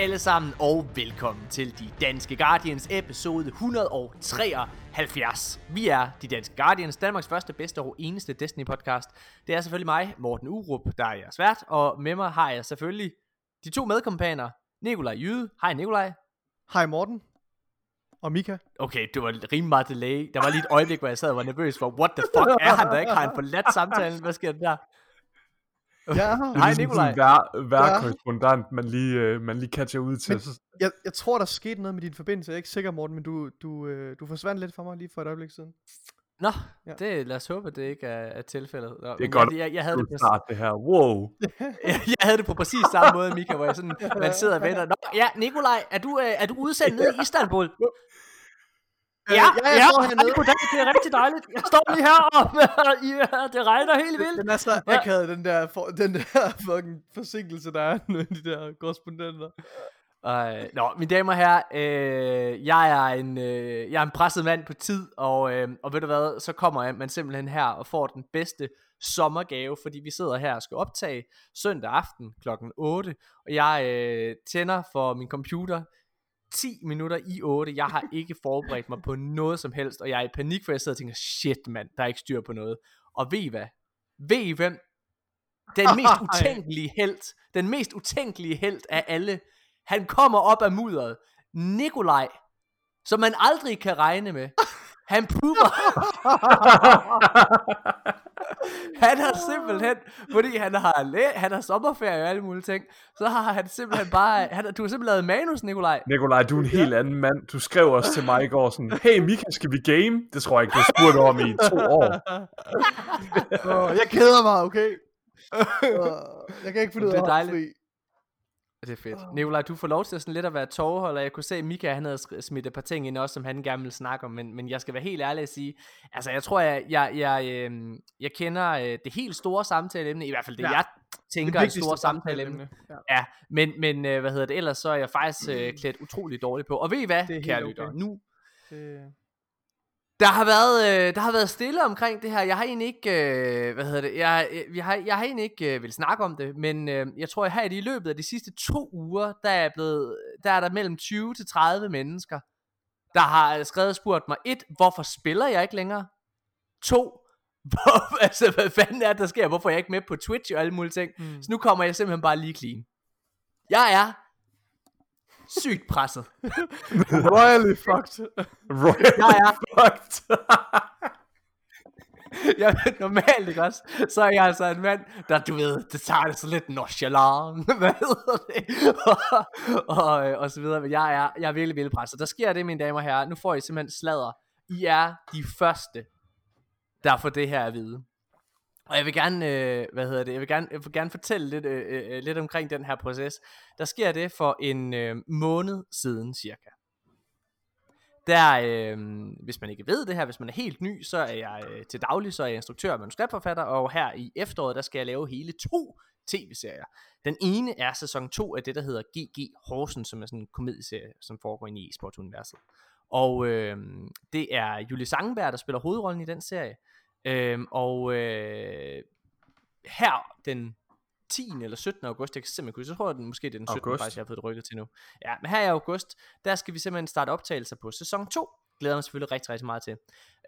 Alle sammen og velkommen til De Danske Guardians episode 173. Vi er De Danske Guardians, Danmarks første, bedste og eneste Destiny podcast. Det er selvfølgelig mig, Morten Urup, der er jeres vært, og med mig har jeg selvfølgelig de to medkompaner, Nikolaj Jyde. Hej Nikolaj. Hej Morten. Og Mika. Okay, det var rimelig meget delay. Der var lige et øjeblik, hvor jeg sad og var nervøs for, what the fuck er han der ikke? Har han forladt samtalen? Hvad sker der? Ja, Det er Hej, ligesom Nikolaj. sådan en vær, værkorrespondent, man lige, øh, man lige catcher ud til. Men- jeg, jeg tror, der skete noget med din forbindelse. Jeg er ikke sikker, Morten, men du, du, øh, du forsvandt lidt for mig lige for et øjeblik siden. Nå, Ja. det, lad os håbe, at det ikke er, er tilfældet. Nå, det er godt, Jeg, jeg, havde du det på, start det her. Wow. jeg, jeg havde det på præcis samme måde, Mika, hvor jeg sådan, man sidder og venter. Nå, ja, Nikolaj, er du, øh, er du udsendt nede i Istanbul? Ja, ja, jeg ja, står hernede. goddag, det er rigtig dejligt. Jeg står lige her, og ja, det regner helt vildt. Den er så akavet, den der, for, den der fucking forsinkelse, der er med de der korrespondenter. Øh, nå, mine damer og herrer, øh, jeg, er en, øh, jeg er en presset mand på tid, og, øh, og ved du hvad, så kommer jeg, man simpelthen her og får den bedste sommergave, fordi vi sidder her og skal optage søndag aften klokken 8, og jeg øh, tænder for min computer 10 minutter i 8. Jeg har ikke forberedt mig på noget som helst, og jeg er i panik, for jeg sidder og tænker, shit mand, der er ikke styr på noget. Og ved I hvad? Ved I hvem? Den mest utænkelige held, den mest utænkelige held af alle, han kommer op af mudderet. Nikolaj, som man aldrig kan regne med. Han prøver, han har simpelthen, fordi han har, læ- han har sommerferie og alle mulige ting, så har han simpelthen bare, han, har- du har simpelthen lavet manus, Nikolaj. Nikolaj, du er en helt anden mand. Du skrev også til mig i går sådan, hey Mika, skal vi game? Det tror jeg ikke, du spurgte om i to år. Åh, jeg keder mig, okay? Jeg kan ikke finde ud Det af er at holde dejligt. Det er fedt. Nikolaj, du får lov til at sådan lidt at være tovholder. Jeg kunne se, at Mika han havde smidt et par ting ind også, som han gerne ville snakke om. Men, men jeg skal være helt ærlig at sige, altså jeg tror, jeg, jeg, jeg, øh, jeg kender øh, det helt store samtaleemne, i hvert fald det, Ja. jeg tænker er et vigtigste store samtaleemne. Ja. Ja, men, men øh, hvad hedder det, ellers så er jeg faktisk øh, klædt utrolig dårligt på. Og ved I hvad, Det kære okay. lyttere, nu Det, der har været øh, der har været stille omkring det her. Jeg har egentlig ikke øh, hvad hedder det? Jeg øh, jeg har jeg har egentlig ikke øh, vil snakke om det, men øh, jeg tror at her i løbet af de sidste to uger, der er blevet der er der mellem 20 til 30 mennesker, der har skrevet og spurgt mig et, hvorfor spiller jeg ikke længere? To, hvor, altså hvad fanden er det, der sker? Hvorfor er jeg ikke med på Twitch og alle mulige ting? mm. Så nu kommer jeg simpelthen bare lige clean. Jeg er sygt presset. Royally fucked. Royal Jeg er fucked. jeg ved normalt ikke også, så er jeg altså en mand, der du ved, det tager det så lidt nonchalant, hvad hedder det, og, og, og så videre, men jeg er, jeg er virkelig, virkelig presset. Der sker det, mine damer og herrer, nu får I simpelthen sladder. I er de første, der får det her at vide. Og jeg vil gerne, øh, hvad hedder det, jeg vil gerne, jeg vil gerne fortælle lidt, øh, øh, øh, lidt omkring den her proces. Der sker det for en øh, måned siden cirka. Der, øh, hvis man ikke ved det her, hvis man er helt ny, så er jeg øh, til daglig, så er jeg instruktør og manuskriptforfatter, og her i efteråret, der skal jeg lave hele to tv-serier. Den ene er sæson 2 af det, der hedder GG Horsen, som er sådan en komedieserie, som foregår inde i e-sportuniverset. Og øh, det er Julie Sangenberg, der spiller hovedrollen i den serie. Øh, og øh, her den 10. eller 17. august, jeg kan simpelthen jeg tror, at den, måske det er den 17. August. faktisk, jeg har fået det rykket til nu. Ja, men her i august, der skal vi simpelthen starte optagelser på sæson 2. Glæder mig selvfølgelig rigtig, rigtig meget til.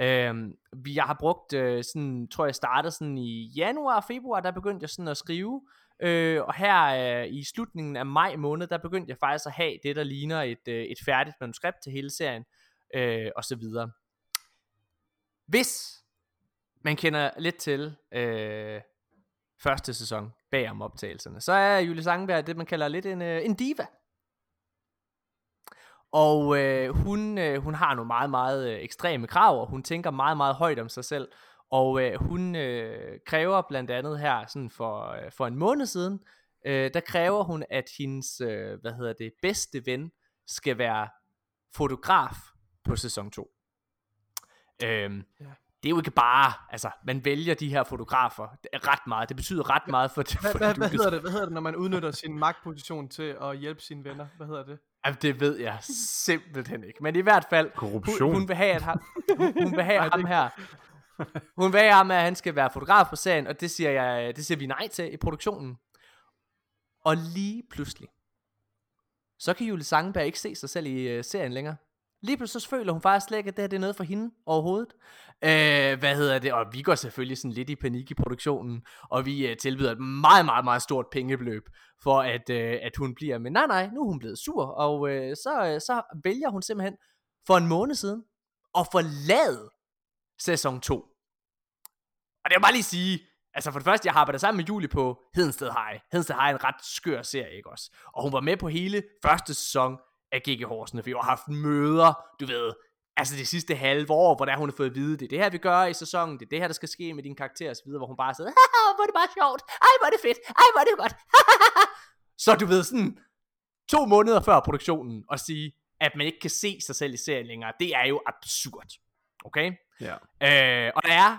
Øhm, vi- jeg har brugt, øh, sådan, tror jeg startede sådan i januar og februar, der begyndte jeg sådan at skrive. Øh, og her øh, i slutningen af maj måned, der begyndte jeg faktisk at have det, der ligner et, øh, et færdigt manuskript til hele serien. Øh, og så videre. Hvis man kender lidt til øh, første sæson bag om optagelserne, så er Julie Sangenberg det, man kalder lidt en, øh, en diva. Og øh, hun, øh, hun har nogle meget, meget øh, ekstreme krav, og hun tænker meget, meget højt om sig selv. Og øh, hun øh, kræver blandt andet her, sådan for, øh, for en måned siden, øh, der kræver hun, at hendes, øh, hvad hedder det, bedste ven skal være fotograf på sæson 2. Øhm, Ja. Det er jo ikke bare, altså, man vælger de her fotografer er ret meget. Det betyder ret meget for, for hvad, du hvad, hedder det? hvad hedder det, når man udnytter sin magtposition til at hjælpe sine venner? Hvad hedder det? Jamen, det ved jeg simpelthen ikke. Men i hvert fald, Korruption. Hun, hun vil have, at ham, hun, hun vil have Nej, ham her. Hun vil have ham, at han skal være fotograf på serien, og det siger, jeg, det siger vi nej til i produktionen. Og lige pludselig, så kan Julie Sangenberg ikke se sig selv i øh, serien længere. Lige pludselig så føler hun faktisk slet ikke, at det her det er noget for hende overhovedet. Øh, hvad hedder det? Og vi går selvfølgelig sådan lidt i panik i produktionen, og vi øh, tilbyder et meget, meget, meget stort pengebeløb, for at, øh, at hun bliver. Men nej, nej, nu er hun blevet sur, og øh, så, øh, så vælger hun simpelthen for en måned siden at forlade sæson 2. Og det vil bare lige sige, altså for det første, jeg har arbejdet sammen med Julie på Hedensted High. Hedensted High er en ret skør serie, ikke også? Og hun var med på hele første sæson af G.G. Horsene, for vi har haft møder, du ved, altså det sidste halve år, hvor der hun har fået at vide, det er det her, vi gør i sæsonen, det er det her, der skal ske med din karakter og så videre, hvor hun bare sidder, haha, hvor er det bare sjovt, ej, hvor er det fedt, ej, hvor er det godt, så du ved sådan, to måneder før produktionen, og sige, at man ikke kan se sig selv i serien længere, det er jo absurd, okay? Ja. Øh, og der er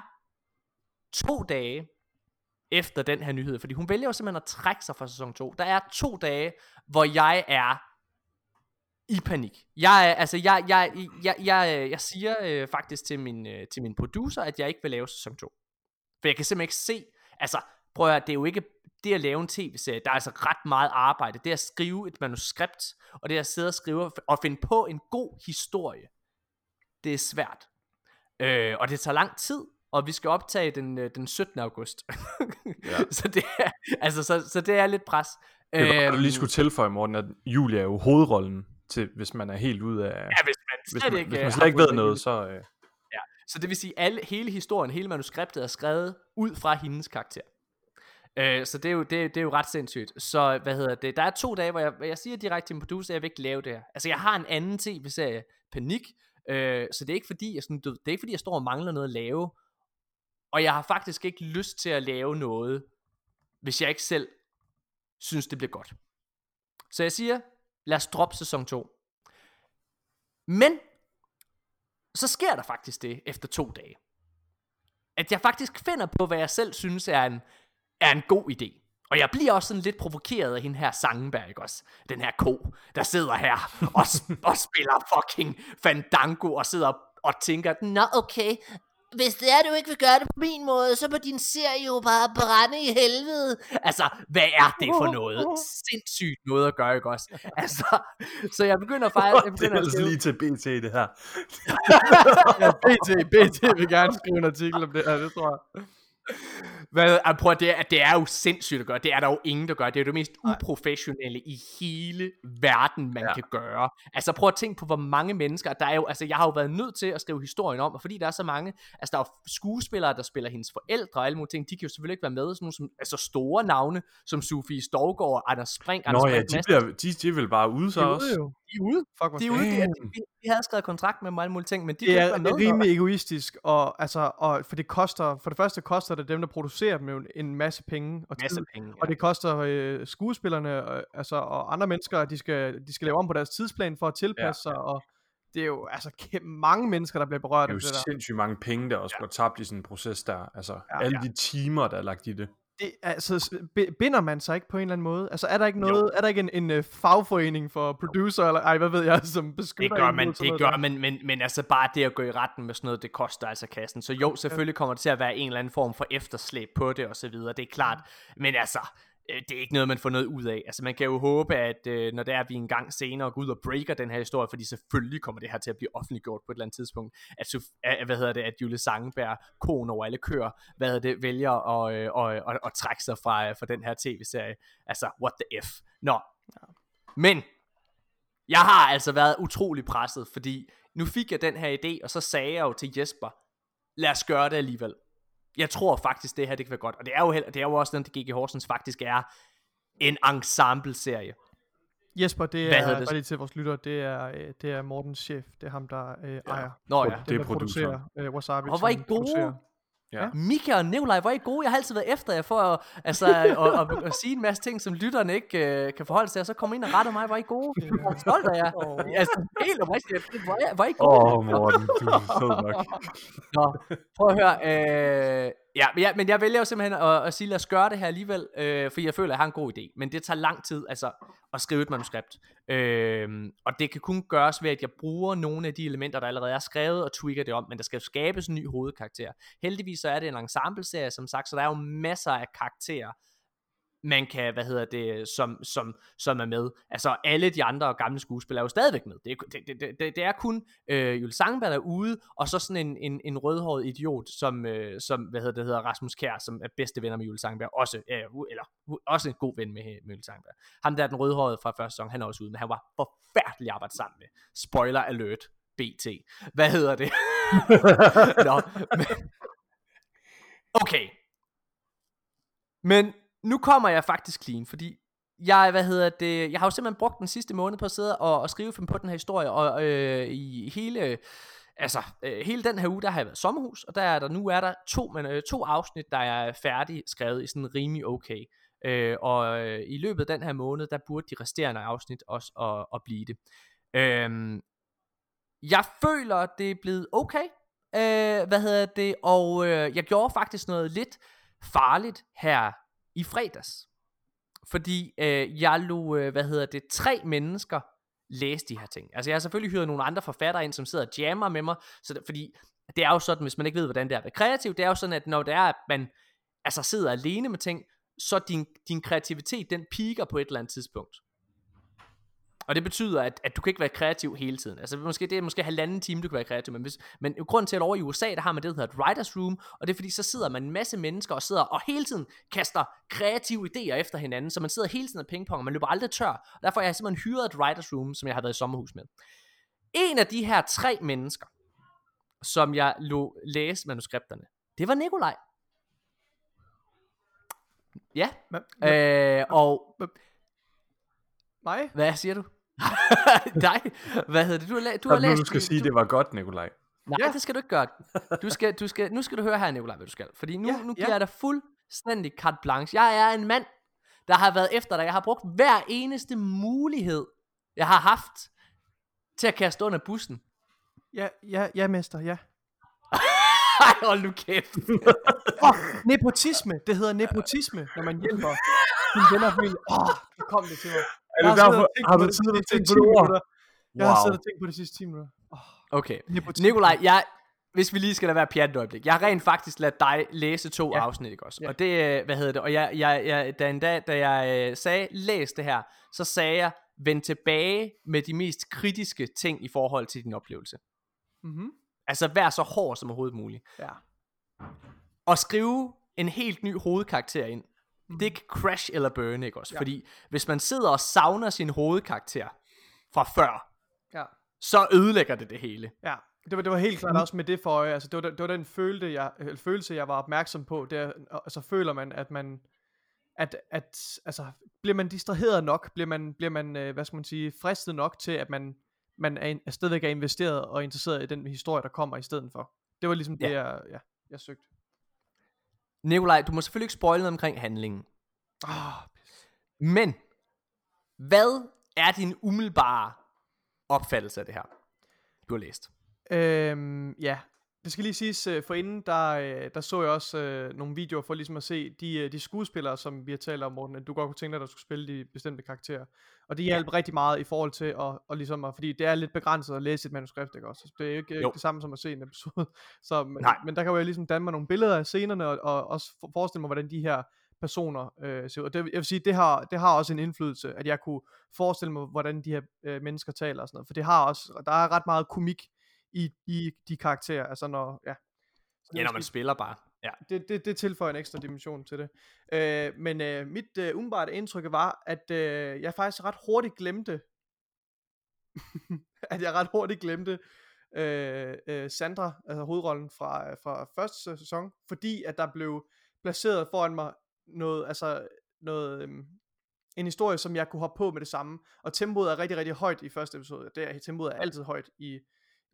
to dage efter den her nyhed, fordi hun vælger jo simpelthen at trække sig fra sæson 2. Der er to dage, hvor jeg er i panik. Jeg er, altså, jeg, jeg, jeg, jeg, jeg siger øh, faktisk til min, øh, til min producer, at jeg ikke vil lave sæson 2. For jeg kan simpelthen ikke se, altså, prøv at høre, det er jo ikke det at lave en tv-serie, der er altså ret meget arbejde. Det at skrive et manuskript, og det at sidde og skrive og finde på en god historie, det er svært. Øh, og det tager lang tid, og vi skal optage den, øh, den 17. august. Ja. så, det er, altså, så, så det er lidt pres. Det var, godt, du lige Øhm, skulle tilføje, Morten, at Julia er jo hovedrollen, til, hvis man er helt ude af... Ja, hvis man hvis slet man, ikke, hvis øh, man har slet ikke ved noget, så... Øh, Så det vil sige, alle, hele historien, hele manuskriptet er skrevet ud fra hendes karakter. Øh, så det er, jo, det, er- det er jo ret sindssygt. Så hvad hedder det? Der er to dage, hvor jeg, jeg siger direkte til min producer, at jeg vil ikke lave det her. Altså jeg har en anden tv-serie, Panik, øh, så det er ikke fordi, jeg, sådan, det er ikke fordi, jeg står og mangler noget at lave. Og jeg har faktisk ikke lyst til at lave noget, hvis jeg ikke selv synes, det bliver godt. Så jeg siger, lad os droppe sæson 2. Men så sker der faktisk det efter to dage. At jeg faktisk finder på, hvad jeg selv synes er en, er en god idé. Og jeg bliver også sådan lidt provokeret af hende her Sangenberg, ikke også? Den her ko, der sidder her og, og spiller fucking Fandango og sidder og tænker, Nå okay, hvis det er, at du ikke vil gøre det på min måde, så må din serie jo bare brænde i helvede. Altså, hvad er det for noget? Sindssygt noget at gøre, ikke også? Altså, så jeg begynder faktisk... Jeg det er begynder at altså lige til BT, det her. Ja, BT, BT vil gerne skrive en artikel om det her, det tror jeg. Hvad, ah, prøv at, det, er, det er jo sindssygt at gøre. Det er der jo ingen, der gør. Det er jo det mest uprofessionelle i hele verden, man ja. Ja. kan gøre. Altså prøv at tænke på, hvor mange mennesker, der er jo, altså jeg har jo været nødt til at skrive historien om, og fordi der er så mange, altså der er jo skuespillere, der spiller hendes forældre og alle mulige ting, de kan jo selvfølgelig ikke være med, sådan nogle som, altså store navne, som Sofie Storgård Anders Spring. Anders Nå ja, Brink de, bliver, de, de vel bare ude så også. jo. De er ude. Fuck, De er ude, de, Damn. de, de havde skrevet kontrakt med og alle mulige ting, men de det er, det er rimelig egoistisk, og, altså, og, for det koster, for det første koster det dem, der producerer dem jo en masse penge og tid, masse penge. og det koster øh, skuespillerne øh, altså, og andre mennesker, at de skal, de skal lave om på deres tidsplan for at tilpasse sig, og det er jo altså kæm- mange mennesker, der bliver berørt Det er af jo det der. sindssygt mange penge, der også går tabt i sådan en proces der. Altså, Ja. alle de timer, der er lagt i det. Det, altså, binder man sig ikke på en eller anden måde? Altså, er der ikke noget, er der ikke en, en uh, fagforening for producer, eller ej, hvad ved jeg, som Det beskytter gør en man, det gør man, men, men altså bare det at gå i retten med sådan noget, det koster altså kassen. Så jo, selvfølgelig kommer det til at være en eller anden form for efterslæb på det og så videre, det er klart. Men altså, øh, det er ikke noget, man får noget ud af. Altså man kan jo håbe, at øh, når det er, vi en gang senere går ud og breaker den her historie, fordi selvfølgelig kommer det her til at blive offentliggjort på et eller andet tidspunkt, at, at hvad hedder det, at Julie Sangenberg, konen over alle køer, hvad hedder det, vælger at, øh, og, og, og trække sig fra, øh, fra den her tv-serie. Altså, what the F. Nå, men jeg har altså været utrolig presset, fordi nu fik jeg den her idé, og så sagde jeg jo til Jesper, lad os gøre det alligevel. Jeg tror faktisk, det her det kan være godt. Og det er jo, heller, det er jo også den, at G.G. Horsens faktisk er en ensemble-serie. Jesper, det Hvad er, det? bare lige til vores lytter, det er, øh, det er Mortens chef, det er ham, der øh, ejer. Nå ja. Det er dem, der produceren. producerer, øh, Wasabi. Og hvor er I gode. Ja. Mika og Nikolaj, hvor er I gode? Jeg har altid været efter jer for at, altså, at, at, at, at sige en masse ting, som lytterne ikke uh, kan forholde sig til, og så kommer ind og retter mig, hvor er I gode? Jeg er stolt af jer. Åh. Altså, helt oprigtigt, hvor er, hvor er I gode? Åh, oh, Morten, du er sød nok. Nå, prøv at høre. Øh, ja, men jeg, men jeg vælger jo simpelthen at, at sige, lad os gøre det her alligevel, øh, fordi jeg føler, at jeg har en god idé. Men det tager lang tid altså, at skrive et manuskript. Øh, og det kan kun gøres ved, at jeg bruger nogle af de elementer, der allerede er skrevet, og tweaker det om, men der skal skabes en ny hovedkarakter. Heldigvis så er det en ensemble-serie, som sagt, så der er jo masser af karakterer, man kan, hvad hedder det, som, som, som er med. Altså alle de andre gamle skuespillere er jo stadigvæk med. Det det, det, det, det er kun øh, Jules Sangberg, der er ude, og så sådan en, en, en rødhåret idiot, som, øh, som hvad hedder det, hedder Rasmus Kær, som er bedste venner med Jules Sangberg, også, øh, eller også en god ven med, med Jules Sangberg. Ham der, den rødhårede fra første sæson, han er også ude, men han var forfærdelig at arbejde sammen med. Spoiler alert, BT. Hvad hedder det? Nå, men, okay. Men nu kommer jeg faktisk clean, fordi jeg, hvad hedder det, jeg har jo simpelthen brugt den sidste måned på at sidde og, og skrive på den her historie, og øh, i hele, altså, øh, hele den her uge, der har jeg været sommerhus, og der er der, nu er der to, men, øh, to afsnit, der er færdig skrevet i sådan rimelig okay. Øh, og øh, i løbet af den her måned, der burde de resterende afsnit også at, at blive det. Øh, jeg føler, det er blevet okay, øh, hvad hedder det, og øh, jeg gjorde faktisk noget lidt farligt her i fredags. Fordi øh, jeg lå, øh, hvad hedder det, tre mennesker læse de her ting. Altså jeg har selvfølgelig hyret nogle andre forfattere ind, som sidder og jammer med mig, så det, fordi det er jo sådan, hvis man ikke ved, hvordan det er at være kreativ, det er jo sådan, at når det er, at man altså sidder alene med ting, så din, din kreativitet, den piker på et eller andet tidspunkt. Og det betyder, at, at du kan ikke være kreativ hele tiden. Altså måske, det er måske halvanden time, du kan være kreativ. Men, hvis, men grunden til, at over i USA, der har man det, der hedder et writer's room. Og det er fordi, så sidder man en masse mennesker og sidder og hele tiden kaster kreative idéer efter hinanden. Så man sidder hele tiden og pingpong, og man løber aldrig tør. Og derfor har jeg simpelthen hyret et writer's room, som jeg har været i sommerhus med. En af de her tre mennesker, som jeg lå læse manuskripterne, det var Nikolaj. Ja. Men, Øh, og mig? hvad siger du? dig? Hvad hedder det? Du har, la- du har Nu, læst... du skal sige, du, det var godt, Nikolaj. Nej, Ja. det skal du ikke gøre. Du skal, du skal, nu skal du høre her, Nikolaj, hvad du skal. Fordi nu, Ja, nu ja. giver jeg dig fuldstændig carte blanche. Jeg er en mand, der har været efter dig. Jeg har brugt hver eneste mulighed, jeg har haft, til at kaste under bussen. Ja, ja, ja, mester, ja. Ej, hold nu kæft. Oh, nepotisme. Det hedder nepotisme, når man hjælper dine venner. Åh, oh, nu kom det til mig. Er det derfor, har du det siddet og tænkt på 10 det minutter. Jeg har Wow. siddet og tænkt på det sidste 10 minutter. Oh, Okay. Nikolaj, jeg, hvis vi lige skal da være pjat et øjeblik. Jeg har rent faktisk ladet dig læse to Ja. afsnit, ikke også? Ja. Ja. Og det, øh, hvad hedder det, og jeg, jeg, jeg, da en dag, da jeg øh, sagde, læs det her, så sagde jeg, vend tilbage med de mest kritiske ting i forhold til din oplevelse. Mm-hmm. Altså vær så hård som overhovedet muligt. Ja. Og skrive en helt ny hovedkarakter ind. Mm. Det kan crash eller burn, ikke også? Ja. Fordi hvis man sidder og savner sin hovedkarakter fra før, Ja. så ødelægger det det hele. Ja, det var, det var helt klart også med det for øje. Altså, det, var, det var den følte, jeg, følelse, jeg var opmærksom på. Det er, altså, føler man, at man... At, at, altså, bliver man distraheret nok? Bliver man, bliver man øh, hvad skal man sige, fristet nok til, at man, man er, er stadigvæk er investeret og interesseret i den historie, der kommer i stedet for? Det var ligesom Ja. det, jeg, ja, jeg søgte. Nikolaj, du må selvfølgelig ikke spoile noget omkring handlingen. Oh, Men, hvad er din umiddelbare opfattelse af det her, du har læst? Øhm, ja, det skal lige siges, øh, for inden der, øh, der så jeg også øh, nogle videoer for ligesom at se de, øh, de skuespillere, som vi har talt om, Morten, at du godt kunne tænke dig, at der skulle spille de bestemte karakterer. Og det hjalp rigtig meget i forhold til at, og ligesom at, fordi det er lidt begrænset at læse et manuskript, ikke også? Det er jo ikke, ikke det samme som at se en episode. Så, men, Nej. men der kan jo ligesom danne mig nogle billeder af scenerne, og, og også for- forestille mig, hvordan de her personer øh, ser ud. Og det, jeg vil sige, det har, det har også en indflydelse, at jeg kunne forestille mig, hvordan de her øh, mennesker taler og sådan noget. For det har også, der er ret meget komik i, i de karakterer, altså når, ja. Så Ja, når man spiller bare. Ja. det, det, det tilføjer en ekstra dimension til det. Øh, men øh, mit øh, umiddelbare indtryk var, at øh, jeg faktisk ret hurtigt glemte, at jeg ret hurtigt glemte øh, øh, Sandra, altså hovedrollen fra, fra første sæson, fordi at der blev placeret foran mig noget, altså noget, øhm, en historie, som jeg kunne hoppe på med det samme. Og tempoet er rigtig, rigtig højt i første episode. Det er, tempoet er altid højt i,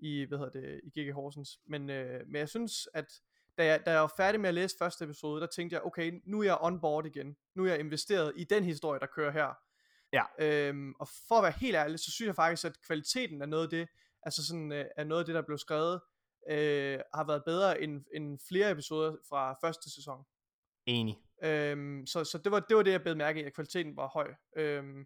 i hvad hedder det, i G.G. Horsens. Men, øh, men jeg synes, at da jeg, da jeg var færdig med at læse første episode, der tænkte jeg, okay, nu er jeg on board igen. Nu er jeg investeret i den historie, der kører her. Ja. Øhm, og for at være helt ærlig, så synes jeg faktisk, at kvaliteten af noget af det, altså sådan, øh, af noget af det, der blev skrevet, øh, har været bedre end, end flere episoder fra første sæson. Enig. Øhm, så så det, var, det var det, jeg bed mærke i, at kvaliteten var høj. Øhm,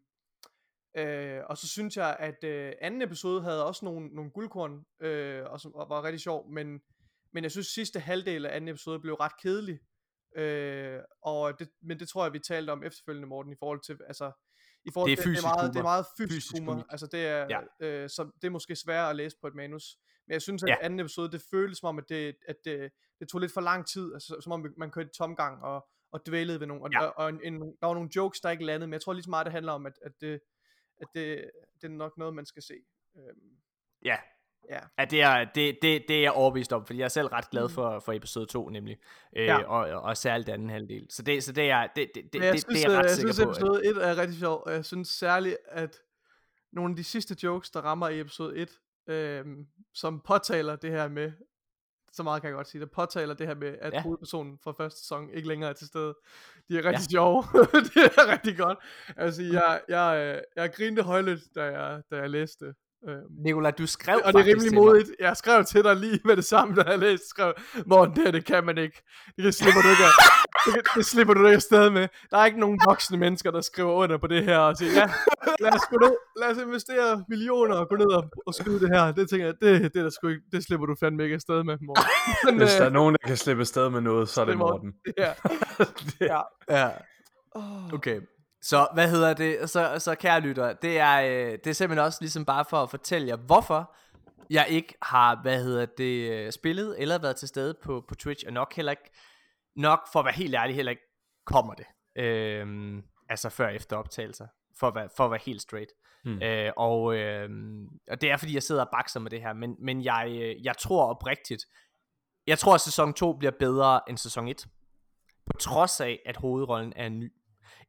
øh, og så synes jeg, at øh, anden episode havde også nogle, nogle guldkorn, øh, og, som, og var rigtig sjov, men, men jeg synes, sidste halvdel af anden episode blev ret kedelig. Øh, og det, men det tror jeg, vi talte om efterfølgende, Morten, i forhold til, altså, i forhold Det er til, det er meget, det er humor. meget fysisk, Fysisk humor. humor. Altså, det er, Ja. øh, så det er måske sværere at læse på et manus. Men jeg synes, at Ja. anden episode, det føles som om, at det, at det, det tog lidt for lang tid, altså, som om man kørte i tomgang og, og dvælede ved nogle, og, Ja. og, og en, en, der var nogle jokes, der ikke landede, men jeg tror lige så meget, det handler om, at, at, det, at det, det er nok noget, man skal se. Øhm, Ja. Ja. Ja, det er, det, det, det er jeg overbevist om, fordi jeg er selv ret glad Mm. for, for episode 2 nemlig, øh, Ja. og, og, og særligt anden halvdel. Så det, så det er, det, det, det, jeg det, synes, det er jeg øh, ret jeg sikker synes på. at- episode 1 er rigtig sjov, og jeg synes særligt, at nogle af de sidste jokes, der rammer i episode 1, øh, som påtaler det her med, så meget kan jeg godt sige, der påtaler det her med, at Ja. hovedpersonen fra første sæson ikke længere er til stede. De er rigtig ja. sjove. det er rigtig godt. Altså, jeg, jeg, øh, jeg grinte højlydt, da jeg, da jeg læste. Øhm, Nicolaj, du skrev og det er rimelig modigt. Jeg skrev til dig lige med det samme, da jeg læste. Skrev, Morten, det her, det kan man ikke. Det slipper du ikke, af- det, kan- det slipper du ikke afsted med. Der er ikke nogen voksne mennesker, der skriver under på det her og siger, ja, lad os, gå ned, lad os investere millioner og gå ned og, og skyde det her. Det tænker jeg, det, det, er der sgu ikke, det slipper du fandme ikke afsted med, Morten. Men, Hvis der er øh, nogen, der kan slippe afsted med noget, så er det Morten. Ja. ja. Ja, okay. Så hvad hedder det? Så, så kære lytter, det er, øh, det er simpelthen også ligesom bare for at fortælle jer, hvorfor jeg ikke har, hvad hedder det, øh, spillet eller været til stede på, på Twitch, og nok heller ikke, nok for at være helt ærlig, heller ikke kommer det. Øhm, altså før og efter optagelser, for at være, for at være helt straight. Hmm. Øh, og, øh, og det er fordi, jeg sidder og bakser med det her, men, men jeg, øh, jeg tror oprigtigt, jeg tror, at sæson 2 bliver bedre end sæson 1. På trods af, at hovedrollen er ny.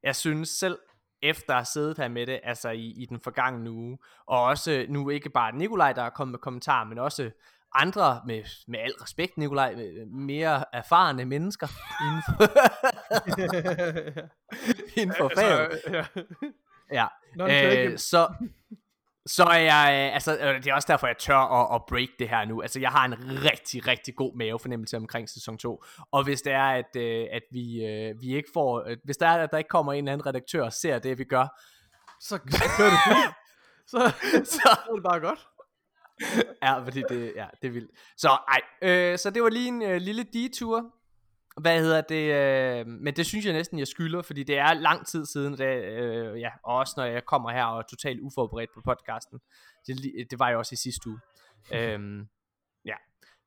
Jeg synes selv, efter at have siddet her med det, altså i, i den forgangne uge, og også nu ikke bare Nikolaj, der er kommet med kommentarer, men også andre, med, med al respekt, Nikolaj, øh, mere erfarne mennesker inden for, inden for faget. ja. Ja, Non-taken. øh, så, så er jeg, øh, altså, øh, det er også derfor, jeg tør at, at break det her nu. Altså, jeg har en rigtig, rigtig god mavefornemmelse omkring sæson 2. Og hvis det er, at, øh, at vi, vi ikke får, hvis der er, at der ikke kommer en eller anden redaktør og ser det, vi gør, Så, så kører det fint. Så, så, så er det bare godt. ja, fordi det, ja, det er vildt. Så, ej, øh, så det var lige en øh, lille detur. Hvad hedder det? Øh, men det synes jeg næsten, jeg skylder, fordi det er lang tid siden, det, øh, ja, og også når jeg kommer her og er totalt uforberedt på podcasten. Det, det var jeg også i sidste uge. øhm, ja,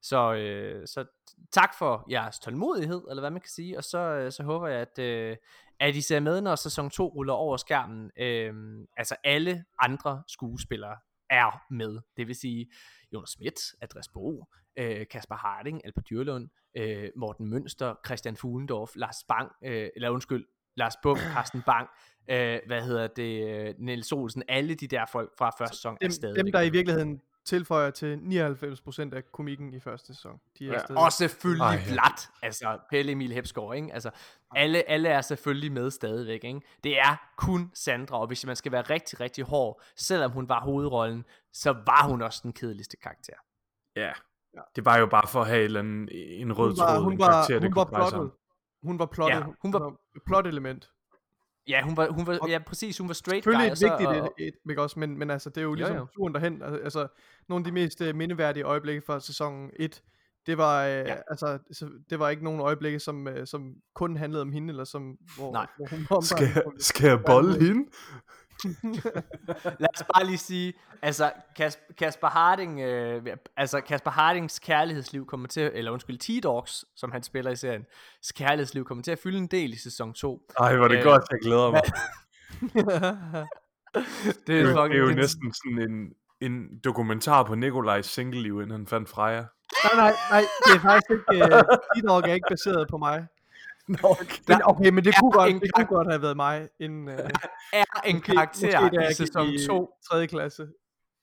så, øh, så tak for jeres tålmodighed, eller hvad man kan sige, og så, øh, så håber jeg, at, øh, at I ser med, når sæson 2 ruller over skærmen. Øhm, altså alle andre skuespillere er med. Det vil sige Jonas Schmidt, Andreas Bo, øh, Kasper Harding, Albert Dyrlund, øh, Morten Mønster, Christian Fuglendorf, Lars Bang, øh, eller undskyld, Lars Bum, Carsten Bang, øh, hvad hedder det, øh, Niels Olsen, alle de der folk fra første sæson er Dem, stadigvæk dem, der i virkeligheden tilføjer til 99% af komikken i første sæson. De er Ja, stadig. Og selvfølgelig Ej, ja. Vlad, altså Pelle Emil Hepsgaard, ikke? Altså, alle, alle er selvfølgelig med stadigvæk, ikke? Det er kun Sandra, og hvis man skal være rigtig, rigtig hård, selvom hun var hovedrollen, så var hun også den kedeligste karakter. Ja. Det var jo bare for at have en, eller anden, en rød hun var, tråd, hun en var, karakter, det hun var plottet. Hun var plottet. Ja, hun var- et plot element. Ja, hun var, hun var, Og- ja præcis, hun var straight Selvfølgelig guy, og så, vigtigt og, et, et, ikke også, men, men altså, det er jo Jo, ligesom jo. turen derhen. al- Altså, nogle af de mest uh, mindeværdige øjeblikke fra sæson 1, det var, uh, Ja. altså, så, det var ikke nogen øjeblikke, som, uh, som kun handlede om hende, eller som, hvor, Nej. hvor hun var Skal, jeg- skal jeg bolle hende? Lad os bare lige sige, altså Kasper, Kasper Harding, øh, altså Kasper Hardings kærlighedsliv kommer til, eller undskyld, T-Dogs, som han spiller i serien, kærlighedsliv kommer til at fylde en del i sæson 2. Ej, hvor er det Øh, godt, jeg glæder mig. Det Det er, jo, fucking- det er jo det- næsten sådan en, en dokumentar på Nikolajs single-liv, inden han fandt Freja. nej, nej, nej, det er faktisk ikke, uh, T-Dog er ikke baseret på mig. Nå, okay. Men, okay, men det kunne, godt, det kunne godt have været mig, inden, uh, er en karakter måske, i sæson i 2. 3. klasse.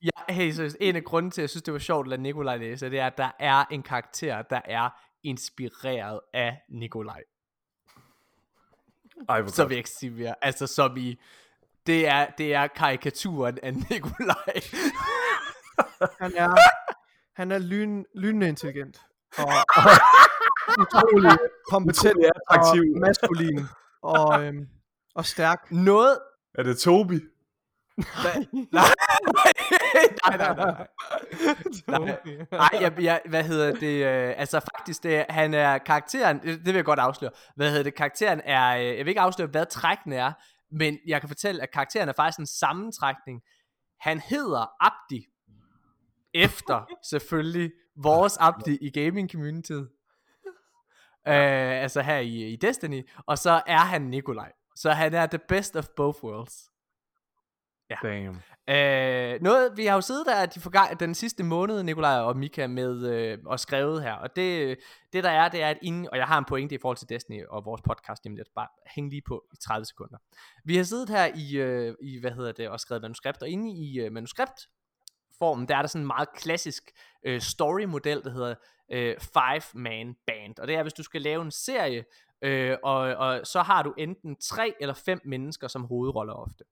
Ja, hey, seriøst, en af grunden til, at jeg synes, det var sjovt at lade Nikolaj læse, det er, at der er en karakter, der er inspireret af Nikolaj. Ej, hvor Så godt. vil jeg ikke sige mere. Altså, som i, det er, det er karikaturen af Nikolaj. Han er, han er lyn, lynende intelligent. Og, og utrolig kompetent Utrolig attraktiv. og maskulin. Og, øhm, og stærk. Noget, Er det Tobi? Nej, nej, nej, nej. Nej, nej jeg, jeg, hvad hedder det? Øh, altså faktisk, det, han er karakteren, det, det vil jeg godt afsløre. Hvad hedder det? Karakteren er, øh, jeg vil ikke afsløre, hvad trækkene er, men jeg kan fortælle, at karakteren er faktisk en sammentrækning. Han hedder Abdi, efter selvfølgelig vores Abdi i gaming communityet. Øh, altså her i, i Destiny. Og så er han Nikolaj. Så han er the best of both worlds. Ja. Damn. Øh, noget, vi har jo siddet der de forgang, den sidste måned, Nikolaj og Mika, med øh, og skrevet her, og det, det der er, det er, at inden, og jeg har en pointe i forhold til Destiny og vores podcast, jamen det bare hæng lige på i 30 sekunder. Vi har siddet her i, øh, i hvad hedder det, og skrevet manuskript, og inde i øh, manuskript formen, der er der sådan en meget klassisk øh, story-model, der hedder øh, Five Man Band, og det er, hvis du skal lave en serie, øh, og, og så har du enten tre eller fem mennesker som hovedroller ofte.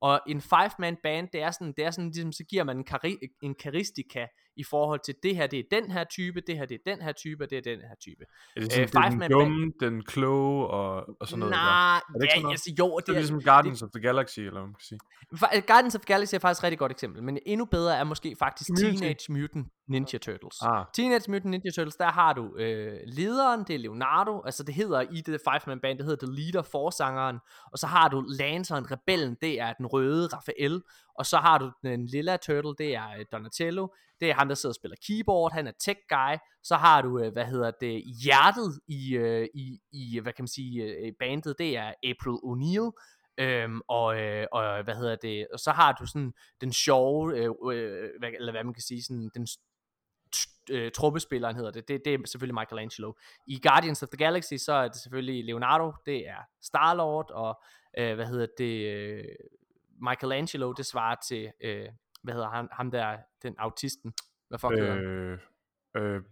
Og en five-man band, det er sådan, det er sådan ligesom, så giver man en, kari- en karistika i forhold til, det her det er den her type, det her det er den her type, og det er den her type. Er det sådan, øh, det er den dumme, den kloge og, og sådan noget? Nej, ja, altså jo. Det, det er ligesom Guardians det, of the Galaxy, eller hvad man kan sige. Guardians of the Galaxy er faktisk et rigtig godt eksempel, men endnu bedre er måske faktisk Teenage Mutant Ninja Turtles. Ah. Teenage Mutant Ninja Turtles, der har du øh, lederen, det er Leonardo, altså det hedder i det five-man band, det hedder The Leader, forsangeren, og så har du Lantern, rebellen, det er den røde Raphael, og så har du den lilla turtle, det er øh, Donatello, det er ham, der sidder og spiller keyboard, han er tech guy, så har du, øh, hvad hedder det, hjertet i, øh, i, i hvad kan man sige, bandet, det er April O'Neil, Øhm, og, øh, og hvad hedder det, og så har du sådan den sjove, øh, øh, eller hvad man kan sige, sådan den øh, truppespilleren hedder det. det, det er selvfølgelig Michelangelo. I Guardians of the Galaxy, så er det selvfølgelig Leonardo, det er Star-Lord, og øh, hvad hedder det, øh, Michelangelo, det svarer til, øh, hvad hedder han, ham der, den autisten, hvad fuck øh, hedder han? Øh,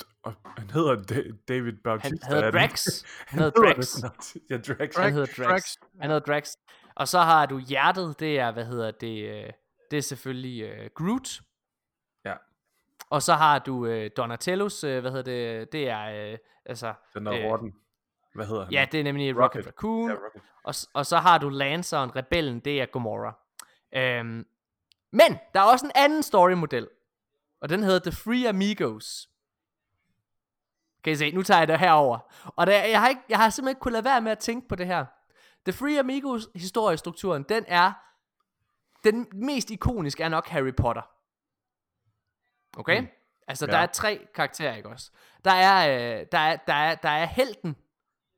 han hedder David Bautista. Han hedder Drax. Han hedder Drax. ja, Drax. Han hedder Drax. Han hedder Drax. Og så har du hjertet, det er, hvad hedder det, øh, det er selvfølgelig uh, Groot. Og så har du øh, Donatellos, øh, hvad hedder det, det er, øh, altså... Den der øh, Rotten. Hvad hedder han? Ja, det er nemlig Rocket, Rocket Raccoon. Ja, Rocket. Og, og så har du Lanceren, rebellen, det er Gamora. Øhm, men, der er også en anden story-model. Og den hedder The Free Amigos. Kan I se, nu tager jeg det herover. Og der, jeg, har ikke, jeg har simpelthen ikke kunnet lade være med at tænke på det her. The Free Amigos historiestrukturen, den er, den mest ikoniske er nok Harry Potter. Okay? Mm. Altså, ja. der er tre karakterer, ikke også? Der er, øh, der er, der er, der er helten,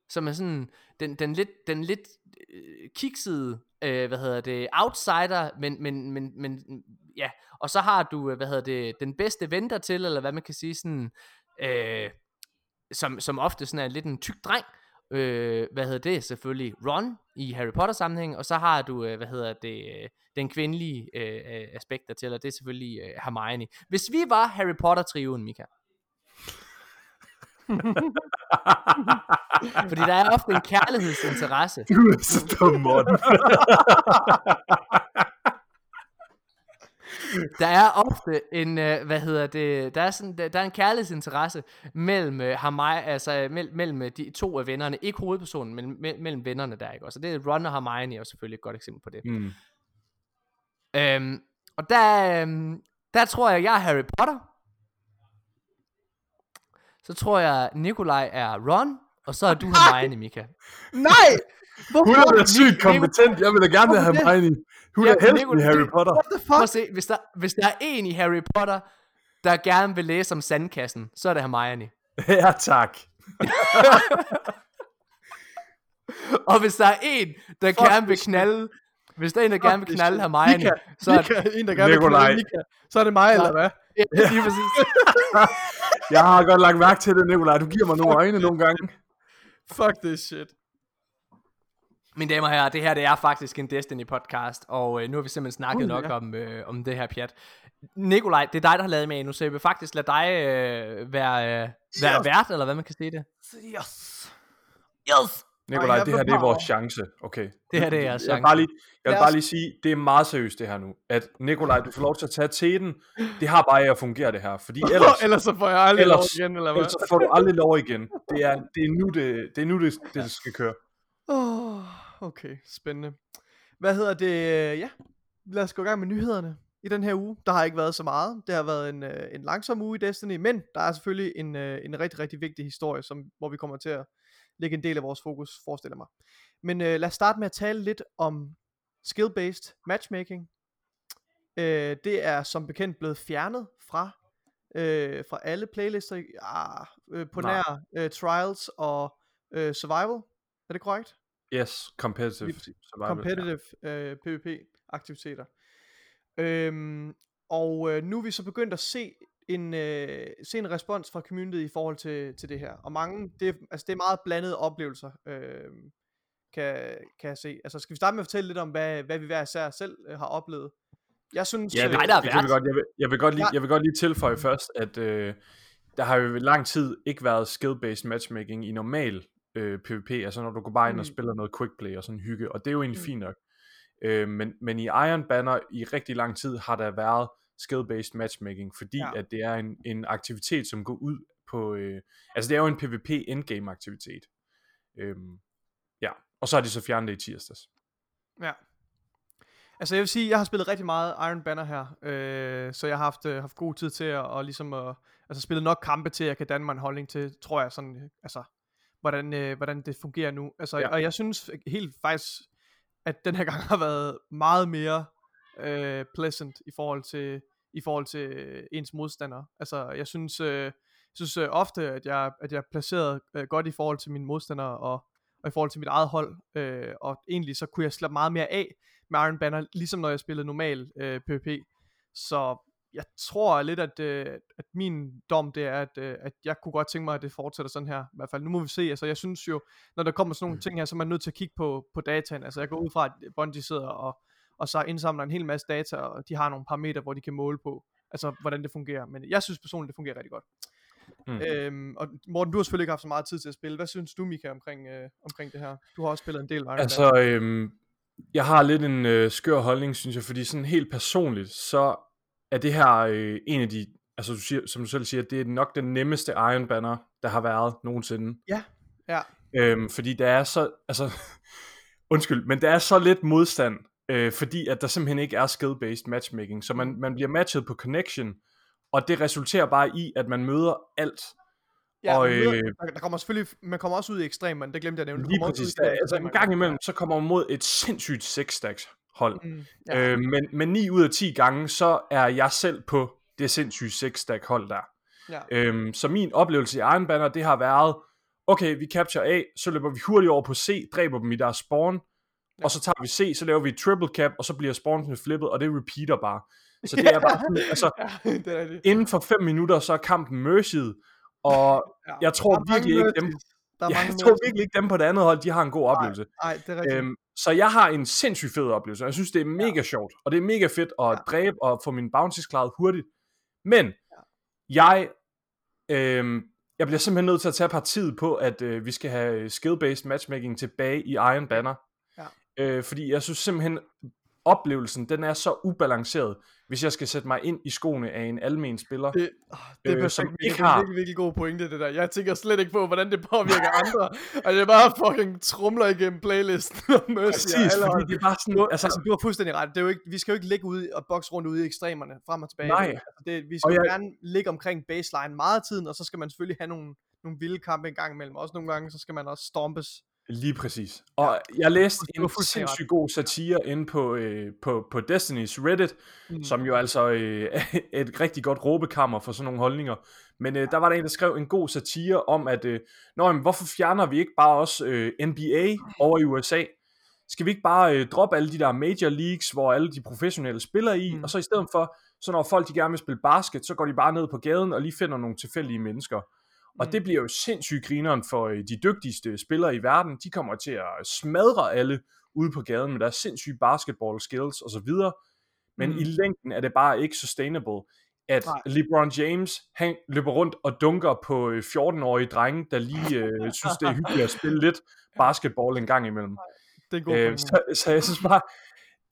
som er sådan, den, den lidt, den lidt øh, kiksede, øh, hvad hedder det, outsider, men, men, men, men, ja, og så har du, øh, hvad hedder det, den bedste venter til, eller hvad man kan sige, sådan, øh, som, som ofte sådan er lidt en tyk dreng, øh, hvad hedder det, selvfølgelig Ron i Harry Potter sammenhæng, og så har du, øh, hvad hedder det, øh, den kvindelige øh, aspekt der til, og det er selvfølgelig øh, Hermione. Hvis vi var Harry Potter-trioen, Mika, fordi der er ofte en kærlighedsinteresse. Du er så dum, der er ofte en, øh, hvad hedder det, der er, sådan, der, der er en kærlighedsinteresse mellem øh, Hermione, altså mellem, mellem de to af vennerne, ikke hovedpersonen, men me, mellem vennerne der, ikke? Og det er Ron og Hermione er selvfølgelig et godt eksempel på det. Mm. Øhm, og der, øhm, der tror jeg, jeg er Harry Potter. Så tror jeg, Nikolaj er Ron, og så er du Hermione, Mika. Nej! Hvorfor? Hun er sygt kompetent. Jeg vil da gerne have Hermione. Hun ja, er helten i Harry Potter. What the fuck? Prøv at se, hvis der, hvis der er en i Harry Potter, der gerne vil læse om sandkassen, så er det Hermione. ja, tak. og hvis der er en, der Fuck gerne vil knalde, hvis der er en, der gerne vil knalde Hermione, Mika, så er det en, der gerne vil knalde Mika, så er det mig, eller hvad? Ja, lige præcis. Jeg har godt lagt mærke til det, Nikolaj. Du giver mig nogle øjne nogle gange. Fuck this shit. Mine damer og herrer, det her det er faktisk en Destiny podcast, og øh, nu har vi simpelthen snakket uh, nok ja. om, øh, om det her pjat. Nikolaj, det er dig, der har lavet med nu, så jeg vil faktisk lade dig øh, være, øh, være yes. vært, eller hvad man kan sige det. Yes. Yes. Nikolaj, det her det er vores chance, okay? Det her det er jeres chance. Jeg vil bare lige, jeg vil bare lige sige, det er meget seriøst det her nu, at Nikolaj, du får lov til at tage teten, det har bare at fungere det her, fordi ellers... ellers så får jeg aldrig ellers, lov igen, eller hvad? Ellers så får du aldrig lov igen. Det er, det er nu, det, det, er nu det, det skal køre. Oh, okay, spændende. Hvad hedder det? Ja, lad os gå i gang med nyhederne. i den her uge. Der har ikke været så meget. Det har været en, øh, en langsom uge i Destiny, men der er selvfølgelig en, øh, en rigtig, rigtig vigtig historie, som, hvor vi kommer til at lægge en del af vores fokus, forestiller mig. Men øh, lad os starte med at tale lidt om skill-based matchmaking. Øh, det er som bekendt blevet fjernet fra øh, fra alle playlister ah, øh, på Nej. nær øh, Trials og øh, Survival. Er det korrekt? Yes, competitive survival. Competitive øh, PvP aktiviteter. Øhm, og øh, nu er vi så begyndt at se en, øh, se en respons fra communityet i forhold til, til det her. Og mange, det, er- altså det er meget blandede oplevelser, øh, kan, kan jeg se. Altså skal vi starte med at fortælle lidt om, hvad, hvad vi hver især selv øh, har oplevet? Jeg synes... Ja, det, øh, Nej, der er det kan vi godt. Jeg vil, jeg vil godt lige, jeg vil godt lige tilføje først, at øh, der har jo i lang tid ikke været skill-based matchmaking i normal øh, PvP, altså når du går bare ind og Mm. spiller noget quick play og sådan hygge, og det er jo egentlig Mm. fint nok. Øh, men, men i Iron Banner i rigtig lang tid har der været skill-based matchmaking, fordi Ja. at det er en, en aktivitet, som går ud på, øh, altså det er jo en PvP endgame aktivitet. Øhm, ja, og så har de så fjernet det i tirsdags. Ja. Altså jeg vil sige, jeg har spillet rigtig meget Iron Banner her, øh, så jeg har haft, øh, haft god tid til at, og ligesom at, altså spillet nok kampe til, at jeg kan danne mig en holdning til, tror jeg sådan, altså, hvordan, øh, hvordan det fungerer nu. Altså. Ja. og jeg synes helt faktisk, at den her gang har været meget mere øh, pleasant i forhold til, i forhold til øh, ens modstander. Altså, jeg synes, øh, jeg synes øh, ofte, at jeg, at jeg er placeret øh, godt i forhold til mine modstandere, og, og i forhold til mit eget hold, øh, og egentlig så kunne jeg slappe meget mere af med Iron Banner, ligesom når jeg spillede normal øh, PvP. Så jeg tror lidt, at, øh, at min dom det er, at, øh, at jeg kunne godt tænke mig, at det fortsætter sådan her. I hvert fald, nu må vi se. Altså, jeg synes jo, når der kommer sådan nogle ting her, så er man nødt til at kigge på, på dataen. Altså, jeg går ud fra, at Bungie sidder og, og så indsamler en hel masse data, og de har nogle parametre, hvor de kan måle på, altså, hvordan det fungerer. Men jeg synes personligt, det fungerer rigtig godt. Mm. Øhm, og Morten, du har selvfølgelig ikke haft så meget tid til at spille. Hvad synes du, Mika, omkring, øh, omkring det her? Du har også spillet en del Iron. Altså, øhm, jeg har lidt en øh, skør holdning, synes jeg, fordi sådan helt personligt, så er det her øh, en af de, altså du siger, som du selv siger, det er nok den nemmeste Iron Banner, der har været nogensinde. Ja, ja. Øhm, fordi der er så, altså, undskyld, men der er så lidt modstand, øh, fordi at der simpelthen ikke er skill-based matchmaking, så man, man bliver matchet på connection, og det resulterer bare i, at man møder alt. Ja, Og, møder, øh, der, der kommer selvfølgelig, man kommer også ud i ekstremerne, det glemte jeg nævne. Lige præcis, der, altså en gang imellem, så kommer man mod et sindssygt 6-stacks hold, Mm, Ja. Øh, men, men 9 ud af 10 gange, så er jeg selv på det sindssyge 6-stack hold der. ja. Øhm, så min oplevelse i Iron Banner, det har været, okay, vi capture A, så løber vi hurtigt over på C, dræber dem i deres spawn. Og så tager vi C, så laver vi et triple cap, og så bliver spawnen flippet, og det repeater bare. Så det er bare sådan, altså, ja, det er rigtigt. inden for 5 minutter, så er kampen mercy'd, og Ja. jeg tror virkelig ikke dem. Der er jeg mange tror mercies. virkelig ikke dem på det andet hold, de har en god oplevelse. Nej, det er rigtigt. Øhm, så jeg har en sindssygt fed oplevelse, og jeg synes, det er mega ja. sjovt, og det er mega fedt at Ja. ja. dræbe og få mine bounties klaret hurtigt. Men jeg, øhm, jeg bliver simpelthen nødt til at tage partiet på, at øh, vi skal have skill-based matchmaking tilbage i Iron Banner. Øh, fordi jeg synes simpelthen, oplevelsen, den er så ubalanceret, hvis jeg skal sætte mig ind i skoene af en almen spiller. Det, oh, det er øh, som ikke det er virkelig, virkelig god pointe, det der. Jeg tænker slet ikke på, hvordan det påvirker andre. Og det er bare fucking trumler igennem playlisten og Mercy Præcis, fordi det er bare sådan, Du, altså, altså, du har fuldstændig ret. Det er jo ikke, vi skal jo ikke ligge ude og bokse rundt ude i ekstremerne, frem og tilbage. Nej. Altså, det, vi skal Og jeg- gerne ligge omkring baseline meget af tiden, og så skal man selvfølgelig have nogle, nogle vilde kampe en gang imellem. Også nogle gange, så skal man også stompes. Lige præcis. Og jeg læste en sindssygt god satire inde på, øh, på, på Destiny's Reddit, Mm. som jo altså øh, er et rigtig godt råbekammer for sådan nogle holdninger. Men øh, der var der en, der skrev en god satire om, at øh, Nå, jamen, hvorfor fjerner vi ikke bare også øh, NBA over i USA? Skal vi ikke bare øh, droppe alle de der major leagues, hvor alle de professionelle spiller i, mm. og så i stedet for, så når folk de gerne vil spille basket, så går de bare ned på gaden og lige finder nogle tilfældige mennesker. Og Mm. det bliver jo sindssygt grineren for øh, de dygtigste spillere i verden. De kommer til at smadre alle ude på gaden med deres sindssyge basketball skills og så videre. Men Mm. i længden er det bare ikke sustainable, at Nej. LeBron James, han løber rundt og dunker på øh, 14-årige drenge, der lige øh, synes, det er hyggeligt at spille lidt basketball en gang imellem. Det er god Øh, så, så jeg synes bare,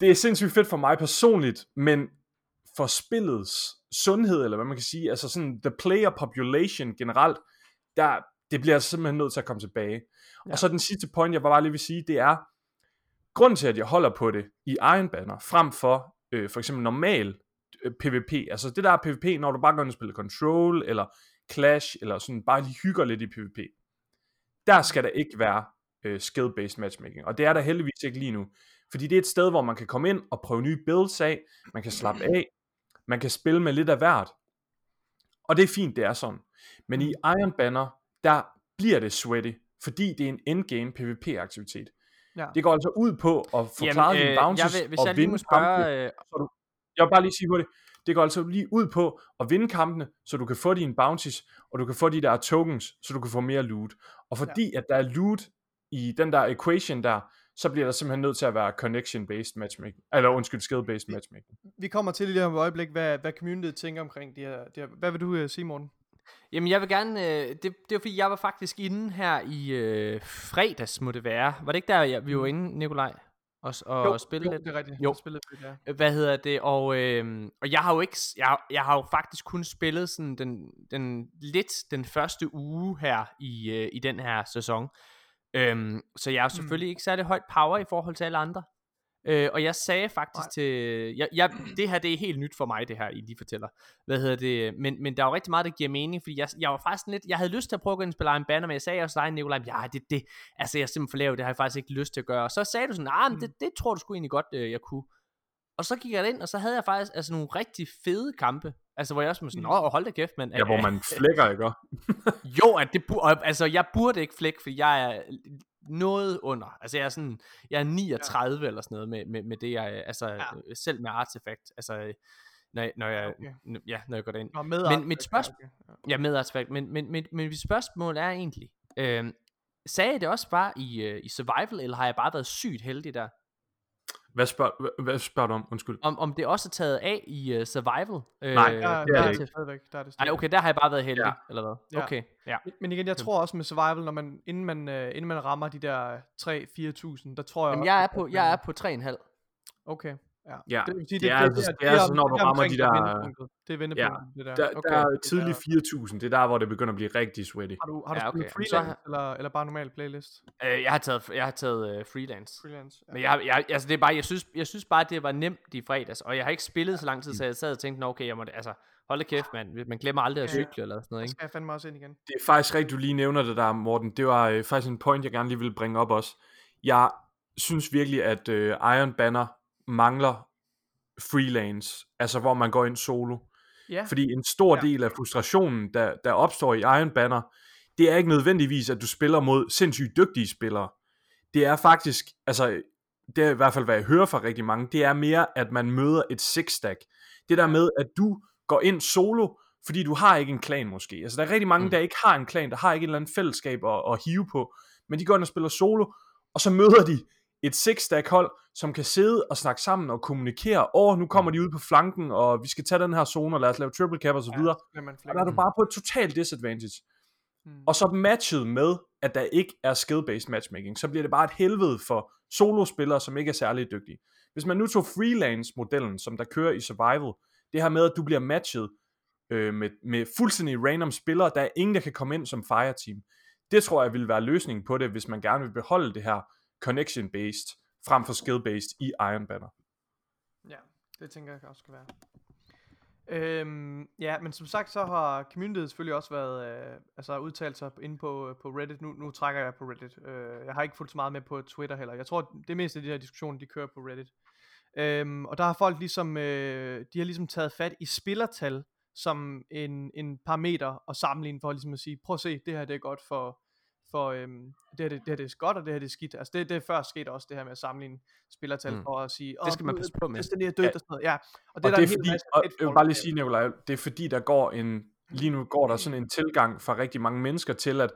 det er sindssygt fedt for mig personligt, men for spillets sundhed, eller hvad man kan sige, altså sådan the player population generelt, der, det bliver jeg simpelthen nødt til at komme tilbage. Ja. Og så den sidste point, jeg bare lige vil sige, det er, grunden til, at jeg holder på det i Iron Banner, frem for øh, for eksempel normal øh, PvP. Altså det der er PvP, når du bare går ind og spiller Control, eller Clash, eller sådan bare lige hygger lidt i PvP. Der skal der ikke være øh, skill-based matchmaking. Og det er der heldigvis ikke lige nu. Fordi det er et sted, hvor man kan komme ind og prøve nye builds af, man kan slappe af, man kan spille med lidt af hvert. Og det er fint, det er sådan. Men i Iron Banner, der bliver det sweaty, fordi det er en endgame PvP-aktivitet. Ja. Det går altså ud på at forklare Jamen, dine øh, bounties jeg vil, hvis og jeg vinde spørge, kampene. øh, Så du, jeg vil bare lige sige hurtigt, det går altså lige ud på at vinde kampene, så du kan få dine bounties, og du kan få de der tokens, så du kan få mere loot. Og fordi ja. at der er loot i den der equation der, så bliver der simpelthen nødt til at være connection-based matchmaking. Eller undskyld, skill-based matchmaking. Vi kommer til lige om et øjeblik, hvad, hvad communityet tænker omkring det her, det her. Hvad vil du uh, sige, Morten? Jamen jeg vil gerne, øh, det, det var fordi jeg var faktisk inde her i øh, fredags må det være. Var det ikke der jeg, vi var inde, Nikolaj? Og, og jo, spille jo, lidt? det er rigtigt. Jo. Spillede lidt, ja. Hvad hedder det? Og, øh, og jeg har jo ikke, jeg, jeg har jo faktisk kun spillet sådan den, den lidt den første uge her i, øh, i den her sæson. Øhm, så jeg er selvfølgelig mm. ikke særlig højt power i forhold til alle andre. Øh, og jeg sagde faktisk Nej. til, jeg, jeg, det her det er helt nyt for mig det her, I lige fortæller. Hvad hedder det? Men, men der er jo rigtig meget, der giver mening, fordi jeg, jeg var faktisk lidt, jeg havde lyst til at prøve at gå ind og spille en banner, men jeg sagde også dig, Nikolaj, ja, det, det, altså jeg er simpelthen for lav, det har jeg faktisk ikke lyst til at gøre. Og så sagde du sådan, ah, men Mm. det, det tror du sgu egentlig godt, øh, jeg kunne. Og så gik jeg ind, og så havde jeg faktisk altså nogle rigtig fede kampe. Altså hvor jeg også var sådan, Mm. åh, hold da kæft, mand. Ja, hvor man flækker, ikke? Jo, at det altså jeg burde ikke flække, for jeg er noget under. Altså jeg er sådan, jeg er 39 ja. eller sådan noget med, med, med det, jeg, altså Ja. ja. selv med artefakt, altså når, jeg- når jeg, Okay. ja, når jeg går derind. Nå, med Men mit spørgsmål- okay, ja. Ja, med artefakt, men, men, men, men mit spørgsmål er egentlig, øh, sagde jeg det også bare i, øh, i survival, eller har jeg bare været sygt heldig der? Hvad spørger, hvad, spørger du om? Undskyld. Om, om det også er taget af i uh, survival? Øh, Nej, Ja, det er der det er ikke. det stadigvæk. Der er det Nej, stadigvæk. okay, der har jeg bare været heldig, Ja. eller hvad? Ja. Okay, ja. Men- igen, jeg tror også med survival, når man, inden, man, uh, inden man rammer de der 3-4.000, der tror jeg Jamen, også, jeg er på, jeg er på 3,5. Okay, ja. Ja, det, vil sige, det er altså- det er altså, når du rammer de der er. Det er vendepunktet, det der. Der, okay. der er det tidlig 4.000, det er der, hvor det begynder at blive rigtig sweaty. Har du, har du Ja, spillet okay. Så freelance, har- eller, eller bare normal playlist? Øh, jeg har taget, jeg har taget uh, freelance. Freelance, ja. Men jeg, jeg, altså det er bare, jeg synes, jeg synes bare, det var nemt i fredags, og jeg har ikke spillet så lang tid, så jeg sad og tænkte, "Nå, okay, jeg må, altså, hold kæft, mand, man glemmer aldrig at Ja, ja. cykle eller sådan noget, ikke? skal jeg fandme også ind igen. Det er faktisk rigtigt, du lige nævner det der, Morten. Det var øh, faktisk en point, jeg gerne lige ville bringe op også. Jeg synes virkelig, at øh, Iron Banner mangler freelance, altså hvor man går ind solo. Ja, Fordi en stor Ja. del af frustrationen, der, der opstår i Iron Banner, det er ikke nødvendigvis, at du spiller mod sindssygt dygtige spillere. Det er faktisk, altså, det er i hvert fald, hvad jeg hører fra rigtig mange, det er mere, at man møder et six-stack. Det der med, at du går ind solo, fordi du har ikke en klan måske. Altså, der er rigtig mange, Mm. der ikke har en klan, der har ikke et eller andet fællesskab at, at hive på, men de går ind og spiller solo, og så møder de et six-stack hold, som kan sidde og snakke sammen og kommunikere. Åh, nu kommer de ud på flanken, og vi skal tage den her zone, og lad os lave triple cap og så videre. man Og der er du bare på et totalt disadvantage. Mm. Og så matchet med, at der ikke er skill-based matchmaking, så bliver det bare et helvede for solospillere, som ikke er særlig dygtige. Hvis man nu tog freelance-modellen, som der kører i survival, det her med, at du bliver matchet øh, med, med fuldstændig random spillere, der er ingen, der kan komme ind som fireteam. Det tror jeg vil være løsningen på det, hvis man gerne vil beholde det her connection-based, frem for skill-based i Iron Banner. Ja, det tænker jeg også skal være. Øhm, ja, men som sagt, så har communityet selvfølgelig også været, øh, altså udtalt sig inde på, øh, på Reddit. Nu, nu trækker jeg på Reddit. Øh, jeg har ikke fulgt så meget med på Twitter heller. Jeg tror, det meste af de her diskussioner, de kører på Reddit. Øhm, og der har folk ligesom, øh, de har ligesom taget fat i spillertal som en, en parameter og sammenligne for ligesom at sige, prøv at se, det her det er godt for, for øhm, det, her, det, det her det er godt, og det her det er skidt. Altså det, det er før sket også det her med at sammenligne spillertal Mm. for at sige, Det skal man passe på med. Destiny er død Ja. og sådan noget. Ja, og Og det, det, er der er fordi, masse og jeg vil bare lige sige, Nicolaj, det er fordi, der går en, lige nu går der sådan en tilgang fra rigtig mange mennesker til, at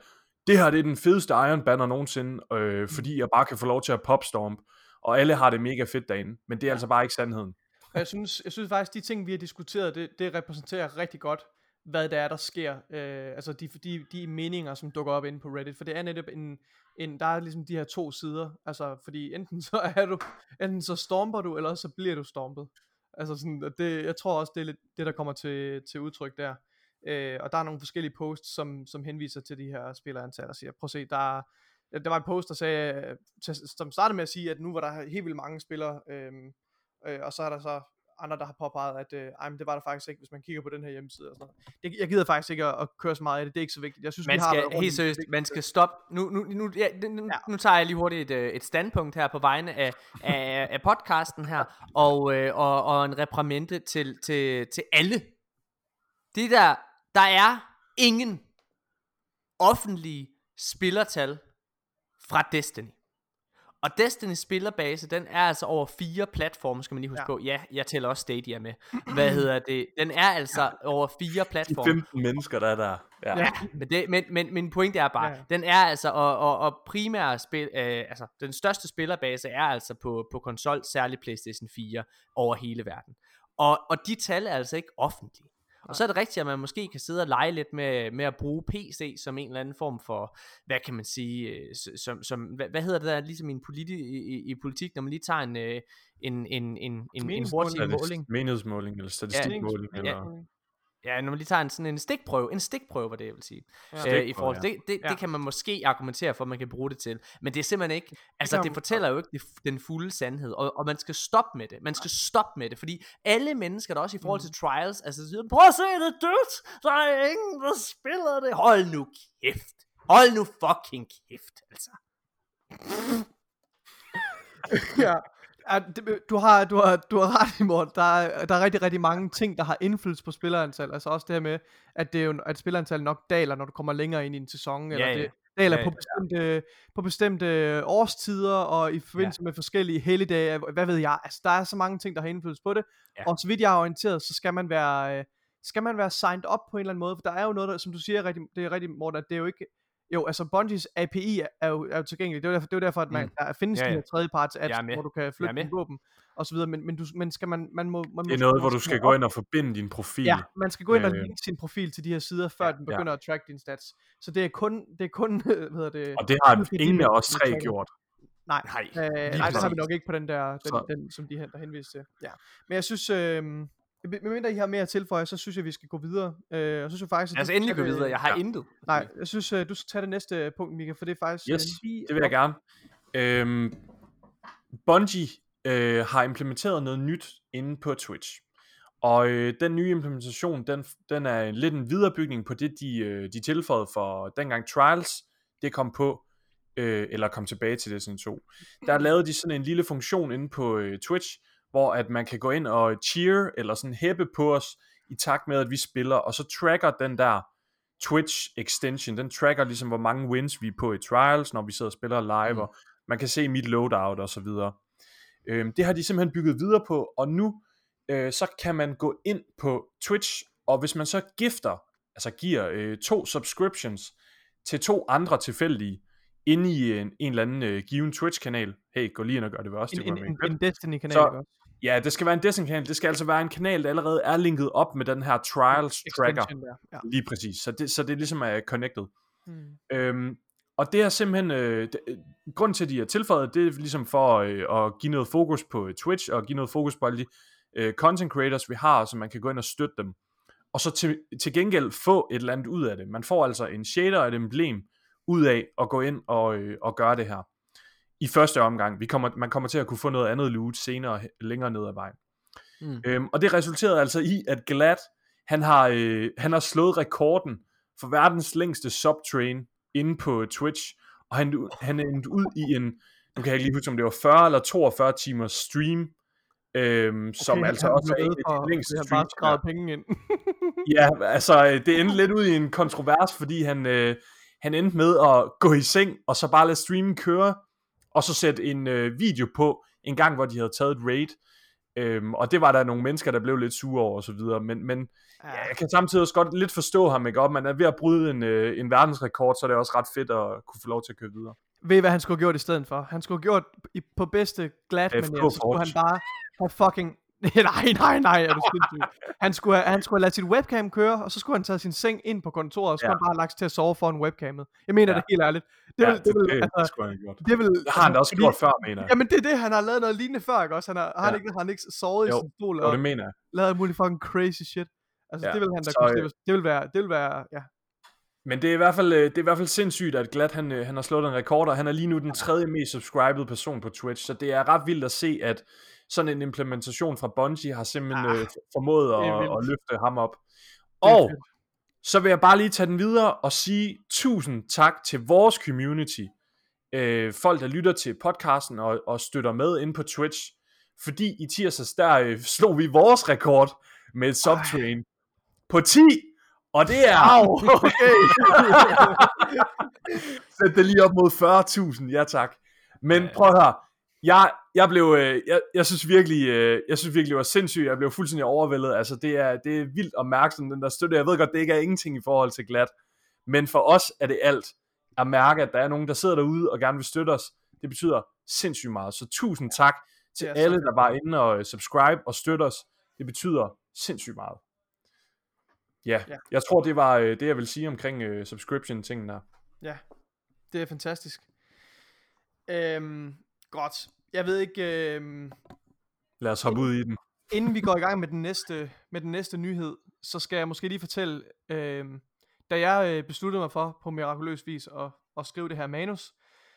det her det er den fedeste Iron Banner nogensinde, øh, fordi jeg bare kan få lov til at popstorm, og alle har det mega fedt derinde, men det er altså bare ikke sandheden. Og jeg synes, jeg synes faktisk, de ting, vi har diskuteret, det, det repræsenterer rigtig godt, hvad det er, der sker. Øh, altså de, de, de meninger, som dukker op inde på Reddit. For det er netop en, en, der er ligesom de her to sider. Altså, fordi enten så er du, enten så stomper du, eller så bliver du stormpet. Altså sådan, det, jeg tror også, det er lidt det, der kommer til, til udtryk der. Øh, og der er nogle forskellige posts, som, som henviser til de her spillerantal, og siger, prøv at se, der er, der var en post, der sagde, øh, som startede med at sige, at nu var der helt vildt mange spillere, øh, øh, og så er der så andre, der har påpeget, at øh, ej, men det var der faktisk ikke, hvis man kigger på den her hjemmeside og sådan noget. Jeg gider faktisk ikke at, at køre så meget af det, det er ikke så vigtigt. Jeg synes, man vi har skal, været rundt i helt seriøst, man skal stoppe. Nu, nu, nu, ja, nu, Ja. nu tager jeg lige hurtigt et, øh, et standpunkt her på vegne af, af, af podcasten her, og, øh, og, og en reprimande til, til, til alle. Det der, der er ingen offentlige spillertal fra Destiny. Og Destiny spillerbase, den er altså over fire platforme, skal man lige huske Ja. på. Ja, jeg tæller også Stadia med. Hvad hedder det? Den er altså over fire De platforme. 15 mennesker, der er der. Ja. Ja. Men, det, men, men min pointe er bare, ja. den er altså, og, og, og primære spil, øh, altså den største spillerbase er altså på, på konsol, særligt PlayStation 4, over hele verden. Og, og de tal er altså ikke offentlige. Og så er det rigtigt, at man måske kan sidde og lege lidt med, med at bruge PC som en eller anden form for, hvad kan man sige, øh, som, som hvad, hvad hedder det der, ligesom i, en politi, i, i, i politik, når man lige tager en, øh, en, en, en, en, en hurtig måling. Menighedsmåling eller statistikmåling. Ja. eller... Ja, når man lige tager en, sådan en stikprøve, en stikprøve var det, jeg vil sige. Ja. Øh, I forhold til det, det, Ja. det kan man måske argumentere for, at man kan bruge det til. Men det er simpelthen ikke, altså det man- fortæller jo ikke det, den fulde sandhed. Og, og man skal stoppe med det. Man skal stoppe med det, fordi alle mennesker, der også i forhold til trials, altså siger, prøv at se, det er dødt. Der er ingen, der spiller det. Hold nu kæft. Hold nu fucking kæft, altså. ja. Ja, du, har, du, har, du har ret i Morten. Der er, der er rigtig, rigtig mange ting, der har indflydelse på spillerantal. Altså også det her med, at, det er jo, at spillerantallet nok daler, når du kommer længere ind i en sæson. Eller Ja, ja. det daler Ja, på, bestemte, på bestemte årstider, og i forbindelse med forskellige helligdage. Hvad ved jeg? Altså, der er så mange ting, der har indflydelse på det. Ja. Og så vidt jeg er orienteret, så skal man være... øh, skal man være signed up på en eller anden måde, for der er jo noget, der, som du siger, rigtig, det er rigtig, Morten, at det er jo ikke, jo, altså Bungies API er- jo, er jo tilgængelig, det er jo derfor, det er jo derfor at man, Mm. der findes Ja, ja, ja. de her tredjeparts apps, hvor du kan flytte dine våben, og så videre, men, men, du, men skal man, man må, man Det er noget, hvor du skal gå ind og forbinde din profil. Ja, man skal gå ind og Øh. linke sin profil til de her sider, før Ja, den begynder at track dine stats. Så det er kun, det er kun, hvad hedder det, Og det har ingen af os tre gjort. Nej, Nej, øh, nej, det har vi nok ikke på den der, den, den som de her, der henviser til. Ja. Men jeg synes, øh, medmindre I har mere at tilføje, så synes jeg, vi skal gå videre. Øh, og så synes jeg faktisk, at du endelig gå videre. Jeg har Ja. intet. Nej, jeg synes, øh, du skal tage det næste punkt, Mika, for det er faktisk... Yes, øh, lige det vil jeg gerne. Øhm, Bungie øh, har implementeret noget nyt inde på Twitch. Og øh, den nye implementation, den, den er lidt en viderebygning på det, de, øh, de tilføjede for dengang Trials, det kom på, øh, eller kom tilbage til Destiny 2. Der lavede de sådan en lille funktion inde på øh, Twitch, hvor at man kan gå ind og cheer, eller sådan hæppe på os, i takt med, at vi spiller, og så tracker den der Twitch extension, den tracker ligesom, hvor mange wins vi er på i Trials, når vi sidder og spiller live, Mm. og man kan se mit loadout og så videre. Øhm, det har de simpelthen bygget videre på, og nu øh, så kan man gå ind på Twitch, og hvis man så gifter, altså giver øh, to subscriptions til to andre tilfældige, inde i en, en eller anden øh, given Twitch-kanal, hey, gå lige ind og gør det ved os, En, det en, en, en Destiny-kanal, Så- også? Ja, det skal være en Destiny-kanal, det skal altså være en kanal, der allerede er linket op med den her Trials tracker, Der. Ja. lige præcis, så det, så det ligesom er connected. Hmm. Øhm, og det er simpelthen, øh, det, øh, grunden til, at de har tilføjet, det er ligesom for øh, at give noget fokus på Twitch, og give noget fokus på alle de øh, content creators, vi har, så man kan gå ind og støtte dem. Og så til, til gengæld få et eller andet ud af det. Man får altså en shader og et emblem ud af at gå ind og, øh, og gøre det her. I første omgang. Vi kommer, man kommer til at kunne få noget andet loot senere, længere ned ad vejen. Mm. Øhm, og det resulterede altså i, at Glad, han har, øh, han har slået rekorden for verdens længste subtrain inde på Twitch, og han, han endte ud i en, nu kan jeg ikke lige huske, om det var 40 eller 42 timers stream, øhm, som Okay, altså han også er en af de længste han bare streams. skrevet penge ind. Ja, altså øh, det endte lidt ud i en kontrovers, fordi han, øh, han endte med at gå i seng, og så bare lade streamen køre, og så sætte en øh, video på, en gang hvor de havde taget et raid, øhm, og det var der nogle mennesker, der blev lidt sure over, og så videre, men, men ja, jeg kan samtidig også godt lidt forstå ham, ikke? Op, man er ved at bryde en, øh, en verdensrekord, så er det også ret fedt at kunne få lov til at køre videre. Ved I, hvad han skulle have gjort i stedet for? Han skulle have gjort i, på bedste glad FK manér, så skulle han bare have fucking... nej, nej, nej, er du sindssyg. Han skulle, have, han skulle have ladet sit webcam køre, og så skulle han tage sin seng ind på kontoret, og så skulle Ja. han bare lagt til at sove foran webcamet. Jeg mener Ja. det helt ærligt. Det ja, vil, det, vil, det, altså, det skulle han gjort. det vil, Det har han da også fordi- gjort før, mener jeg. Jamen det er det, han har lavet noget lignende før, ikke også? Han har, har, han Ja. ikke, har han ikke sovet i Jo, sin stol Og og det mener jeg. lavet alt muligt fucking crazy shit. Altså Ja, det vil han da så, kunne øh, slippe. Det vil være, det vil være, ja. Men det er i hvert fald, øh, det er i hvert fald sindssygt, at Glad han, øh, han har slået en rekord, og han er lige nu den tredje mest subscribed person på Twitch, så det er ret vildt at se, at sådan en implementation fra Bungie har simpelthen Ah, øh, formået at, at løfte ham op. Og så vil jeg bare lige tage den videre og sige tusind tak til vores community. Øh, folk, der lytter til podcasten og, og støtter med ind på Twitch. Fordi i tirsdags, der øh, slog vi vores rekord med et subtrain på 10. Og det er... Au, okay. Sæt det lige op mod 40.000, ja tak. Men prøv at høre, jeg, jeg blev, øh, jeg, jeg synes virkelig, øh, jeg synes virkelig, det var sindssygt, jeg blev fuldstændig overvældet, altså det er, det er vildt at mærke sådan den der støtte, jeg ved godt, det ikke er ingenting i forhold til glat, men for os er det alt, at mærke, at der er nogen, der sidder derude og gerne vil støtte os, det betyder sindssygt meget, så tusind tak til alle, der var inde og øh, subscribe og støtte os, det betyder sindssygt meget. Ja, Ja. jeg tror, det var øh, det, jeg vil sige omkring øh, subscription-tingen der. Ja, det er fantastisk. Øhm, godt. Jeg ved ikke, øhm, Lad os hoppe ud i den. inden vi går i gang med den næste, med den næste nyhed, så skal jeg måske lige fortælle, øhm, da jeg øh, besluttede mig for på mirakuløs vis at, at skrive det her manus,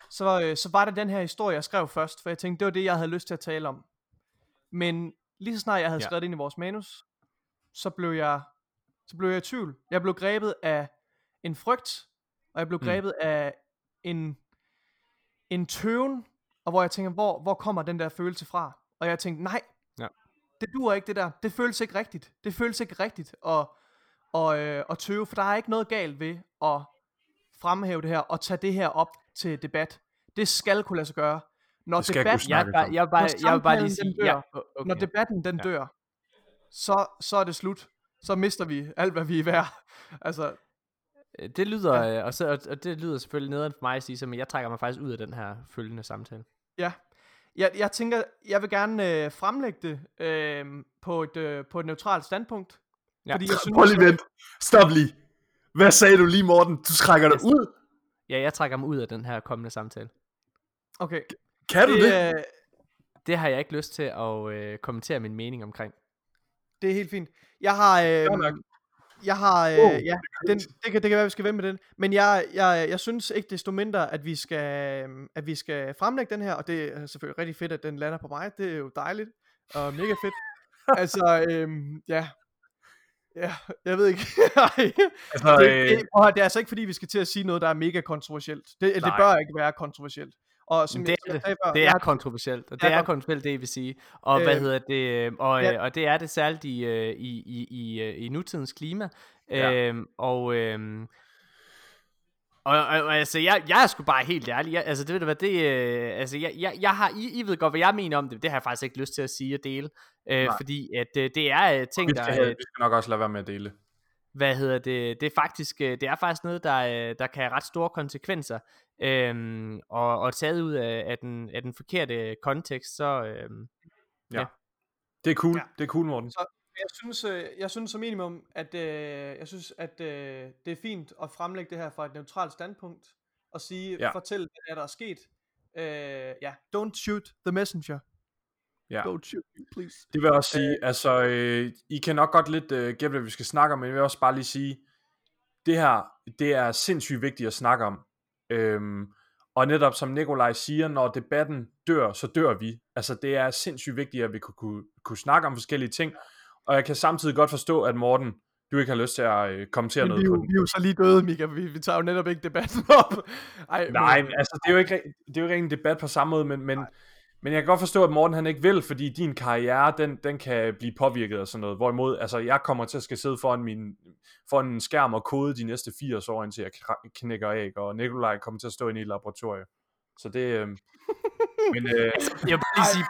så, øh, så var det den her historie, jeg skrev først, for jeg tænkte, det var det, jeg havde lyst til at tale om. Men lige så snart jeg havde Ja. skrevet det ind i vores manus, så blev jeg, så blev jeg i tvivl. Jeg blev grebet af en frygt, og jeg blev Mm. grebet af en, en tøven, og hvor jeg tænker, hvor, hvor kommer den der følelse fra? Og jeg tænkte, nej, Ja. det duer ikke det der. Det føles ikke rigtigt. Det føles ikke rigtigt at, og, øh, at tøve, for der er ikke noget galt ved at fremhæve det her og tage det her op til debat. Det skal kunne lade sig gøre. Når Det debatten, Jeg, jeg, vil bare, jeg vil bare lige sige, den ja, dør, okay. når debatten den Ja. dør, så, så er det slut. Så mister vi alt, hvad vi er værd. Altså, Øh, Det lyder, ja. og, så, og, det lyder selvfølgelig nederen for mig at sige, så, men jeg trækker mig faktisk ud af den her følgende samtale. Ja. Jeg, jeg tænker, jeg vil gerne øh, fremlægge det øh, på, et, øh, på et neutralt standpunkt. Ja. Fordi jeg synes, Prøv lige vent. Stop lige. Hvad sagde du lige, Morten? Du trækker dig ud? Ja, jeg trækker mig ud af den her kommende samtale. Okay. Kan du det? Det, øh, Det har jeg ikke lyst til at øh, kommentere min mening omkring. det er helt fint. Jeg har... Øh. Jeg har... Øh, Oh, ja, den, det, kan, det kan være, vi skal vente med den. Men jeg, jeg, jeg synes ikke desto mindre, at vi, skal, øh, at vi skal fremlægge den her. Og det er selvfølgelig rigtig fedt, at den lander på mig. Det er jo dejligt. Og mega fedt. altså, øhm, ja. Ja, jeg ved ikke. Altså, det, øh, det, prøv at høre, det er altså ikke fordi, vi skal til at sige noget, der er mega kontroversielt. Det, det bør ikke være kontroversielt. Og som det jeg, er det. før, Det er har- kontroversielt, og det er har- kontroversielt, det jeg vil sige. Og hvad Øh, hedder det, øh, og, ja. og det er det særligt i, øh, i, i, i, øh, i nutidens klima. Ja. Øhm, og, øhm, og, og, og altså, jeg, jeg er sgu bare helt ærlig. Jeg, altså, det ved du hvad, det, øh, altså, jeg, jeg, jeg har, I, I ved godt, hvad jeg mener om det. Det har jeg faktisk ikke lyst til at sige og dele. Øh, Nej. fordi at øh, det er øh, ting, vi, der, skal, øh, vi skal nok også lade være med at dele. Hvad hedder det, det er faktisk, øh, det er faktisk noget, der, øh, der kan have ret store konsekvenser, øhm, og, og taget ud af, af, den, af den forkerte kontekst, så, øhm, Det er cool. Ja. Det er cool, Morten. Jeg synes, øh, jeg synes som minimum, at øh, jeg synes, at øh, det er fint at fremlægge det her fra et neutralt standpunkt og sige, Ja. ja. fortæl, hvad der er, der er sket. Øh, ja, don't shoot the messenger. Ja. Shoot me, please. Det vil jeg også sige, altså, øh, I kan nok godt lidt øh, gætte, hvad vi skal snakke om, men jeg vil også bare lige sige, det her, det er sindssygt vigtigt at snakke om. Øhm, og netop som Nikolaj siger, når debatten dør, så dør vi. Altså, det er sindssygt vigtigt, at vi kunne, kunne, kunne snakke om forskellige ting. Og jeg kan samtidig godt forstå, at Morten, du ikke har lyst til at øh, kommentere Men noget vi, på den. vi er jo så lige døde, Mika. Vi, vi tager jo netop ikke debatten op. Ej, Nej, men, altså, det er jo ikke, det er jo ikke en debat på samme måde, men, men, men jeg kan godt forstå, at Morten han ikke vil, fordi din karriere, den, den kan blive påvirket af sådan noget. Hvorimod, altså, jeg kommer til at skal sidde foran, min, foran en skærm og kode de næste 80 år, indtil jeg knækker æg, og Nikolaj kommer til at stå inde i et laboratorium. Så det, øh, men, øh, jeg vil bare lige sige,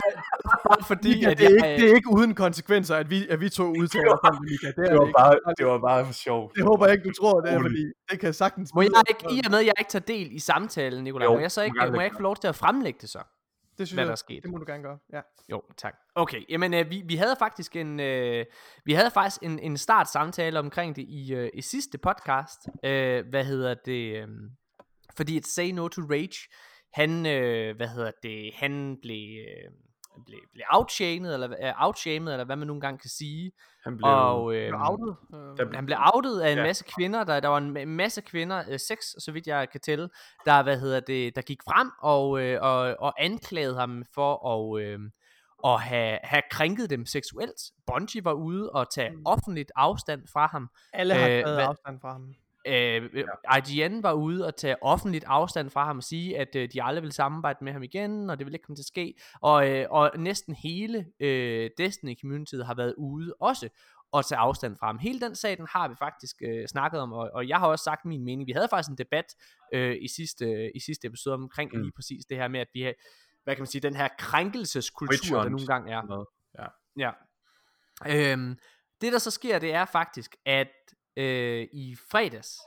bare fordi, Mika, at det, er ikke, det er ikke uden konsekvenser, at vi, at vi to udtaler det, Mika. Det, er det, det, var bare, det var bare for sjov. det håber jeg ikke, du tror, det er, fordi det kan sagtens må jeg ikke, i og med, at jeg ikke tager del i samtalen, Nicolaj, Jo, må jeg så ikke, må jeg ikke få lov til at fremlægge det så? Det synes hvad jeg, der er sket. Det må du gerne gøre, ja. Jo, tak. Okay, jamen øh, vi, vi havde faktisk en øh, vi havde faktisk en, en start samtale omkring det i, øh, i sidste podcast. Øh, hvad hedder det? Øh, fordi at Say No to Rage, han øh, hvad hedder det? Han blev øh, blev, blev outshamed eller øh, outshamed eller hvad man nogle gange kan sige. Han blev, Og øh, Du er outet. der- Øh, han blev outet af en Ja. masse kvinder, der, der var en ma- masse kvinder, øh, seks, så vidt jeg kan tælle, der, hvad hedder det, der gik frem og, øh, og, og anklagede ham for at, øh, og have, have krænket dem seksuelt. Bungie var ude og tage Mm. offentligt afstand fra ham. Alle har Øh, taget hvad- afstand fra ham. Øh, IGN var ude og tage offentligt afstand fra ham og sige, at øh, de aldrig vil samarbejde med ham igen, og det vil ikke komme til at ske. Og, øh, og næsten hele øh, Destiny-communityet har været ude også og tage afstand fra ham. Hele den sag, den har vi faktisk øh, snakket om, og, og jeg har også sagt min mening. Vi havde faktisk en debat øh, i, sidste, i sidste episode omkring Mm. lige præcis det her med, at vi har, hvad kan man sige, den her krænkelseskultur, der nogle gange er. Noget. Ja. Øhm, det der så sker, det er faktisk, at øh, i fredags,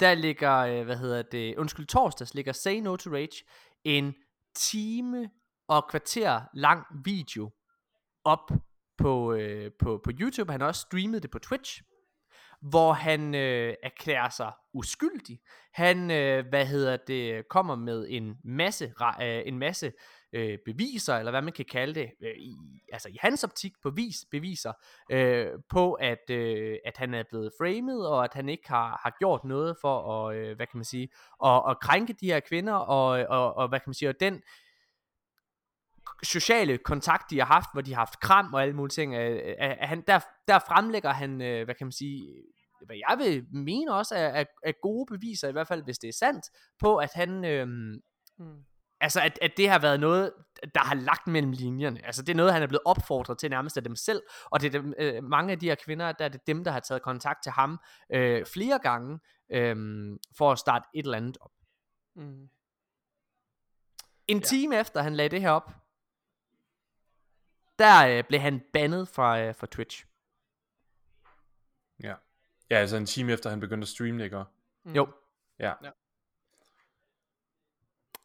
der ligger, øh, hvad hedder det, undskyld, torsdags ligger Say No to Rage en time og kvarter lang video op på, øh, på, på YouTube. Han har også streamet det på Twitch hvor han øh, erklærer sig uskyldig. Han, øh, hvad hedder det, kommer med en masse, øh, en masse øh, beviser, eller hvad man kan kalde det, øh, i, altså i hans optik bevis, beviser øh, på, at, øh, at han er blevet framed, og at han ikke har, har gjort noget for at, øh, hvad kan man sige, at, at krænke de her kvinder, og, og, og hvad kan man sige, og den sociale kontakt, de har haft, hvor de har haft kram og alle mulige ting, øh, han, der, der fremlægger han, øh, hvad kan man sige, hvad jeg vil mene også er, er, er gode beviser, i hvert fald hvis det er sandt, på at han, øh, Mm. altså at, at det har været noget, der har lagt mellem linjerne. Altså det er noget, han er blevet opfordret til nærmest af dem selv, og det er dem, øh, mange af de her kvinder, der er det dem, der har taget kontakt til ham øh, flere gange, øh, for at starte et eller andet op. Mm. En Ja. time efter han lagde det her op, der øh, blev han bandet fra, øh, fra Twitch. Ja. Ja, altså en time efter han begyndte at streame, ikke? Mm. Jo. Ja.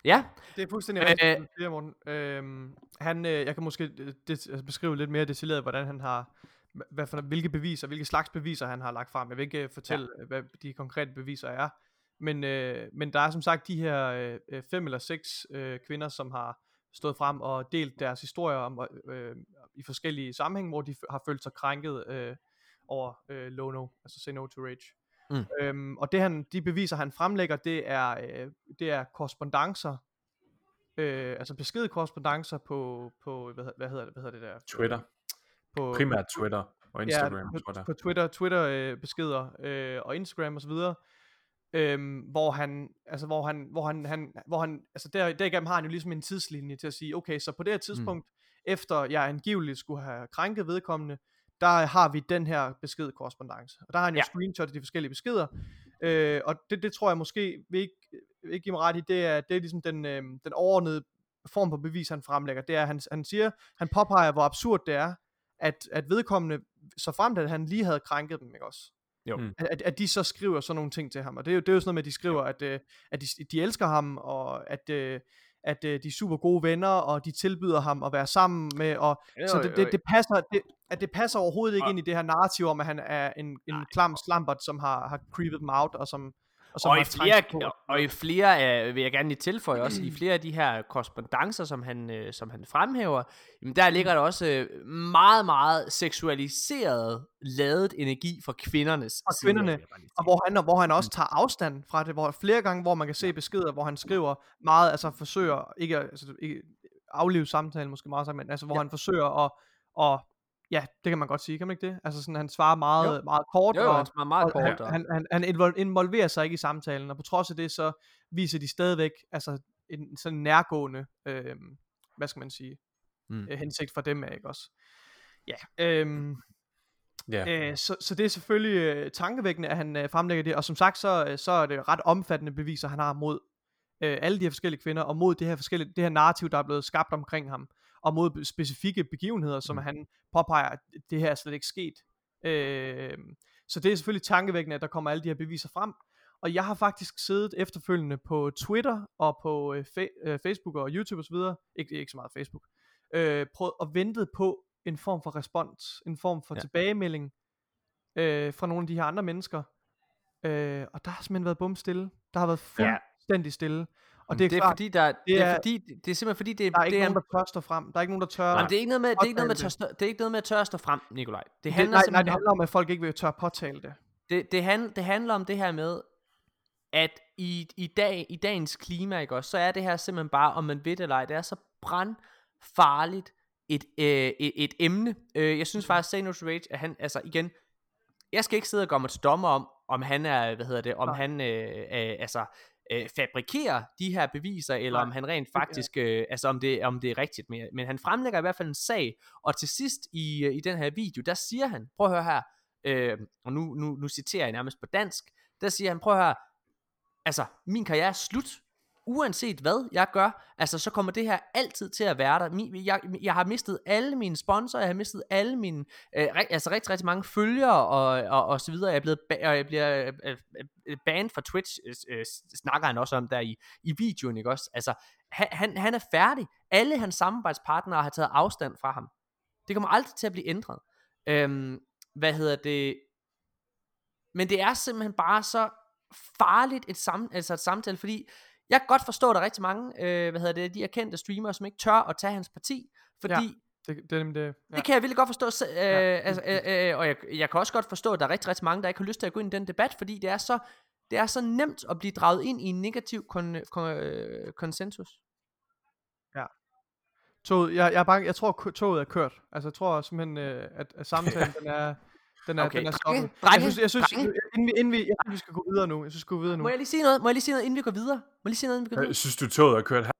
Ja, Det er fuldstændig rigtigt, øh, siger, Morten. Øhm, han, øh, jeg kan måske det, altså beskrive lidt mere detaljeret, hvordan han har, hva- hvad for, hvilke beviser, hvilke slags beviser han har lagt frem. Jeg vil ikke øh, fortælle, ja. hvad de konkrete beviser er. Men, øh, men der er som sagt de her øh, øh, fem eller seks øh, kvinder, som har stået frem og delt deres historier om, øh, i forskellige sammenhænge, hvor de har følt sig krænket øh, over øh, Lono, altså Say No to Rage. Mm. Øhm, og det han, de beviser han fremlægger, det er, øh, det er korrespondancer, øh, altså beskedkorrespondancer på, på hvad, hvad hedder det, hvad hedder det der? Twitter. På, Primært Twitter og Instagram, ja, tror på, jeg. på Twitter, Twitter øh, beskeder øh, og Instagram og så videre. Øhm, hvor han, altså hvor han, hvor han, han, hvor han, altså der, derigennem har han jo ligesom en tidslinje til at sige, okay, så på det her tidspunkt, mm. efter jeg angiveligt skulle have krænket vedkommende, der har vi den her beskedkorrespondance. Og der har han jo Ja. screenshot af de forskellige beskeder, øh, og det, det tror jeg måske, vil ikke, ikke give mig ret i, det er, det er ligesom den, øh, den overordnede form for bevis, han fremlægger. Det er, at han, han siger, han påpeger, hvor absurd det er, at, at vedkommende, så frem til at han lige havde krænket dem, ikke også? Jo. Mm. At, at de så skriver sådan nogle ting til ham, og det er jo, det er jo sådan noget med, at de skriver, at, øh, at de, de elsker ham, og at, øh, at øh, de er super gode venner, og de tilbyder ham at være sammen med, og Jo, så jo, det, det, det passer, det, at det passer overhovedet ikke Og- ind i det her narrativ om, at han er en, en klam slampert, som har, har creepet dem out, og som, og som og i, flere, og i flere af, vil jeg gerne lige tilføje også, i flere af de her korrespondancer, som han, øh, som han fremhæver, jamen der ligger der også øh, meget, meget seksualiseret ladet energi fra kvindernes Fra kvinderne, Og hvor han, hvor han også tager afstand fra det, hvor flere gange, hvor man kan se beskeder, hvor han skriver meget, altså forsøger, ikke, at- altså, ikke aflive samtalen måske meget men altså hvor Ja. han forsøger at, og ja, det kan man godt sige, kan man ikke det? Altså sådan, han svarer meget, Jo. meget kort, Jo, jo, og, han er meget og kort. han, og- han, han, han invol- involverer sig ikke i samtalen, og på trods af det, så viser de stadigvæk, altså en sådan nærgående, øh, hvad skal man sige, Mm. mm. øh, hensigt fra dem af, ikke også? Ja, øhm, Ja. Øh, så, så det er selvfølgelig øh, tankevækkende, at han øh, fremlægger det, og som sagt, så, øh, så er det ret omfattende beviser, han har mod øh, alle de her forskellige kvinder, og mod det her, forskellige, det her narrativ, der er blevet skabt omkring ham, og mod specifikke begivenheder, som Mm. han påpeger, at det her er slet ikke sket. Øh, så det er selvfølgelig tankevækkende, at der kommer alle de her beviser frem, og jeg har faktisk siddet efterfølgende på Twitter, og på øh, fa- øh, Facebook og YouTube osv., ikke, ikke så meget Facebook, øh, prøvet og ventet på en form for respons, en form for Ja. ja. tilbagemelding øh, fra nogle af de her andre mennesker. Øh, og der har simpelthen været bum stille. Der har været Ja. fuldstændig stille. Og det er, det er klart, fordi, der, det, er, er- fordi, det er simpelthen fordi, det, der er ikke det nogen, der tør stå frem. Der er ikke nogen, der tør... Jamen, det er ikke noget med, det er ikke noget med, tør, det er ikke noget med at tør stå frem, Nikolaj. Det det, handler nej, nej, simpelthen det om, handler om, at folk ikke vil tør påtale det. det, det, hand, det handler om det her med, at i, i, dag, i dagens klima, ikke også, så er det her simpelthen bare, om man ved det eller ej, det er så brandfarligt et, øh, et, et emne. Øh, jeg synes faktisk, Say No to Rage, at han, altså igen, jeg skal ikke sidde og gå mig til dommer om, om han er, hvad hedder det, om Nej. han, øh, øh, altså, øh, fabrikerer de her beviser, eller Nej, om han rent faktisk, øh, altså om det, om det er rigtigt, men, men han fremlægger i hvert fald en sag, og til sidst i, øh, i den her video, der siger han, prøv at høre her, øh, og nu, nu, nu citerer jeg nærmest på dansk, der siger han, prøv at høre, altså, min karriere er slut, uanset hvad jeg gør, altså så kommer det her altid til at være der. Jeg, jeg har mistet alle mine sponsorer, jeg har mistet alle mine, øh, altså rigtig, rigtig mange følgere og, og, og så videre. Jeg er blevet ba- og jeg bliver øh, øh, øh banned fra Twitch, øh, øh, snakker han også om der i, i videoen, ikke også? Altså, han, han, han er færdig. Alle hans samarbejdspartnere har taget afstand fra ham. Det kommer aldrig til at blive ændret. Øhm, hvad hedder det? Men det er simpelthen bare så farligt et, sam, altså et samtale, fordi jeg kan godt forstå, at der er rigtig mange, øh, hvad hedder det, de erkendte streamere, som ikke tør at tage hans parti, fordi Ja, Det, det nemlig det. Ja. det kan jeg virkelig godt forstå, øh, Ja. altså, øh, øh, og jeg, jeg kan også godt forstå, at der er rigtig, rigtig mange, der ikke har lyst til at gå ind i den debat, fordi det er så, det er så nemt at blive draget ind i en negativ kon, kon, øh, konsensus. Toget, jeg, jeg, er bange, jeg tror, toget er kørt. Altså, jeg tror simpelthen, øh, at, at samtalen, den er, den er, Okay, den er stoppet. drenge, jeg synes, jeg synes drenge. inden, vi, inden vi, jeg synes, vi skal gå videre nu. Jeg synes, vi skal gå videre nu. Må jeg lige sige noget, må jeg lige sige noget, inden vi går videre? Må jeg lige sige noget, inden vi går videre? Synes du, toget er kørt her?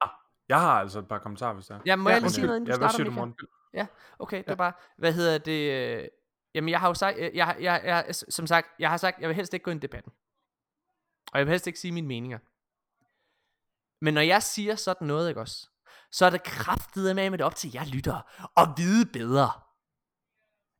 Jeg har altså et par kommentarer, hvis der er. Ja, må Ja, jeg lige sige noget, inden Ja, du hvad starter, siger du? Morten? Okay, det Ja. er bare, hvad hedder det, øh, jamen jeg har jo sagt, øh, jeg, jeg, jeg, som sagt, jeg har sagt, jeg vil helst ikke gå ind i debatten. Og jeg vil helst ikke sige mine meninger. Men når jeg siger sådan noget, ikke også, så er det kraftet med med det op til jer lytter og vide bedre.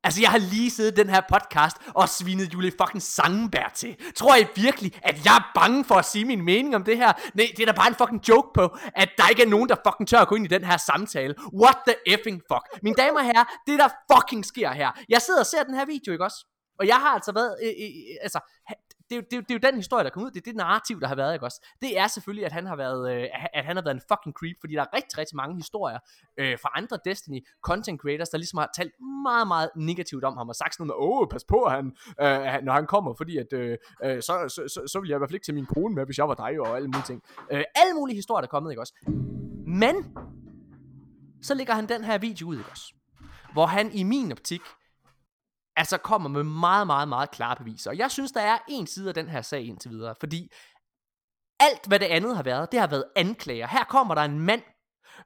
Altså, jeg har lige siddet den her podcast og svinet Julie fucking Sangenberg til. Tror I virkelig, at jeg er bange for at sige min mening om det her? Nej, det er da bare en fucking joke på, at der ikke er nogen, der fucking tør at gå ind i den her samtale. What the effing fuck? Mine damer og herrer, det der fucking sker her. Jeg sidder og ser den her video, ikke også? Og jeg har altså været, øh, øh, øh altså, det, er det, er det er jo den historie, der kom ud. Det er det narrativ, der har været, ikke også? Det er selvfølgelig, at han har været, øh, at han har været en fucking creep, fordi der er rigtig, rigtig mange historier øh, fra andre Destiny content creators, der ligesom har talt meget, meget negativt om ham, og sagt sådan noget med, åh, pas på, han, øh, når han kommer, fordi at, øh, øh, så, så, så, så vil jeg i hvert fald ikke tage min kone med, hvis jeg var dig, og alle mulige ting. Øh, alle mulige historier, der er kommet, ikke også? Men, så lægger han den her video ud, ikke også? Hvor han i min optik, altså kommer med meget, meget, meget klare beviser. Og jeg synes, der er en side af den her sag indtil videre, fordi alt, hvad det andet har været, det har været anklager. Her kommer der en mand,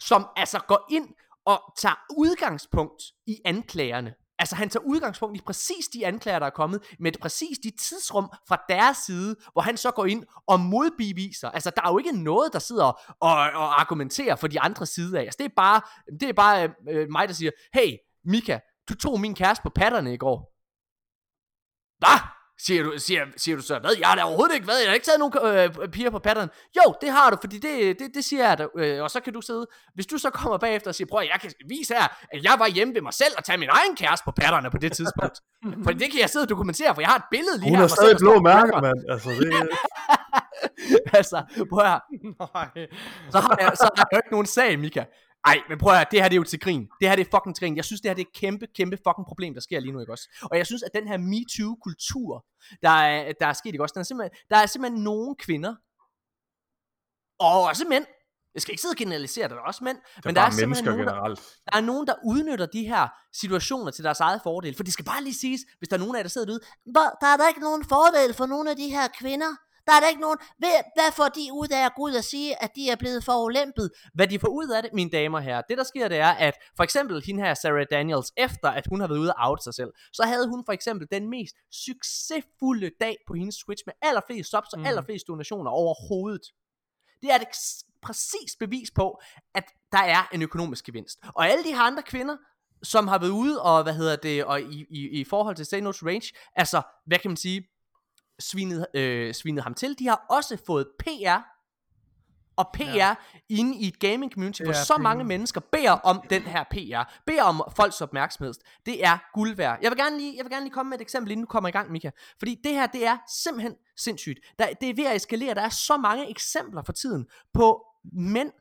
som altså går ind og tager udgangspunkt i anklagerne. Altså han tager udgangspunkt i præcis de anklager, der er kommet, med præcis de tidsrum fra deres side, hvor han så går ind og modbeviser. Altså der er jo ikke noget, der sidder og, og argumenterer for de andre side af. Altså det er bare, det er bare øh, øh mig, der siger, hey Mika, du tog min kæreste på patterne i går. Hvad? Siger du, siger, siger du så, hvad? Jeg har da overhovedet ikke været, jeg har ikke taget nogen øh, piger på pattern. Jo, det har du, fordi det, det, det siger jeg dig. Øh, og så kan du sidde, hvis du så kommer bagefter og siger, prøv jeg kan vise her, at jeg var hjemme ved mig selv og tage min egen kæreste på patterne på det tidspunkt. for det kan jeg sidde og dokumentere, for jeg har et billede lige Hun her. har af mig stadig blå mærker, mand. Altså, det, altså, prøv at så har jeg, så har jeg jo ikke nogen sag, Mika. Ej, men prøv at høre, det her det er jo til grin. Det her det er fucking til grin. Jeg synes, det her det er et kæmpe, kæmpe fucking problem, der sker lige nu, ikke også? Og jeg synes, at den her MeToo-kultur, der er, der er sket, ikke også? Den er simpelthen, der er simpelthen nogle kvinder, og også mænd, jeg skal ikke sidde og generalisere, der er også mænd, det men er der er simpelthen nogen, der, generelt. der er nogen, der udnytter de her situationer til deres eget fordel. For det skal bare lige siges, hvis der er nogen af jer, der sidder derude, der er der ikke nogen fordel for nogle af de her kvinder. Der er der ikke nogen... Hvad, hvad får de ud af at gå ud og sige, at de er blevet forulæmpet? Hvad de får ud af det, mine damer og herrer, det der sker, det er, at for eksempel hende her, Sarah Daniels, efter at hun har været ude og out sig selv, så havde hun for eksempel den mest succesfulde dag på hendes Twitch med allerflest subs og Mm. allerflest donationer overhovedet. Det er et præcis bevis på, at der er en økonomisk gevinst. Og alle de her andre kvinder, som har været ude og, hvad hedder det, og i, i, i forhold til Say No Range, altså, hvad kan man sige, svinet, øh, svinet ham til, de har også fået PR, og PR ja. inde i et gaming community, hvor så mange mennesker beder om den her PR, beder om folks opmærksomhed. Det er guld værd. Jeg vil gerne lige, jeg vil gerne lige komme med et eksempel, inden du kommer i gang, Mika. Fordi det her, det er simpelthen sindssygt. Der, det er ved at eskalere. Der er så mange eksempler for tiden på mænd,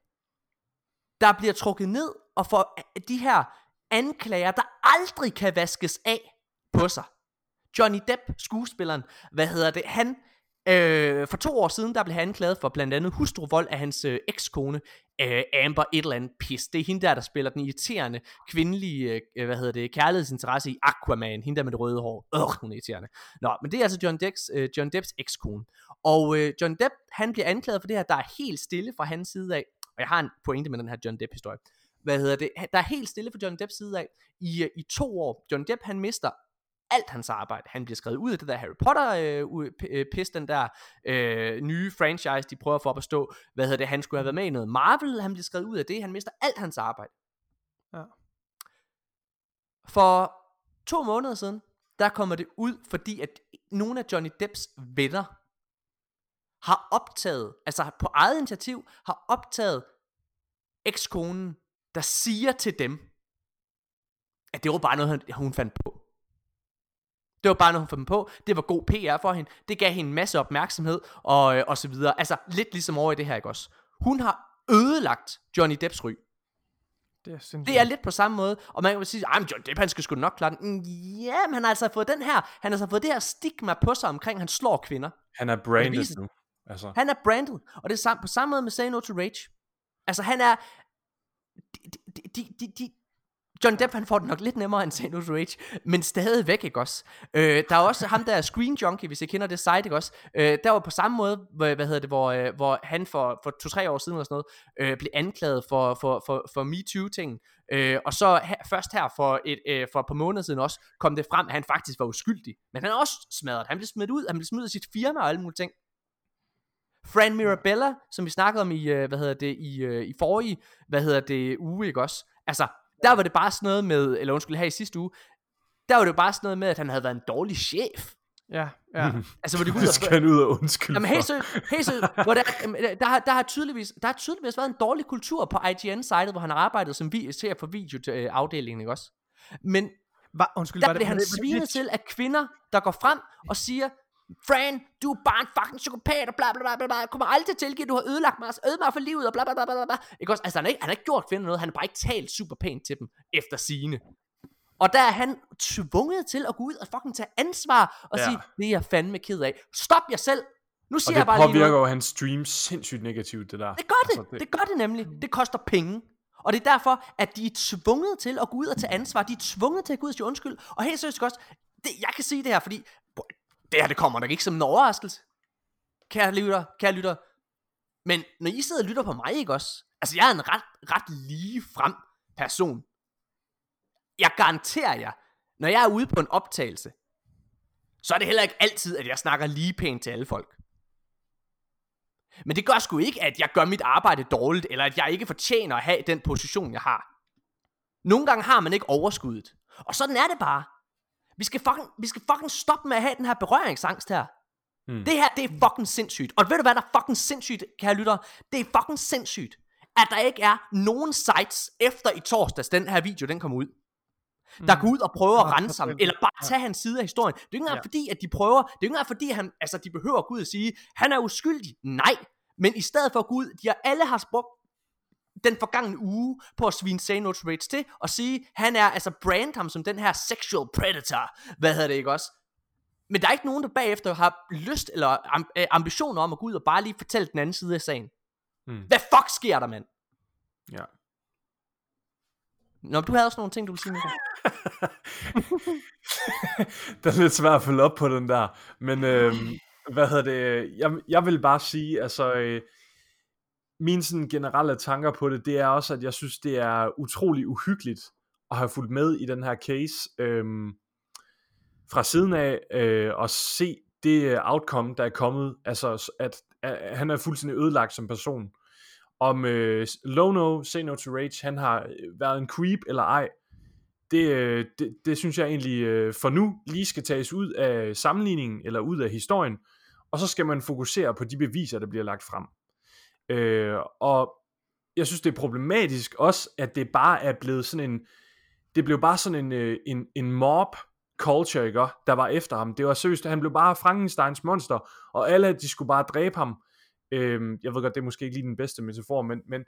der bliver trukket ned og får de her anklager, der aldrig kan vaskes af på sig. Johnny Depp, skuespilleren, hvad hedder det, han Øh, for to år siden, der blev han anklaget for blandt andet hustruvold af hans øh, ekskone, øh, Amber et eller andet pis. Det er hende der, der spiller den irriterende kvindelige, øh, hvad hedder det, kærlighedsinteresse i Aquaman. Hende der med det røde hår. Øh, hun er irriterende. Nå, men det er altså John Depps, øh, John Depps ekskone. Og øh, John Depp, han bliver anklaget for det her, der er helt stille fra hans side af. Og jeg har en pointe med den her John Depp-historie. Hvad hedder det? Der er helt stille fra John Depps side af. I, øh, I to år. John Depp, han mister alt hans arbejde. Han bliver skrevet ud af det der Harry Potter øh, øh, den der øh, nye franchise, de prøver at få op at stå. Hvad hedder det? Han skulle have været med i noget Marvel, han bliver skrevet ud af det. Han mister alt hans arbejde. Ja. For to måneder siden, der kommer det ud, fordi at nogle af Johnny Depps venner har optaget, altså på eget initiativ, har optaget ekskonen, der siger til dem, at det var bare noget, hun fandt på. Det var bare noget, hun fandt på. Det var god PR for hende. Det gav hende en masse opmærksomhed, og, øh, og så videre. Altså, lidt ligesom over i det her, ikke også? Hun har ødelagt Johnny Depps ry. Det er, sindssygt. Det er lidt på samme måde, og man kan sige, at John Depp, han skal sgu nok klare den. Mm, Ja, men han har altså fået den her, han har altså fået det her stigma på sig omkring, at han slår kvinder. Han er branded nu. Altså, Han er branded, og det er på samme måde med Say No to Rage. Altså han er, de, de, de, de, de, John Depp han får det nok lidt nemmere end Say Rage, men stadigvæk ikke også. Øh, der er også ham der Screen Junkie, hvis I kender det site, ikke også. Øh, der var på samme måde, hvad, hvad hedder det, hvor, øh, hvor han for, for to-tre år siden eller sådan noget, øh, blev anklaget for, for, for, for MeToo-ting. Øh, og så her, først her for et, øh, for et par måneder siden også, kom det frem, at han faktisk var uskyldig. Men han er også smadret. Han blev smidt ud, han blev smidt ud af sit firma og alle mulige ting. Fran Mirabella, som vi snakkede om i, øh, hvad hedder det, i, øh, i forrige, hvad hedder det, uge, ikke også? Altså, der var det bare sådan noget med, eller undskyld, her i sidste uge, der var det bare sådan noget med, at han havde været en dårlig chef. Ja, ja. Altså, hvor de går ud det skal han ud og undskylde Jamen helt seriøst, helt seriøst, hvor der, der, har, der, har tydeligvis, der har tydeligvis været en dårlig kultur på IGN-sitet, hvor han har arbejdet som vi, ser for videoafdelingen, ikke også? Men Var, undskyld, der var det, blev var han det, var det svinet lidt- til af kvinder, der går frem og siger, Fran, du er bare en fucking psykopat, og bla bla bla bla bla, jeg kommer aldrig til at tilgive, du har ødelagt mig, ødelagt mig for livet, og bla bla bla bla bla. Ikke også? Altså, han har, ikke, han har ikke gjort kvinder noget, han har bare ikke talt super pænt til dem, efter sine. Og der er han tvunget til at gå ud og fucking tage ansvar, og Ja. sige, det er jeg fandme ked af. Stop jer selv! Nu Og siger det jeg bare lige påvirker noget. jo hans stream sindssygt negativt, det der. Det gør det. Altså, det gør det nemlig. Det koster penge. Og det er derfor, at de er tvunget til at gå ud og tage ansvar. De er tvunget til at gå ud og sige undskyld. Og helt seriøst også, det, jeg kan sige det her, fordi det her det kommer nok ikke som en overraskelse. Kære lytter, kære lytter. Men når I sidder og lytter på mig, ikke også? Altså, jeg er en ret, ret lige frem person. Jeg garanterer jer, når jeg er ude på en optagelse, så er det heller ikke altid, at jeg snakker lige pænt til alle folk. Men det gør sgu ikke, at jeg gør mit arbejde dårligt, eller at jeg ikke fortjener at have den position, jeg har. Nogle gange har man ikke overskuddet. Og sådan er det bare. Vi skal fucking, vi skal fucking stoppe med at have den her berøringsangst her. Hmm. Det her, det er fucking sindssygt. Og ved du hvad, der er fucking sindssygt, kære lytter? Det er fucking sindssygt, at der ikke er nogen sites efter i torsdags, den her video, den kom ud. Der går ud og prøver at rense ham, eller bare tage hans side af historien. Det er ikke engang Ja. fordi, at de prøver, det er ikke engang fordi, han, altså, de behøver at gå ud og sige, han er uskyldig. Nej, men i stedet for at gå ud, de har alle har brugt den forgangne uge på at svine to Rage til, og sige, han er, altså brand ham som den her sexual predator, hvad hedder det ikke også? Men der er ikke nogen, der bagefter har lyst eller am- øh, ambitioner om at gå ud og bare lige fortælle den anden side af sagen. Hmm. Hvad fuck sker der, mand? Ja. Nå, du havde også nogle ting, du ville sige, Michael. det er lidt svært at følge op på den der. Men øhm, hvad hedder det? Jeg, jeg vil bare sige, altså... Øh, mine sådan generelle tanker på det, det er også, at jeg synes, det er utrolig uhyggeligt at have fulgt med i den her case øhm, fra siden af øh, og se det øh, outcome, der er kommet, altså at, at han er fuldstændig ødelagt som person. Om øh, Lono, Say No to Rage, han har øh, været en creep eller ej, det, øh, det, det synes jeg egentlig øh, for nu lige skal tages ud af sammenligningen eller ud af historien, og så skal man fokusere på de beviser, der bliver lagt frem. Øh, og jeg synes, det er problematisk også, at det bare er blevet sådan en, det blev bare sådan en, øh, en, en mob culture, ikke, der var efter ham. Det var seriøst, han blev bare Frankensteins monster, og alle, de skulle bare dræbe ham. Øh, jeg ved godt, det er måske ikke lige den bedste metafor, men, men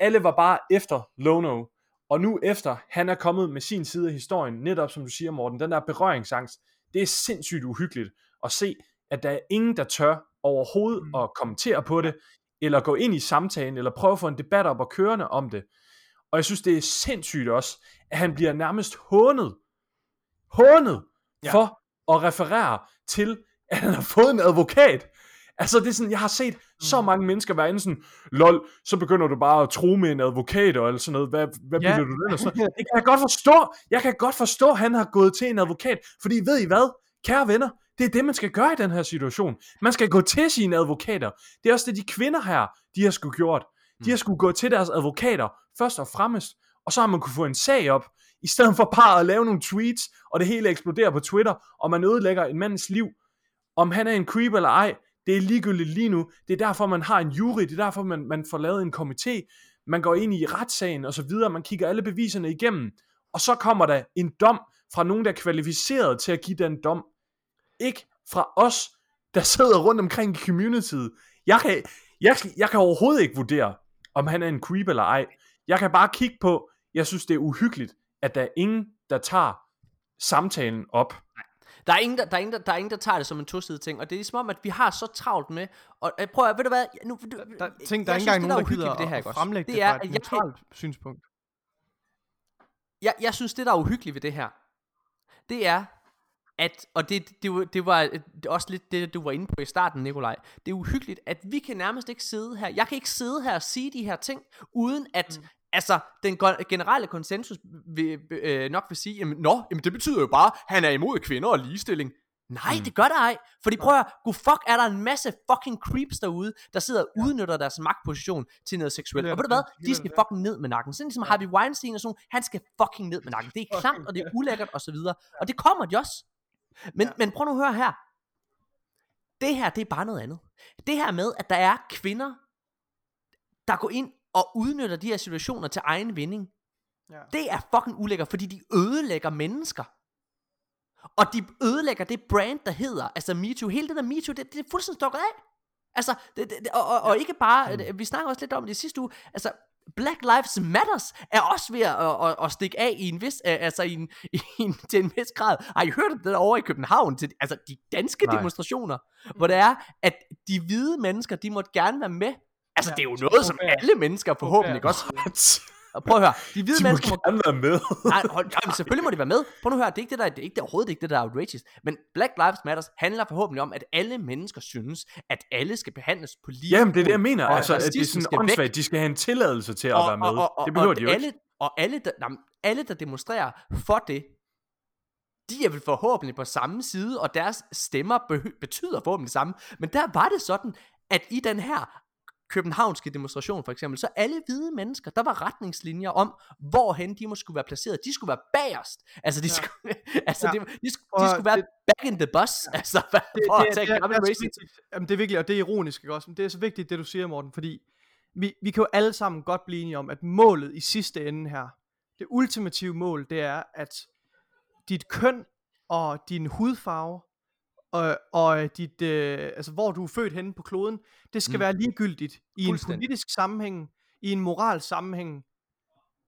alle var bare efter Lono, og nu efter han er kommet med sin side af historien, netop som du siger, Morten, den der berøringsangst, det er sindssygt uhyggeligt at se, at der er ingen, der tør overhovedet Mm. at kommentere på det, eller gå ind i samtalen, eller prøve at få en debat op og kørende om det. Og jeg synes, det er sindssygt også, at han bliver nærmest hånet, hånet Ja. for at referere til, at han har fået en advokat. Altså det er sådan, jeg har set så Mm. mange mennesker være inde sådan, lol, så begynder du bare at tro med en advokat og alt sådan noget, hvad, hvad Ja. ja. du den? Og sådan. noget. Det kan jeg godt forstå, jeg kan godt forstå, at han har gået til en advokat, fordi ved I hvad, kære venner, det er det, man skal gøre i den her situation. Man skal gå til sine advokater. Det er også det, de kvinder her, de har sgu gjort. De har skulle gå til deres advokater, først og fremmest, og så har man kunne få en sag op, i stedet for bare at lave nogle tweets, og det hele eksploderer på Twitter, og man ødelægger en mands liv. Om han er en creep eller ej, det er ligegyldigt lige nu. Det er derfor, man har en jury, det er derfor, man, man får lavet en komité, man går ind i retssagen og så videre, man kigger alle beviserne igennem, og så kommer der en dom fra nogen, der er kvalificeret til at give den dom. Ikke fra os, der sidder rundt omkring i communityet. Jeg kan, jeg, jeg kan overhovedet ikke vurdere, om han er en creep eller ej. Jeg kan bare kigge på, jeg synes det er uhyggeligt, at der er ingen, der tager samtalen op. Der er, ingen, der, der, er ingen, der, der er ingen, der tager det som en tosidig ting, og det er ligesom om, at vi har så travlt med, og øh, prøv at, ved du hvad, nu, du, Der, tænk, der er jeg ikke synes, engang det, nogen, der uhyggeligt gider ved det her, at fremlægge det, det er, fra et jeg, neutralt synspunkt. jeg, jeg synes, det der er uhyggeligt ved det her, det er, at, og det, det, var- det var er også lidt det, du var inde på i starten, Nikolaj. Det er uhyggeligt, at vi kan nærmest ikke sidde her. Jeg kan ikke sidde her og sige de her ting, uden at, mm. altså, den generelle konsensus vil, øh, nok vil sige, jamen, nå, jamen, det betyder jo bare, at han er imod kvinder og ligestilling. Nej, mm. det gør der ej. Fordi prøv at gud fuck, er der en masse fucking creeps derude, der sidder og udnytter deres magtposition til noget seksuelt. Og ved du hvad? De skal fucking ned med nakken. Sådan ligesom Harvey Weinstein og sådan han skal fucking ned med nakken. Det er klamt, og det er ulækkert og så videre. Og det kommer de også. Men, Ja. men prøv nu at høre her. Det her, det er bare noget andet. Det her med, at der er kvinder, der går ind og udnytter de her situationer til egen vinding. Ja. Det er fucking ulækkert, fordi de ødelægger mennesker. Og de ødelægger det brand, der hedder, altså MeToo. Hele det der MeToo, det, det er fuldstændig stukket af. Altså, det, det, og, og, og ikke bare, mm. vi snakker også lidt om det i sidste uge, altså, Black Lives Matters er også ved at, at, at, at stikke af i en vis, øh, altså i en, i en, til en vis grad. Har I hørt om det der over i København, til, altså de danske Nej. demonstrationer, hvor det er, at de hvide mennesker, de måtte gerne være med. Altså, Ja, det er jo noget, som alle mennesker forhåbentlig også. Og prøv at høre, de hvide De mennesker må gerne være med. Nej, hold, jamen, selvfølgelig må de være med. Prøv nu at høre, det er ikke det, der, det er ikke det, overhovedet ikke det, der er outrageous. Men Black Lives Matters handler forhåbentlig om, at alle mennesker synes, at alle skal behandles på lige Jamen, det er det, jeg mener. og Altså, at det er sådan åndssvagt. De skal have en tilladelse til at være med. det behøver og de jo ikke. alle, Og alle, der, jamen, alle, der demonstrerer for det, de er vel forhåbentlig på samme side, og deres stemmer be- betyder forhåbentlig samme. Men der var det sådan, at i den her københavnske demonstration for eksempel, så alle hvide mennesker, der var retningslinjer om, hvorhen de må skulle være placeret. De skulle være bagerst. Altså, de, Ja. skulle, altså, Ja. de, de, de skulle være det- back in the bus. Altså, for, det, for det, at tage det, er- er vigtigt. Jamen, det er virkelig, og det er ironisk, ikke også? Men det er så vigtigt, det du siger, Morten, fordi vi, vi kan jo alle sammen godt blive enige om, at målet i sidste ende her, det ultimative mål, det er, at dit køn og din hudfarve, og, og dit, øh, altså hvor du er født henne på kloden, det skal Mm. mm. være ligegyldigt i en politisk sammenhæng, i en moral sammenhæng,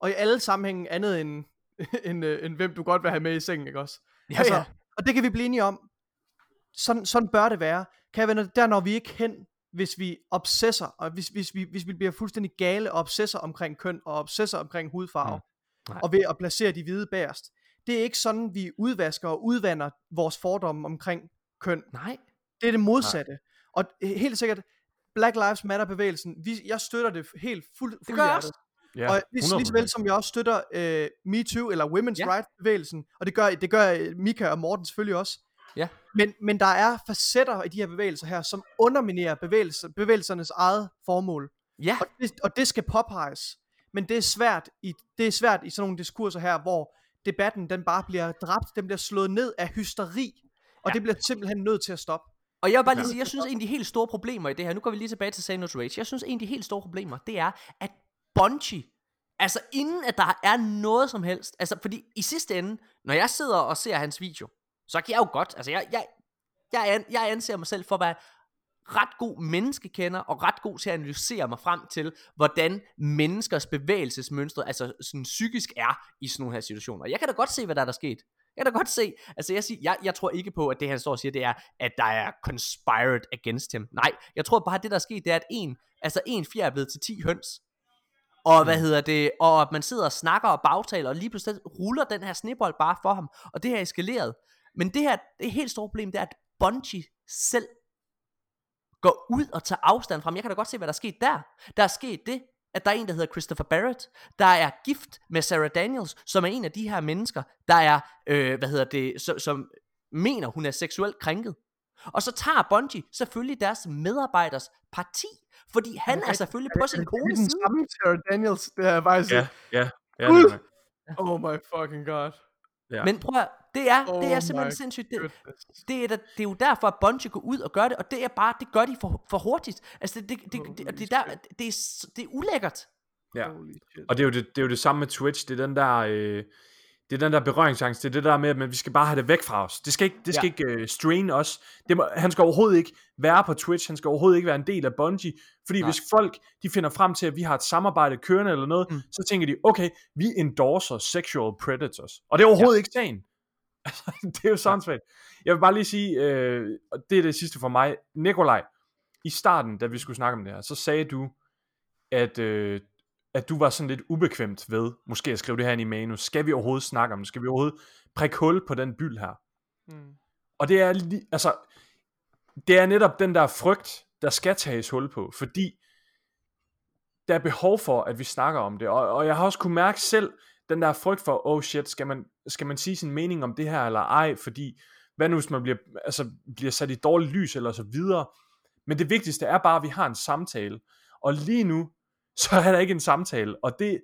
og i alle sammenhænge andet end, end, øh, end hvem du godt vil have med i sengen, ikke også? Ja, altså, ja. Og det kan vi blive enige om. Sådan, sådan bør det være. Kære venner, der når vi ikke hen, hvis vi obsesser, og hvis, hvis, vi, hvis vi bliver fuldstændig gale og obsesser omkring køn, og obsesser omkring hudfarve, Nej. og ved at placere de hvide bagerst. Det er ikke sådan, vi udvasker og udvander vores fordomme omkring køn. Nej. Det er det modsatte. Nej. Og helt sikkert, Black Lives Matter bevægelsen, vi, jeg støtter det helt fuld, Det gør jeg. Ja, og lige, lige så vel 100%. som jeg også støtter øh, MeToo eller Women's Ja. ja. Rights bevægelsen, og det gør, det gør øh, Mika og Morten selvfølgelig også. Ja. Men, men der er facetter i de her bevægelser her, som underminerer bevægelser, bevægelsernes eget formål. Ja. Og det, og det skal påpeges. Men det er svært i, det er svært i sådan nogle diskurser her, hvor debatten den bare bliver dræbt, den bliver slået ned af hysteri, og Ja. det bliver simpelthen nødt til at stoppe. Og jeg vil bare lige sige, jeg synes en af de helt store problemer i det her, nu går vi lige tilbage til to Rage, jeg synes en af de helt store problemer, det er, at Bungie, altså inden at der er noget som helst, altså fordi i sidste ende, når jeg sidder og ser hans video, så kan jeg jo godt, altså jeg, jeg, jeg, jeg anser mig selv for at være ret god menneskekender, og ret god til at analysere mig frem til, hvordan menneskers bevægelsesmønstre, altså sådan psykisk er i sådan nogle her situationer. Jeg kan da godt se, hvad der er der sket. Jeg kan da godt se, altså jeg, siger, jeg, jeg tror ikke på, at det han står og siger, det er, at der er conspired against him. Nej, jeg tror bare, at det der er sket, det er, at en, altså en fjer er blevet til 10 høns. Og hvad hedder det, og at man sidder og snakker og bagtaler, og lige pludselig ruller den her snebold bare for ham, og det her er eskaleret. Men det her, det helt store problem, det er, at Bungie selv går ud og tager afstand fra ham. Jeg kan da godt se, hvad der er sket der. Der er sket det, at der er en, der hedder Christopher Barrett, der er gift med Sarah Daniels, som er en af de her mennesker, der er, øh, hvad hedder det, som, som mener, hun er seksuelt krænket. Og så tager Bungie selvfølgelig deres medarbejders parti, fordi han er selvfølgelig på sin kones den side. samme Sarah Daniels, det er faktisk... Ja, ja. ja er, Oh my fucking god. Ja. Men prøv at, det er, det er Oh simpelthen sindssygt. Det, det, er, da, det er jo derfor, at Bungie går ud og gør det, og det er bare, det gør de for, for hurtigt. Altså, det, det, det, det, det, det, der, det, er, det er ulækkert. ja. Og det er, jo det, det er jo det samme med Twitch. Det er den der, øh, det er den der berøringsangst. Det er det der med, at vi skal bare have det væk fra os. Det skal ikke, det skal Ja. ikke øh, strain os. Det må, han skal overhovedet ikke være på Twitch. Han skal overhovedet ikke være en del af Bungie. Fordi Nej. hvis folk de finder frem til, at vi har et samarbejde kørende eller noget, Mm. så tænker de, okay, vi endorser sexual predators. Og det er overhovedet ja. ikke sagen. Altså, det er jo sådan svært. Jeg vil bare lige sige, øh, og det er det sidste for mig. Nikolaj, i starten, da vi skulle snakke om det her, så sagde du, at, øh, at du var sådan lidt ubekvemt ved, måske at skrive det her ind i manus. Skal vi overhovedet snakke om det? Skal vi overhovedet prikke hul på den byld her? Mm. Og det er, li- altså, det er netop den der frygt, der skal tages hul på, fordi der er behov for, at vi snakker om det. Og, og jeg har også kunne mærke selv den der frygt for, oh shit, skal man, skal man sige sin mening om det her eller ej, fordi hvad nu hvis man bliver, altså, bliver sat i dårligt lys eller så videre. Men det vigtigste er bare, at vi har en samtale. Og lige nu, så er der ikke en samtale. Og det,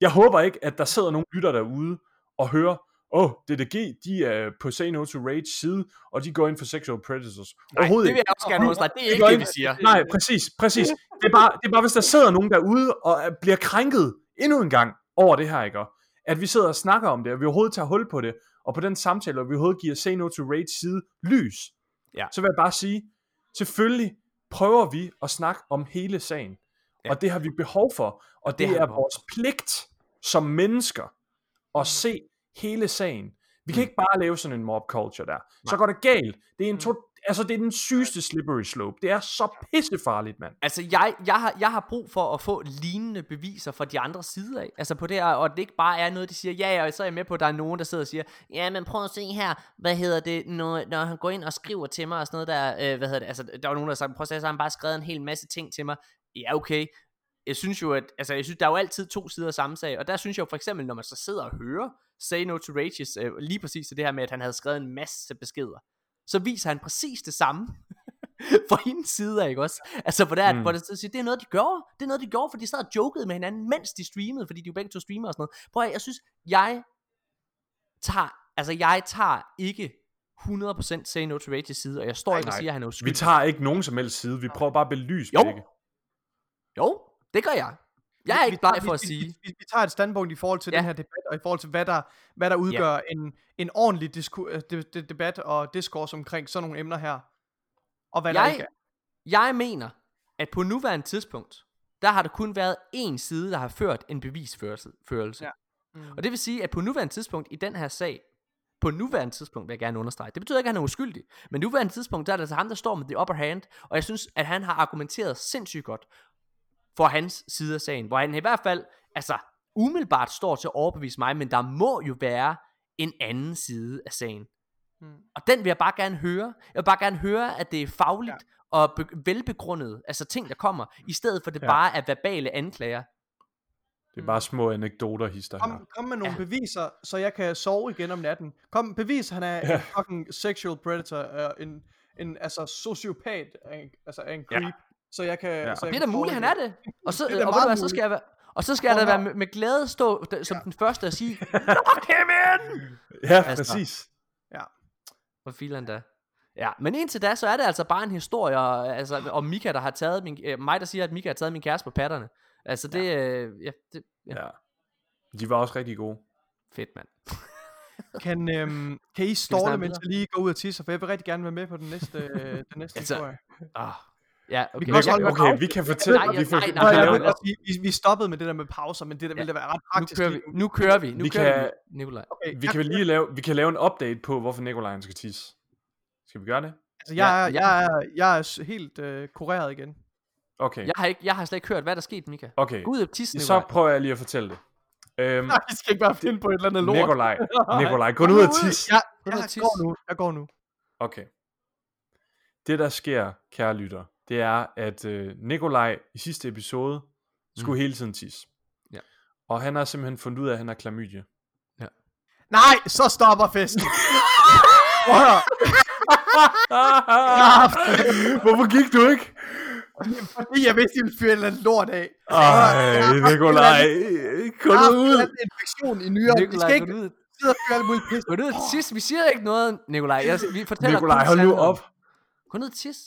jeg håber ikke, at der sidder nogle lytter derude og hører, åh, oh, DDG, de er på Say No to Rage side, og de går ind for sexual predators. Nej, det vil jeg også gerne understrege. Det er ikke det, vi siger. Nej, præcis, præcis. Det er, bare, det er bare, hvis der sidder nogen derude og er- bliver krænket endnu en gang over det her, ikke? At vi sidder og snakker om det, og vi overhovedet tager hul på det, og på den samtale, og vi overhovedet giver Say No to Rage side lys, Ja. så vil jeg bare sige, selvfølgelig prøver vi at snakke om hele sagen. Ja. Og det har vi behov for, og det, det er vores pligt som mennesker at se hele sagen. Vi kan Mm. ikke bare lave sådan en mob culture der. Så Nej. går det galt. Det er en Mm. to, altså det er den sygeste slippery slope. Det er så pissefarligt, mand. Altså, jeg, jeg, har, jeg har brug for at få lignende beviser fra de andre sider af. Altså på det her, og det ikke bare er noget, de siger, ja, ja, og så er jeg med på, at der er nogen, der sidder og siger, ja, men prøv at se her, hvad hedder det, når, når han går ind og skriver til mig og sådan noget der, øh, hvad hedder det, altså der var nogen, der sagde, prøv at se, så har han bare skrevet en hel masse ting til mig. Ja, okay. Jeg synes jo, at, altså jeg synes, der er jo altid to sider af samme sag, og der synes jeg jo for eksempel, når man så sidder og hører Say No to Rages, øh, lige præcis det her med, at han havde skrevet en masse beskeder, så viser han præcis det samme fra hendes side af, ikke også? Altså, hvor det er, mm. Hvor det, det er noget, de gør. Det er noget, de gjorde, for de sad og jokede med hinanden, mens de streamede, fordi de jo begge to streamer og sådan noget. Prøv at, jeg synes, jeg tager, altså jeg tager ikke 100% Say No to Rage's side, og jeg står ikke og nej. siger, at han er Vi uskyldig. tager ikke nogen som helst side. Vi prøver bare at belyse Jo. begge. Jo, det gør jeg. Jeg er Vi- ikke bleg for at vi, sige. Vi, vi, vi tager et standpunkt i forhold til Ja. ja. den her debat, og i forhold til, hvad der, hvad der udgør en, en ordentlig disku, øh, de, de, debat og diskurs omkring sådan nogle emner her. Og hvad der ikke Jeg, er. jeg mener, at på nuværende tidspunkt, der har der kun været én side, der har ført en bevisførelse. Førelse. Ja. Mm. Og det vil sige, at på nuværende tidspunkt i den her sag, på nuværende tidspunkt vil jeg gerne understrege, det betyder ikke, at han er uskyldig, men nuværende tidspunkt, der er det altså ham, der står med the upper hand, og jeg synes, at han har argumenteret sindssygt godt for hans side af sagen, hvor han i hvert fald, altså umiddelbart står til at overbevise mig, men der må jo være en anden side af sagen. Mm. Og den vil jeg bare gerne høre. Jeg vil bare gerne høre, at det er fagligt ja. og be- velbegrundet, altså ting, der kommer, i stedet for det ja. Bare er verbale anklager. Det er bare små anekdoter, hister her. Kom, kom med nogle Ja. beviser, så jeg kan sove igen om natten. Kom, bevis, han er Ja. en fucking sexual predator, uh, en, en altså sociopat, en, altså en Ja. Så jeg kan... Ja. Så jeg Det er da muligt, han er det. Og så, Det er og ved hvad, så skal jeg være, og så skal jeg da være at med, med glæde stå som den første og sige, Knock him in! Ja, Altså. præcis. Hvor filan da. Ja, men indtil da, så er det altså bare en historie og, altså, om Mika, der har taget min, øh, mig, der siger, at Mika har taget min kæreste på patterne. Altså det, ja, øh, ja, det ja. Ja. De var også rigtig gode. fedt, mand. Kan, øhm, kan I ståle, mens jeg lige går ud og tisser, for jeg vil rigtig gerne være med på den næste, øh, den næste Altså, historie. Ah, Ja, Vi okay. kan også Okay, holde okay, vi kan fortælle... Nej, vi, får, nej, vi, nej, kan jeg nej, også sige, vi, vi stoppede med det der med pauser, men det der Ja. ville da være ret Nu praktisk. kører vi, nu kører vi, nu Vi kører kan- vi, Nikolaj. Okay, vi kan vel lige lave, vi kan lave en update på, hvorfor Nikolaj skal tisse. Skal vi gøre det? altså, jeg, er, Ja, jeg, er, jeg er helt øh, kureret igen. Okay, Jeg har, ikke, jeg har slet ikke hørt, hvad der skete, Mika. okay. Gå ud og tisse, Så Nikolaj. prøver jeg lige at fortælle det. Øhm, Nej, vi skal ikke bare finde på et eller andet lort. Nikolaj, Nikolaj, gå nu ud og tisse. Jeg, Gå nu jeg tisse. går nu. Jeg går nu. Okay. Det der sker, kære lytter, det er, at øh, Nikolaj i sidste episode skulle hele tiden tisse. Ja. Og han har simpelthen fundet ud af, at han har klamydia. Nej, så stopper festen. At. Hvorfor gik du ikke? Fordi jeg vidste, I ville fyre andet lort af. Ej, Nikolaj, gå Jeg har nu en ud. eller anden infektion i nyere. Vi Nikolaj, skal ikke sidde og fyre alt muligt pis. Gå nu ud og tisse. Vi siger ikke noget, Nikolaj. Jeg, vi fortæller Nikolaj, hold nu op. Gå ned og tisse.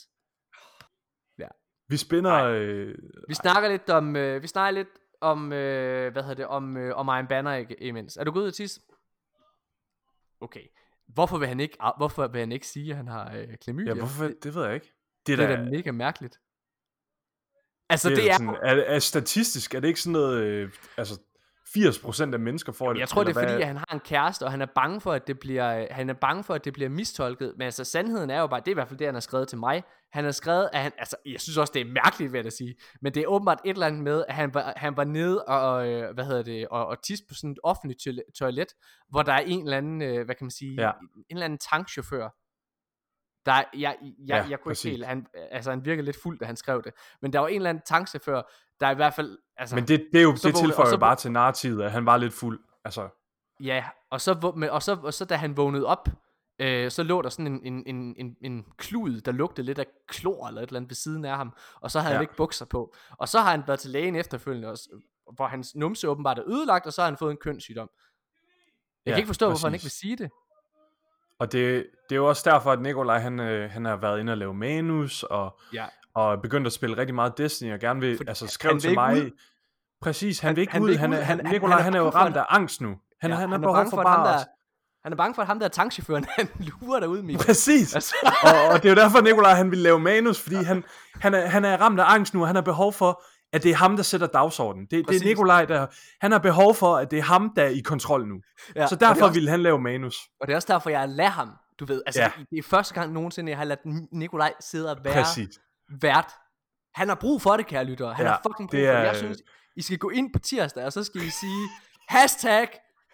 Vi spænder... Øh, Vi snakker lidt om, øh, vi snakker lidt om, øh, hvad hedder det, om, øh, om Iron Banner ikke, imens. Er du gået ud og tisse? Okay. Hvorfor vil han ikke, ah, hvorfor vil han ikke sige, at han har øh, klamydia? ja, hvorfor? Det ved jeg ikke. Det Det er da, da mega mærkeligt. Altså, det det er, er, sådan, er, er statistisk, er det ikke sådan noget, øh, altså 80% af mennesker får det? jeg tror, det er eller fordi, hvad? at han har en kæreste, og han er bange for, at det bliver, han er bange for, at det bliver mistolket. Men altså, sandheden er jo bare, det er i hvert fald det, han har skrevet til mig. Han har skrevet, at han, altså, jeg synes også, det er mærkeligt, vil jeg sige. Men det er åbenbart et eller andet med, at han var, han var nede og, øh, hvad hedder det, og, og tisse på sådan et offentligt toilet, hvor der er en eller anden, øh, hvad kan man sige, Ja. en eller anden tankchauffør. Der, er- jeg, jeg, jeg, Ja, jeg kunne præcis. ikke helt, han, altså han virkede lidt fuld, da han skrev det. Men der var en eller anden tankchauffør, der i hvert fald, altså, Men det, det, er jo, Så det tilføjer jo bare til narrativet, at han var lidt fuld. Altså, Ja, og så, men, og så, og så da han vågnede op, øh, så lå der sådan en, en, en, en, en klud, der lugtede lidt af klor eller et eller andet ved siden af ham, og så havde ja. han ikke bukser på. Og så har han været til lægen efterfølgende, også, hvor hans numse åbenbart er ødelagt, og så har han fået en kønssygdom. Jeg Ja, kan ikke forstå, hvorfor han ikke præcis. vil sige det. Og det, det er jo også derfor, at Nikolaj, han, øh, han har været inde og lave manus, og, Ja. og begyndt at spille rigtig meget Destiny, og gerne vil, Fordi altså vil til mig, ud. præcis, han, Han- vil ikke han ud, vil han, ud. Han- han, Nikolaj, han er han er jo for, ramt af angst nu. Han, Ja, han, han har er behov for for, at ham bare... der- Han er bange for, at ham der tankchaufføren, han lurer derude, Michael. Præcis. Altså, og, og det er jo derfor, Nikolaj han vil lave manus, fordi han, han, er, han er ramt af angst nu, og han har behov for, at det er ham, der sætter dagsordenen. Det, det er. Nikolaj, der han har behov for, at det er ham, der er i kontrol nu. ja, Så det er derfor også- ville han lave manus. Og det er også derfor, jeg lader ham, du ved. Altså, Ja. ja. det er første gang nogensinde, jeg har ladet Nikolaj sidde og være Præcis. vært. Han har brug for det, kære lyttere. Han Ja, har fucking brug det for det. er- Jeg synes, I skal gå ind på tirsdag, og så skal I sige, hashtag,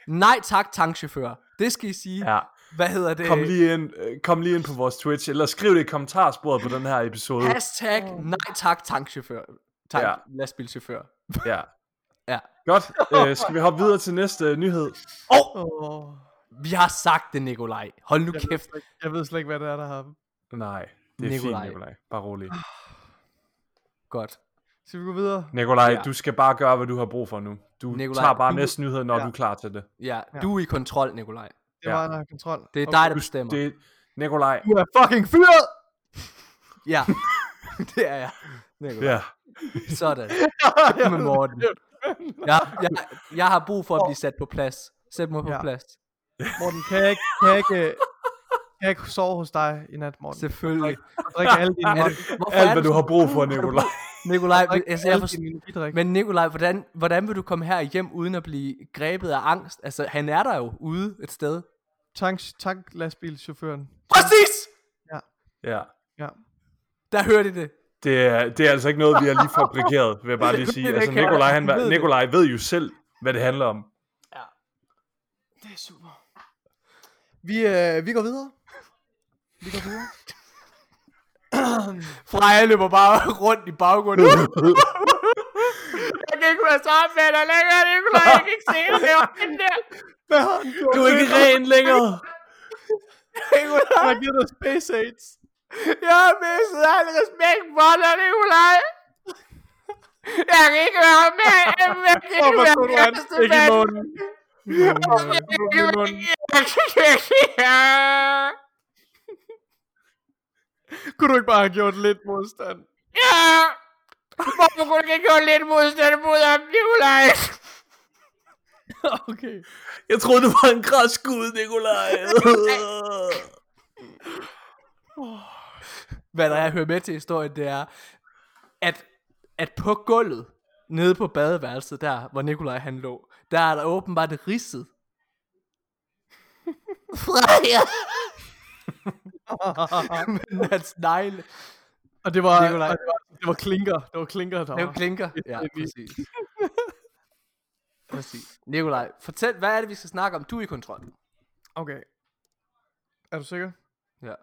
nej tak tankchauffør. Det skal I sige. Ja. Hvad hedder det? Kom lige, ind, øh, kom lige ind på vores Twitch, eller skriv det i kommentarsporet på den her episode. Hashtag, nej tak tankchauffør. Tank, Ja. lastbilchauffør. Ja. Ja. Godt. Øh, skal vi hoppe videre til næste øh, nyhed? Åh, Vi har sagt det, Nikolaj. Hold nu jeg, ved kæft. slet, ikke- jeg ved slet ikke, hvad det er, der har... Nej, det er Nikolaj. fint, Nikolaj. Bare rolig. Godt. Skal vi gå videre? Nikolaj, Ja. du skal bare gøre, hvad du har brug for nu. Du Nikolaj, tager bare du- næste nyhed, når Ja. du er klar til det. Ja, Ja. du er i kontrol, Nikolaj. Det Ja. var en kontrol. Det er Okay. dig, der bestemmer. det, Nikolaj, Du er fucking fyret! Ja, det er jeg. Nikolaj. ja. Sådan. med Morten. Jeg, jeg, jeg har brug for at blive sat på plads. Sæt mig på Ja. plads. Morten, kan jeg ikke, kan jeg ikke, kan jeg ikke sove hos dig i nat, Morten? Selvfølgelig. Og drikke alle dine, Er det, Alt, hvad du har brug for, Nikolaj. Nikolaj, altså, jeg forstår, men Nikolaj, hvordan, hvordan vil du komme her hjem uden at blive grebet af angst? Altså, han er der jo ude et sted. Tank, tank lastbilchaufføren. Præcis! Ja. Ja. Der hørte I det. Det er, det er altså ikke noget, vi har lige fabrikeret, vil jeg bare lige sige. Altså, jeg- Nikolaj, han, jeg ved. Nikolaj ved jo selv, hvad det handler om. Det er super. Vi, øh, vi går videre. Vi går videre. Freja løber bare rundt i baggrunden. jeg kan ikke være sammen med dig længere, Nikolaj. Jeg kan ikke se det der. der. Du er ikke ren længere. Nikolaj, har givet dig space aids. Jeg har mistet al respekt for dig, Nikolaj. Jeg kan ikke være med. Jeg kan ikke være du han kæreste ikke i med. Kunne du ikke bare have gjort lidt modstand? Ja! Hvorfor kunne du ikke gøre lidt modstand mod ham, Nikolaj? okay. Jeg troede, du var en græsk gud, Nikolaj. Hvad der er, jeg hører med til historien, det er, at, at på gulvet, nede på badeværelset der, hvor Nikolaj han lå, der er der åbenbart ridset. Freja. Men hans negle, og det var, Nikolaj. og det var, det var klinker. Det var klinker, der det var. klinker. Ja, præcis. præcis. Nikolaj, fortæl, hvad er det, vi skal snakke om? Du er i kontrol. Okay. Er du sikker? Ja.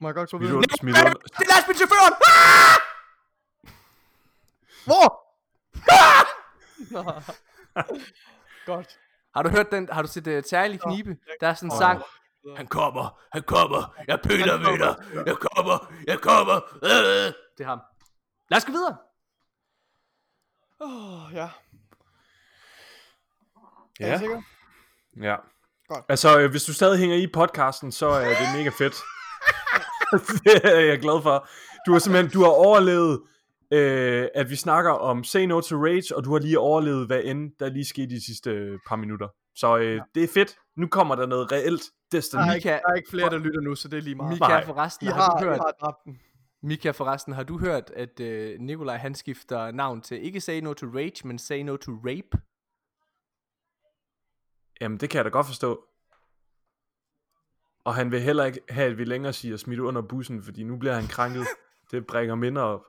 Må jeg godt gå videre? under, smid under. Det er lastbilchaufføren! Hvor? Godt. Har du hørt den? Har du set uh, Tærlig Knibe? Der er sådan en sang. Han kommer, han kommer, jeg pøler ved dig, jeg kommer, jeg kommer. Øh. Det er ham. Lad os gå videre. Åh, oh, ja. Er Ja. du sikker? Ja. Godt. Altså, øh, hvis du stadig hænger i podcasten, så er det mega fedt. Det er jeg glad for. Du har simpelthen, du har overlevet, øh, at vi snakker om Say No to Rage, og du har lige overlevet, hvad end der lige skete de sidste øh, par minutter. Så øh, det er fedt. Nu kommer der noget reelt Destiny. Der er, ikke, der er ikke flere, der lytter nu, så det er lige meget. Mika Nej. forresten, I har, har, du I hørt, har. Mika forresten, har du hørt, at uh, Nikolaj han skifter navn til ikke Say No to Rage, men Say No to Rape? Jamen, det kan jeg da godt forstå. Og han vil heller ikke have, at vi længere siger smidt under bussen, fordi nu bliver han krænket. Det bringer minder op.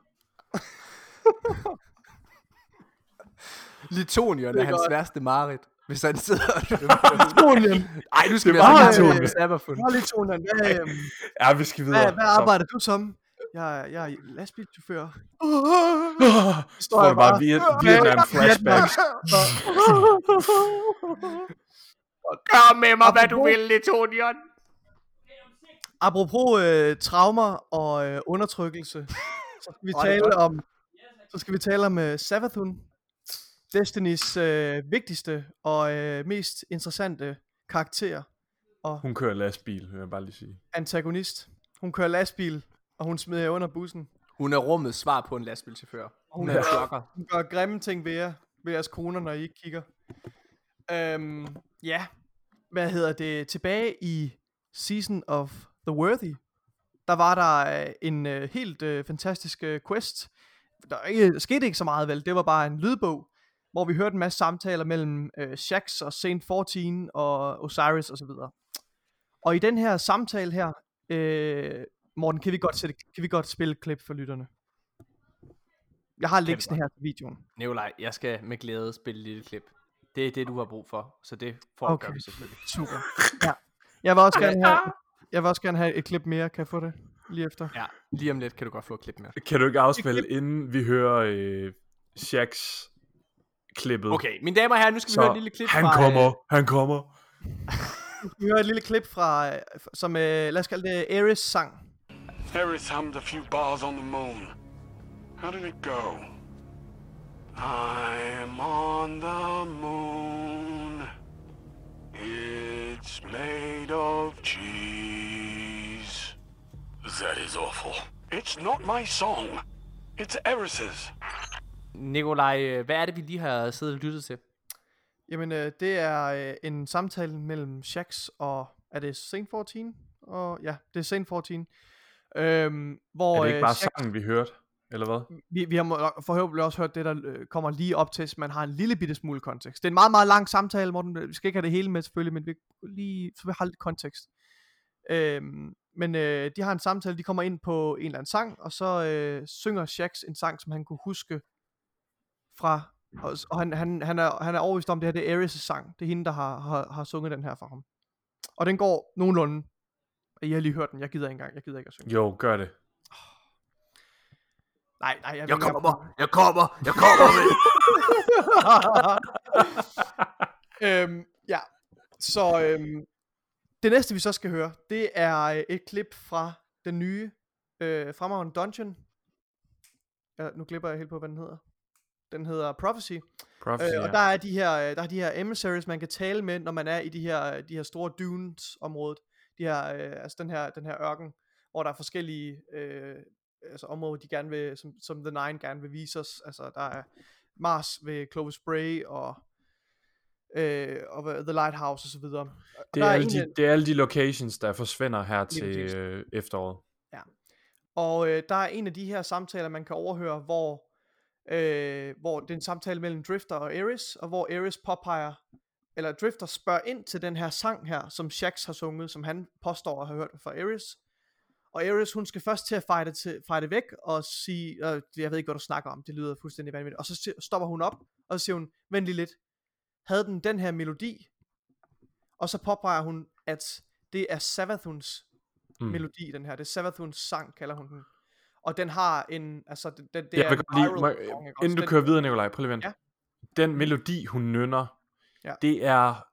Litonion Det er er hans godt. værste mareridt, hvis han sidder og Litonian. Ej, nu skal Det vi altså ikke til Sabafund. Nå, Litonian. Hvad, øhm, Ja, vi skal videre. hvad, hvad Så- arbejder du som? Jeg, er- jeg er lastbilchauffør. Så får du bare Viet- Vietnam flashbacks. Gør med mig, hvad du vil, Litonion. Apropos øh, traumer og øh, undertrykkelse, så skal vi tale om, så skal vi tale om øh, Savathun, Destinys øh, vigtigste og øh, mest interessante karakter og Hun kører lastbil, vil jeg bare lige sige. antagonist. Hun kører lastbil, og hun smider jer under bussen. Hun er rummets svar på en lastbilchauffør. Hun er. Hun gør grimme ting ved jer, ved jeres koner, når I ikke kigger. Øhm, ja, hvad hedder det? Tilbage i Season of the Worthy, der var der øh, en øh, helt øh, fantastisk øh, quest. Der, er ikke, skete ikke så meget vel, det var bare en lydbog, hvor vi hørte en masse samtaler mellem øh, Shax og Saint 14 og Osiris osv. Og i den her samtale her, øh, Morten, kan vi, godt sætte, kan vi godt spille et klip for lytterne? Jeg har linksen her til videoen. Nikolaj, jeg skal med glæde spille et lille klip. Det er det, du har brug for, så det får okay. vi selvfølgelig. Super. Ja. Jeg vil også gerne have, jeg vil også gerne have et klip mere. Kan jeg få det lige efter? Ja, lige om lidt kan du godt få et klip med. Kan du ikke afspille, inden vi hører øh, Shaqs klippet? Okay, mine damer og herrer, nu skal vi høre et lille klip han fra... kommer, øh, han kommer. Vi hører et lille klip fra, øh, som øh, lad os kalde det Ares sang. Eris hummed a few bars on the moon. How did it go? I'm on the moon. It's made of cheese. That is awful. It's not my song. It's Eris's. Nikolaj, øh, hvad er det, vi lige har siddet og lyttet til? Jamen, øh, det er øh, en samtale mellem Shax og, er det Saint 14? Og, ja, det er Saint 14. Øhm, hvor Er det ikke bare Shax- sangen, vi hørte? Eller hvad? vi, vi har forhåbentlig også hørt det, der øh, kommer lige op til, så man har en lille bitte smule kontekst. Det er en meget, meget lang samtale, Morten. Vi skal ikke have det hele med selvfølgelig, men vi lige, så vi har lidt kontekst. Øhm, men øh, de har en samtale, de kommer ind på en eller anden sang, og så øh, synger Shax en sang, som han kunne huske fra, og, og han, han, han, er, han er overbevist om, det her det er Ares' sang. Det er hende, der har, har, har sunget den her for ham. Og den går nogenlunde. I har lige hørt den, jeg gider ikke engang, jeg gider ikke at synge. Jo, gør det. Nej, nej, jeg, Jeg kommer, jeg kommer, jeg kommer med. øhm, ja, så øhm, det næste vi så skal høre, det er øh, et klip fra den nye øh, fremragende Dungeon. Ja, nu glipper jeg helt på, hvad den hedder. Den hedder Prophecy. Prophecy, Øh, og ja. der er de her, øh, der er de her emissaries, man kan tale med, når man er i de her, de her store dunes området. De her, øh, altså den her, den her ørken, hvor der er forskellige øh, altså områder, de gerne vil, som, som The Nine gerne vil vise os. Altså der er Mars ved Clovis Bray og øh, og The Lighthouse og så videre. Det er, alle en de, det er alle de locations, der forsvinder her til øh, efteråret. Og øh, der er en af de her samtaler, man kan overhøre, hvor øh, hvor det er en samtale mellem Drifter og Ares, og hvor Ares påpeger, eller Drifter spørger ind til den her sang her, som Shax har sunget, som han påstår at have hørt fra Ares. Og Ares, hun skal først til at det, til, det væk, og sige, øh, jeg ved ikke, hvad du snakker om, det lyder fuldstændig vanvittigt. Og så stopper hun op, og så siger hun, vent lige lidt, havde den den her melodi? Og så påpeger hun, at det er Savathuns Mm. melodi, den her. Det er Savathuns sang, kalder hun den. Og den har en, altså, den, den, det jeg er en godt lige, viral må, song, inden du Den- kører videre, Nikolaj, prøv lige at vente. Ja. Den melodi, hun nynner, Ja. det er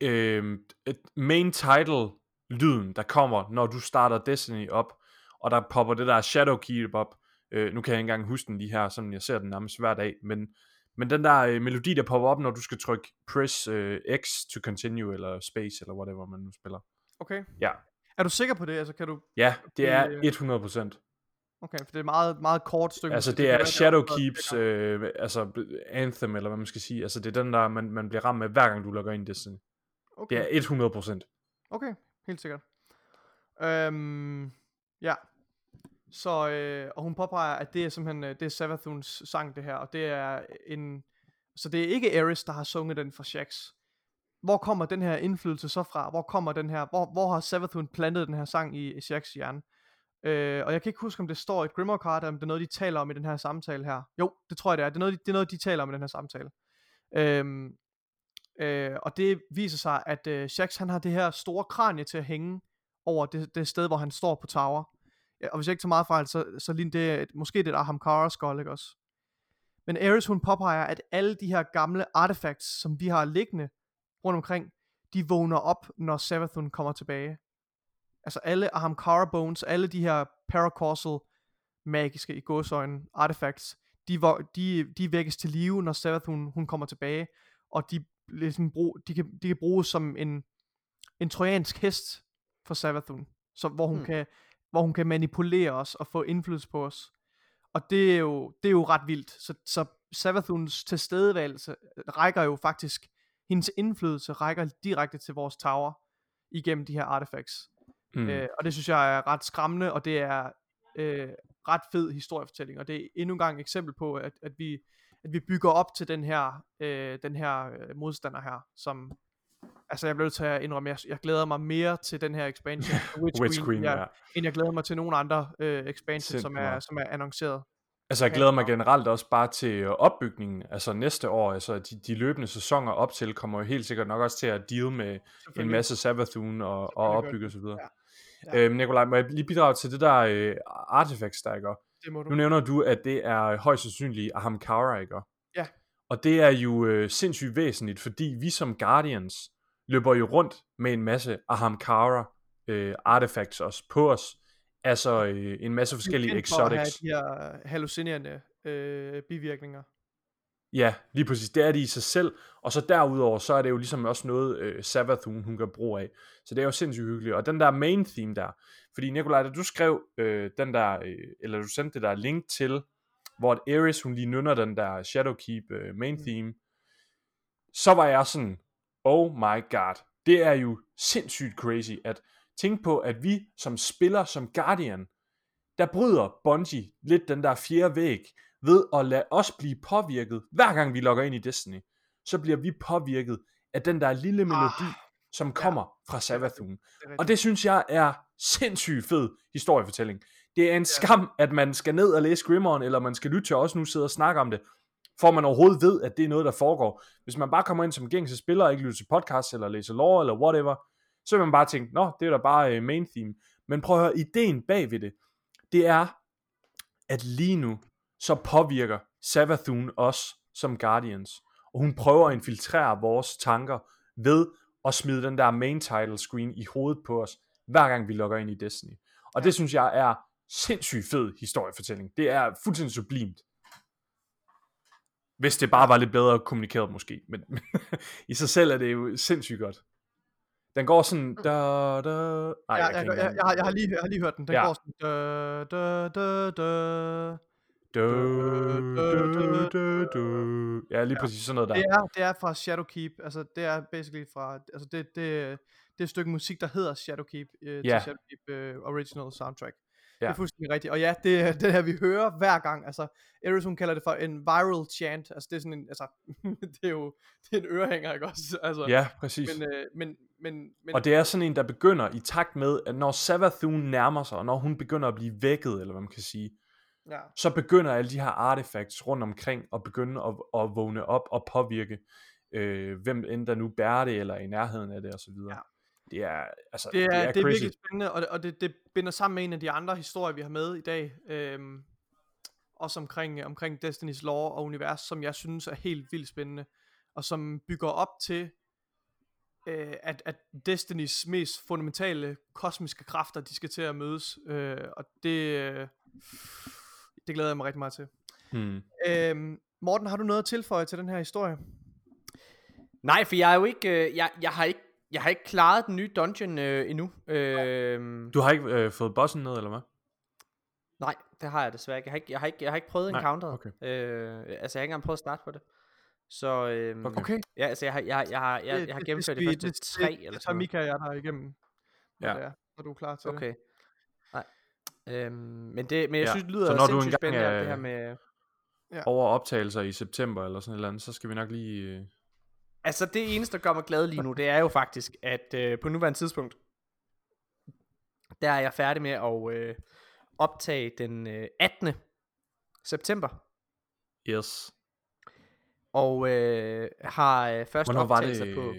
øh, et main title lyden, der kommer, når du starter Destiny op, og der popper det der Shadow Keep op. Øh, nu kan jeg ikke engang huske den lige her, sådan jeg ser den nærmest hver dag, men, men den der øh, melodi, der popper op, når du skal trykke press øh, X to continue, eller space, eller whatever man nu spiller. Okay. Ja. Er du sikker på det? Altså, kan du... Ja, det er Øh, 100%. Okay, for det er et meget, meget kort stykke. Altså det er være, Shadow der- Keeps, øh, altså Anthem, eller hvad man skal sige. Altså det er den der, man, man bliver ramt med, hver gang du logger ind i Destiny. Okay. Det er 100%. Okay, helt sikkert. Øhm, ja. Så, øh, og hun påpeger, at det er simpelthen, øh, det er Savathuns sang, det her, og det er en, så det er ikke Ares, der har sunget den for Shax. Hvor kommer den her indflydelse så fra? Hvor kommer den her, hvor, hvor har Savathun plantet den her sang i, i Shax hjerne? Øh, og jeg kan ikke huske, om det står i Grimmer card, om det er noget, de taler om i den her samtale her. Jo, det tror jeg, det er. Det er noget, de, det er noget, de taler om i den her samtale. Øhm, øh, og det viser sig, at øh, Shax han har det her store kranie til at hænge over det, det sted, hvor han står på tower. Ja, og hvis jeg ikke tager meget fejl, så, så ligner det, et- måske det er et Ahamkara skål, ikke også? Men Ares hun påpeger, at alle de her gamle artifacts, som vi har liggende rundt omkring, de vågner op, når Savathun kommer tilbage. Altså alle Ahamkara bones, alle de her paracausal magiske i gåsøjne artifacts, de, de, de vækkes til live, når Savathun hun kommer tilbage, og de, ligesom brug, de, kan, de kan bruges som en, en trojansk hest for Savathun, så, hvor, hun Hmm. kan, hvor hun kan manipulere os og få indflydelse på os. Og det er jo, det er jo ret vildt. Så, så Savathuns tilstedeværelse rækker jo faktisk, hendes indflydelse rækker direkte til vores tower igennem de her artifacts. Mm. Mm. Øh, og det synes jeg er ret skræmmende, og det er øh, ret fed historiefortælling. Og det er endnu en gang et eksempel på, at, at, vi, at vi bygger op til den her, øh, den her øh, modstander her, som... Altså jeg bliver nødt til at indrømme, jeg, jeg glæder mig mere til den her expansion, Witch, Witch Queen, jeg, ja. end jeg glæder mig til nogle andre øh, expansions, som er, som er annonceret. Altså jeg glæder mig generelt også bare til øh, opbygningen, altså næste år, altså de, de løbende sæsoner op til, kommer jo helt sikkert nok også til at deal med en masse Savathun og, og gør opbygge videre. Ja. Ja. Øhm, Nikolaj, må jeg lige bidrage til det der øh, artifacts, der ikke? Det må du. Nu nævner du, at det er højst sandsynligt Ahamkara, ikke? Ja. Og det er jo øh, sindssygt væsentligt, fordi vi som Guardians løber jo rundt med en masse Ahamkara øh, artifacts også på os. Altså øh, en masse forskellige kendt for at have exotics. de her hallucinerende øh, bivirkninger. Ja, lige præcis. Det er det i sig selv. Og så derudover, så er det jo ligesom også noget, øh, Savathun, hun gør brug af. Så det er jo sindssygt hyggeligt. Og den der main theme der, fordi Nikolaj, da du skrev øh, den der, øh, eller du sendte det der link til, hvor Ares, hun lige nynner den der Shadowkeep øh, main Mm. theme, så var jeg sådan, oh my god, det er jo sindssygt crazy, at tænke på, at vi som spiller som Guardian, der bryder Bungie lidt den der fjerde væg, ved at lade os blive påvirket, hver gang vi logger ind i Destiny, så bliver vi påvirket af den der lille melodi, Ah, som kommer fra Savathun. Og det synes jeg er sindssygt fed historiefortælling. Det er en skam, at man skal ned og læse Grimoren, eller man skal lytte til os nu sidde og snakke om det, for man overhovedet ved, at det er noget, der foregår. Hvis man bare kommer ind som gængse spiller, og ikke lytter til podcast, eller læser lore, eller whatever, så vil man bare tænke, nå, det er da bare uh, main theme. Men prøv at høre, ideen bag ved det, det er, at lige nu, så påvirker Savathun os som Guardians. Og hun prøver at infiltrere vores tanker ved at smide den der main title screen i hovedet på os, hver gang vi logger ind i Destiny. Og det synes jeg er sindssygt fed historiefortælling. Det er fuldstændig sublimt. Hvis det bare var lidt bedre kommunikeret måske. Men, i sig selv er det jo sindssygt godt. Den går sådan... Da, da... Ej, Ja, jeg, jeg, jeg, har, jeg, har lige, jeg har lige hørt den. Den Ja. går sådan... Da, da, da, da. Du, du, du, du. Ja, lige præcis sådan noget der. Det er, det er fra Shadowkeep. Altså, det er basically fra... Altså, det, det, det er et stykke musik, der hedder Shadowkeep. Øh, Ja. Til Shadowkeep øh, Original Soundtrack. Det er fuldstændig rigtigt. Og ja, det er det her, vi hører hver gang. Altså, Eris, hun kalder det for en viral chant. Altså, det er sådan en, altså, det er jo det er en ørehænger, ikke også? Altså, Ja, præcis. Men, øh, men, men, men Og det er sådan en, der begynder i takt med, at når Savathun nærmer sig, og når hun begynder at blive vækket, eller hvad man kan sige, ja, så begynder alle de her artefacts rundt omkring at begynde at, at vågne op og påvirke, øh, hvem end der nu bærer det, eller er i nærheden af det, og så videre. Ja. Det er, altså, det er, det er, det er crazy. virkelig spændende, og, det, og det, det binder sammen med en af de andre historier, vi har med i dag. Øhm, også omkring, omkring Destiny's Lore og univers, som jeg synes er helt vildt spændende, og som bygger op til, øh, at, at Destinys mest fundamentale kosmiske kræfter, de skal til at mødes, øh, og det, øh, det glæder jeg mig rigtig meget til. Hmm. Øhm, Morten, har du noget at tilføje til den her historie? Nej, for jeg er jo ikke, øh, jeg, jeg har ikke, jeg har ikke klaret den nye dungeon øh, endnu. Øh, Du har ikke øh, fået bossen ned, eller hvad? nej, det har jeg desværre ikke. Jeg har ikke, jeg har ikke, jeg har ikke prøvet Nej, encounteret. okay. Øh, altså, jeg har ikke engang prøvet at starte på det. Så øh, Okay. Ja, altså, jeg har, jeg, har- jeg har, jeg, jeg har gennemført de første tre det, eller det, tager sådan. Mika og jeg der igennem, Ja. det er, når du er klar til det. Okay. Nej. Øhm, men, det, men jeg Ja, synes, det lyder så når du engang spændende, er- det her med... Over optagelser i september, eller sådan et eller andet, så skal vi nok lige... Øh... Altså, det eneste, der gør mig glad lige nu, det er jo faktisk, at øh, på nuværende tidspunkt, der er jeg færdig med at øh, optage den øh, 18. september, Yes. og øh, har øh, først Hvornår var optagelser det? på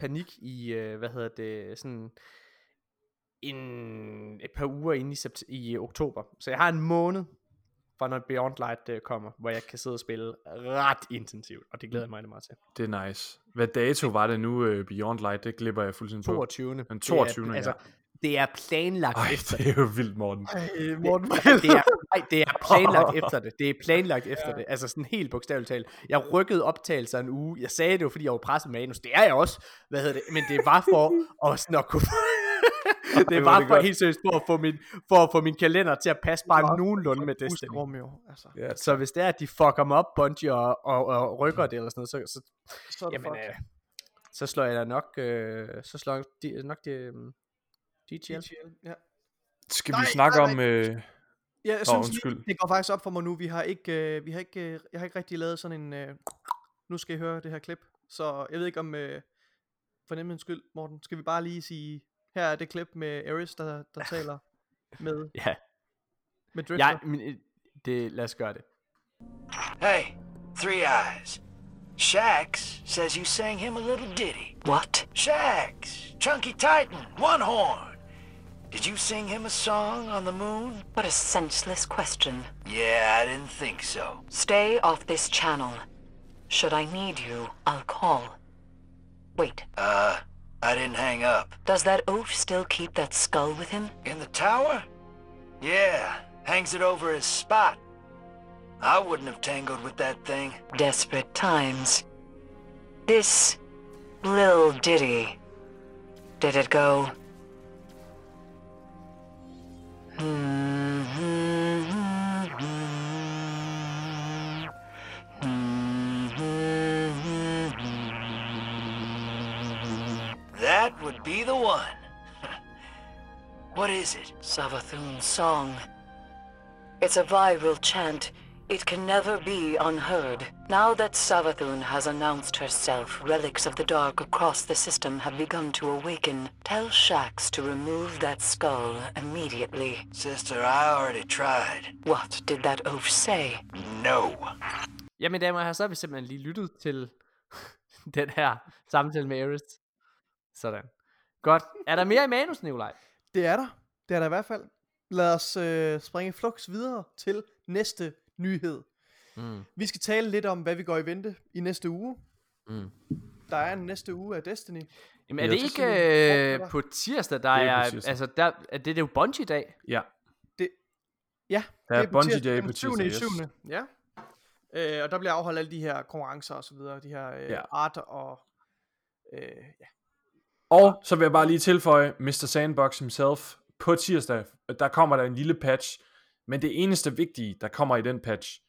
panik i, øh, hvad hedder det, sådan en, et par uger inde i, sept- i oktober. Så jeg har en måned fra når Beyond Light øh, kommer, hvor jeg kan sidde og spille ret intensivt, og det glæder jeg mig meget til. Det er nice. Hvad dato var det nu, øh, Beyond Light? Det glipper jeg fuldstændig på. 22. Den Det er- 22., ja. altså, det er planlagt Ej, efter det er jo vildt, Morten. Ej, Morten, det, det, er, nej, det er planlagt efter det. Det er planlagt efter det. Altså sådan helt bogstaveligt talt. Jeg rykkede optagelser en uge. Jeg sagde det jo, fordi jeg var presset manus. Det er jeg også. Hvad hedder det? Men det var for at sådan at kunne... det er var det for godt. helt seriøst for at få min, for at få min kalender til at passe bare nogenlunde med Destiny. Rum jo, altså. Ja, Så hvis det er, at de fucker mig op, Bungie, og, og, og rykker det eller sådan noget, så, så, Så jamen, øh, så slår jeg da nok, øh, så slår jeg de, nok det, øh, DTL. DTL, Ja. Skal Nej, vi snakke nej, om... Øh... Ja, jeg Nå, synes undskyld. lige, det går faktisk op for mig nu. Vi har ikke, øh, vi har ikke, øh, jeg har ikke rigtig lavet sådan en, øh, nu skal I høre det her klip. Så jeg ved ikke om, øh, for nemlig skyld, Morten, skal vi bare lige sige, her er det klip med Eris, der, der taler med, Ja, med Drifter. jeg, men, øh, det, lad os gøre det. Hey, Three Eyes. Shax says you sang him a little ditty. What? Shax, Chunky Titan, One Horn. Did you sing him a song on the moon? What a senseless question. Yeah, I didn't think so. Stay off this channel. Should I need you, I'll call. Wait, Uh, I didn't hang up. does that oaf still keep that skull with him? In the tower? Yeah, hangs it over his spot. I wouldn't have tangled with that thing. Desperate times. This Lil Diddy. Did it go? Mm-hmm. That would be the one. what is it? Savathun's song. It's a viral chant. It can never be unheard. Now that Savathun has announced herself, relics of the dark across the system have begun to awaken. Tell Shax to remove that skull immediately. Sister, I already tried. What did that oaf say? No. Ja, mine damer og herrer, så har vi simpelthen lige lyttet til den her samtale med Aris. Sådan. Godt. Er der mere i manus, Nikolaj? Det er der. Det er der i hvert fald. Lad os øh, springe flux videre til næste nyhed. Mm. Vi skal tale lidt om, hvad vi går i vente i næste uge. Mm. Der er en næste uge af Destiny. Jamen, er det ikke øh, på tirsdag, der Det er er, tirsdag. altså, der, er det, det er jo Bungie-dag. Ja, Ja, der er på Bungie tirsdag Day den på 7. tirsdag. i Yes. 7. Ja. Øh, og der bliver afholdt alle de her konkurrencer og så videre, de her øh, Ja. art og øh, ja. Og så vil jeg bare lige tilføje, Mr. Sandbox himself, på tirsdag, der kommer der en lille patch, men det eneste vigtige, der kommer i den patch,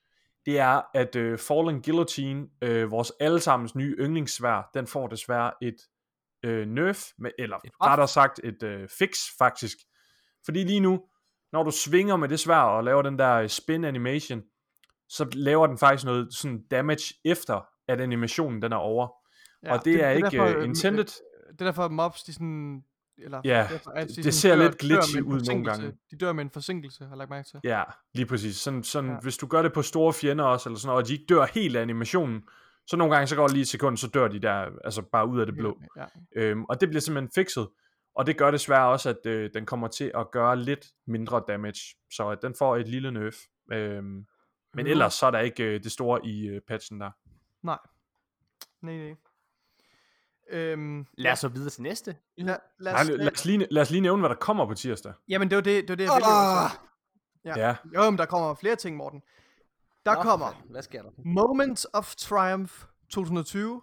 det er, at uh, Fallen Guillotine, uh, vores allesammens nye yndlingssvær, den får desværre et uh, nerf, med, eller Et rettere sagt et uh, fix faktisk. Fordi lige nu, når du svinger med det svær og laver den der øh, spin animation, så laver den faktisk noget sådan damage efter, at animationen den er over. Ja, og det, er ikke derfor, uh, øh, intended. Det er derfor, mobs, de sådan... Eller, Ja, derfor, at de det sådan ser dør- lidt glitchy ud nogle gange. De dør med en forsinkelse, har lagt mærke til. Ja, lige præcis. Sådan, sådan, Ja. Hvis du gør det på store fjender også, eller sådan og de ikke dør helt af animationen, så nogle gange så går det lige et sekund, så dør de der, altså bare ud af det blå. Ja. Øhm, og det bliver simpelthen fikset. Og det gør desværre også, at øh, den kommer til at gøre lidt mindre damage. Så at den får et lille nerf. Øhm, men ellers så er der ikke øh, det store i øh, patchen der. Nej. Nej, nej. Øhm, Lad os så videre til næste. lad, lad, Nej, os, lad, os lige, lad os lige nævne, hvad der kommer på tirsdag. Jamen, det var det, det, var det jeg ville oh! Ja. Ja. Jo, men der kommer flere ting, Morten. Der Nå, kommer Hvad sker der? Moments of Triumph 2020.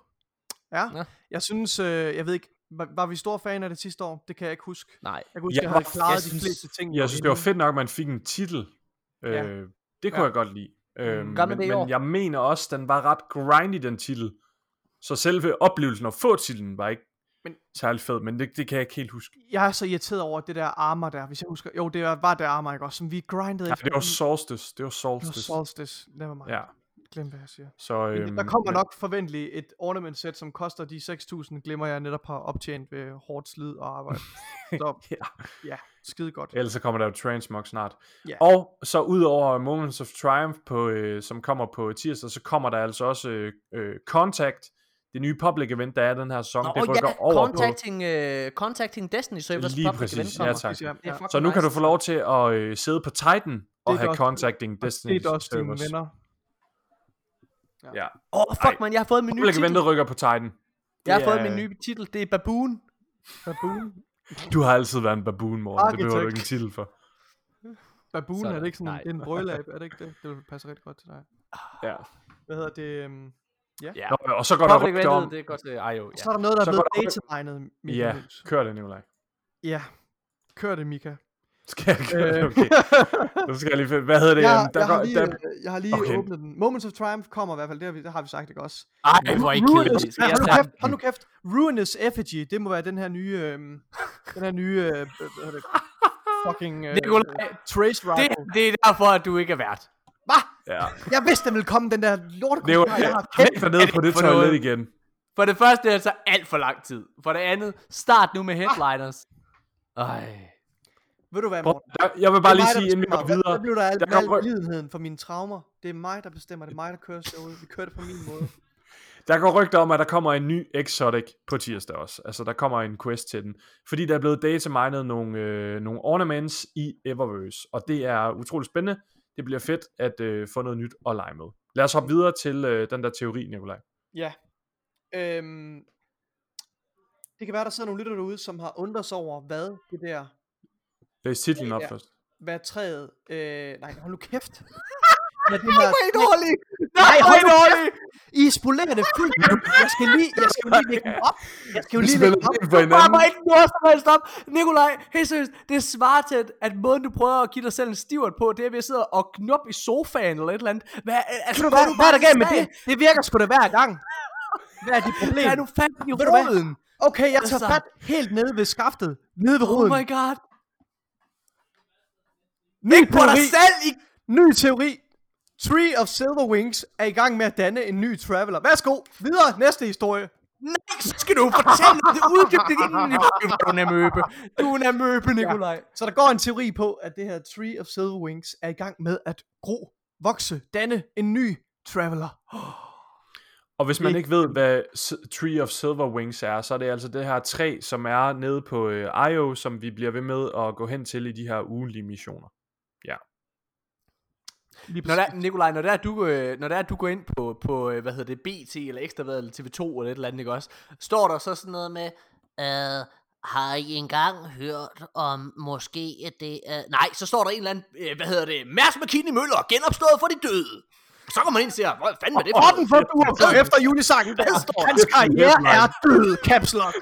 Ja, Nå. jeg synes, øh, jeg ved ikke, var, var vi store fan af det sidste år? Det kan jeg ikke huske. Nej. Jeg kan huske, Jeg jeg havde klaret jeg de synes- fleste ting. Jeg synes, det var fedt nok, at man fik en titel. Øh, Ja. Det kunne Ja. jeg godt lide. Øh, men, men jeg mener også, den var ret grindy, den titel. Så selve oplevelsen at få titlen var ikke Men- men, særlig fed, men det, det kan jeg ikke helt huske. Jeg er så irriteret over det der armor der, hvis jeg husker. Jo, det var, var det armor, ikke også? Som vi grindede Ja, efter. det var Solstice. Det var Det var Solstice. Solstice. Never mind. Ja, Glem, hvad jeg siger. så... Men Øhm, der kommer men- nok forventeligt et ornament set, som koster de 6.000, glemmer jeg netop har optjent ved hårdt slid og arbejde. Så Ja. ja, skide godt. Ellers så kommer der jo Transmog snart. Ja. Og så ud over Moments of Triumph, på, øh, som kommer på tirsdag, så kommer der altså også øh, øh, Contact, det nye public event, der er den her sæson. Nå, det rykker ja, over contacting, uh, contacting Destiny Servers Lige public præcis, event ja, kommer. tak. Ja, Det er ja. fucking på. Så nu kan du få lov til at øh, sidde på Titan og have Contacting Og Destiny det er også dine servers. venner. Ja. Åh, oh, fuck Ej. man, jeg har fået min nye Public titel. eventet rykker på Titan. Jeg har Det fået min nye titel. Det er Baboon. Baboon. Du har altid været en baboon, Morten. Det behøver du ikke en titel for. Baboon, Sådan. er det ikke sådan Nej. en, det er en brølab, er det ikke det? Det vil passe rigtig godt til dig. Ja. Hvad hedder det? Um, Ja. Nå, og så går der Public rygter eventet, om... det er godt IO. Så Ja. er der noget, der er Så blevet går der- datamined, Mika Ja, Møs. kør det, Nikolaj. Ja. Kør det, Mika. Skal jeg køre det? Øh. Okay. Så skal jeg lige finde... Hvad hedder det? jeg, Øhm, der jeg, har går- lige, der- øh, jeg har lige Okay. åbnet den. Moments of Triumph kommer i hvert fald, det har vi, det har vi sagt, ikke også? Ej, hvor er I Ruinous, kedelige. Skal ja, jeg hold, nu kæft, hold nu kæft. Ruinous Effigy, det må være den her nye, øhm, den her nye, øh, hvad hedder det, fucking øh, Nikolaj, Trace det, Rifle. det er derfor, at du ikke er vært. Ja. Jeg vidste, den ville komme, den der er lortekommentar, jeg har Hæng dig ned på det toilet igen. For det første er det så alt for lang tid. For det andet, start nu med headliners. Ej. Ved du hvad, Morten? der, jeg vil bare lige mig, der sige, inden vi går videre. Hvad blev der af Der al kommer- lidenheden for mine traumer? Det er mig, der bestemmer. Det er mig, der kører showet. Vi kører det på min måde. Der går rygter om, at der kommer en ny Exotic på tirsdag også. Altså, der kommer en quest til den. Fordi der er blevet datamined nogle, øh, nogle ornaments i Eververse. Og det er utroligt spændende. Det bliver fedt at øh, få noget nyt at lege med. Lad os hoppe videre til øh, den der teori, Nikolaj. Ja. Øhm, det kan være, der sidder nogle lytter derude, som har undret sig over, hvad det der, Læs titlen op først. hvad træet, øh, nej, hold nu kæft. Hvad det her, Hvor er I dårlige? Nej, Hvor er hold dårlige? I spolerer det fuldt. Jeg skal lige, jeg skal lige lægge den op. Jeg skal jo lige lægge den op. for Bare ikke noget som helst op. Nikolaj, helt seriøst, det svarer til, at- måden du prøver at give dig selv en stivert på, det er ved at sidde og knuppe i sofaen eller et eller andet. Hvad, altså, du hvad, hvad er der galt med det? Det virker sgu da hver gang. Hvad er dit problem? Er du fat i du hvad? roden? Okay, jeg tager Altså- fat helt nede ved skaftet. Nede ved Oh roden. my god. Ny Ikke på dig teori. selv i... Ny teori. Tree of Silver Wings er i gang med at danne en ny traveler. Værsgo, videre, næste historie. Nej, så skal du fortælle det uddybt det inden. Du er en amøbe. Du er en amøbe, Nikolaj. Så der går en teori på, at det her Tree of Silver Wings er i gang med at gro, vokse, danne en ny traveler. Og hvis man ikke ved, hvad Tree of Silver Wings er, så er det altså det her træ, som er nede på øh, IO, som vi bliver ved med at gå hen til i de her ugenlige missioner. Lige Når der, Nikolaj, når der, du, øh, når der du går ind på, på øh, hvad hedder det, BT eller Ekstrabladet eller TV2 eller et eller andet, ikke også? Står der så sådan noget med, Øh, har I engang hørt om måske at det er... nej, så står der en eller anden, øh, hvad hedder det, Mærs McKinney Møller, genopstået for de døde. Så går man ind og siger, hvad fanden er det for Orden for du går efter julesangen. Hvad står Hans karriere er død, Caps Lock.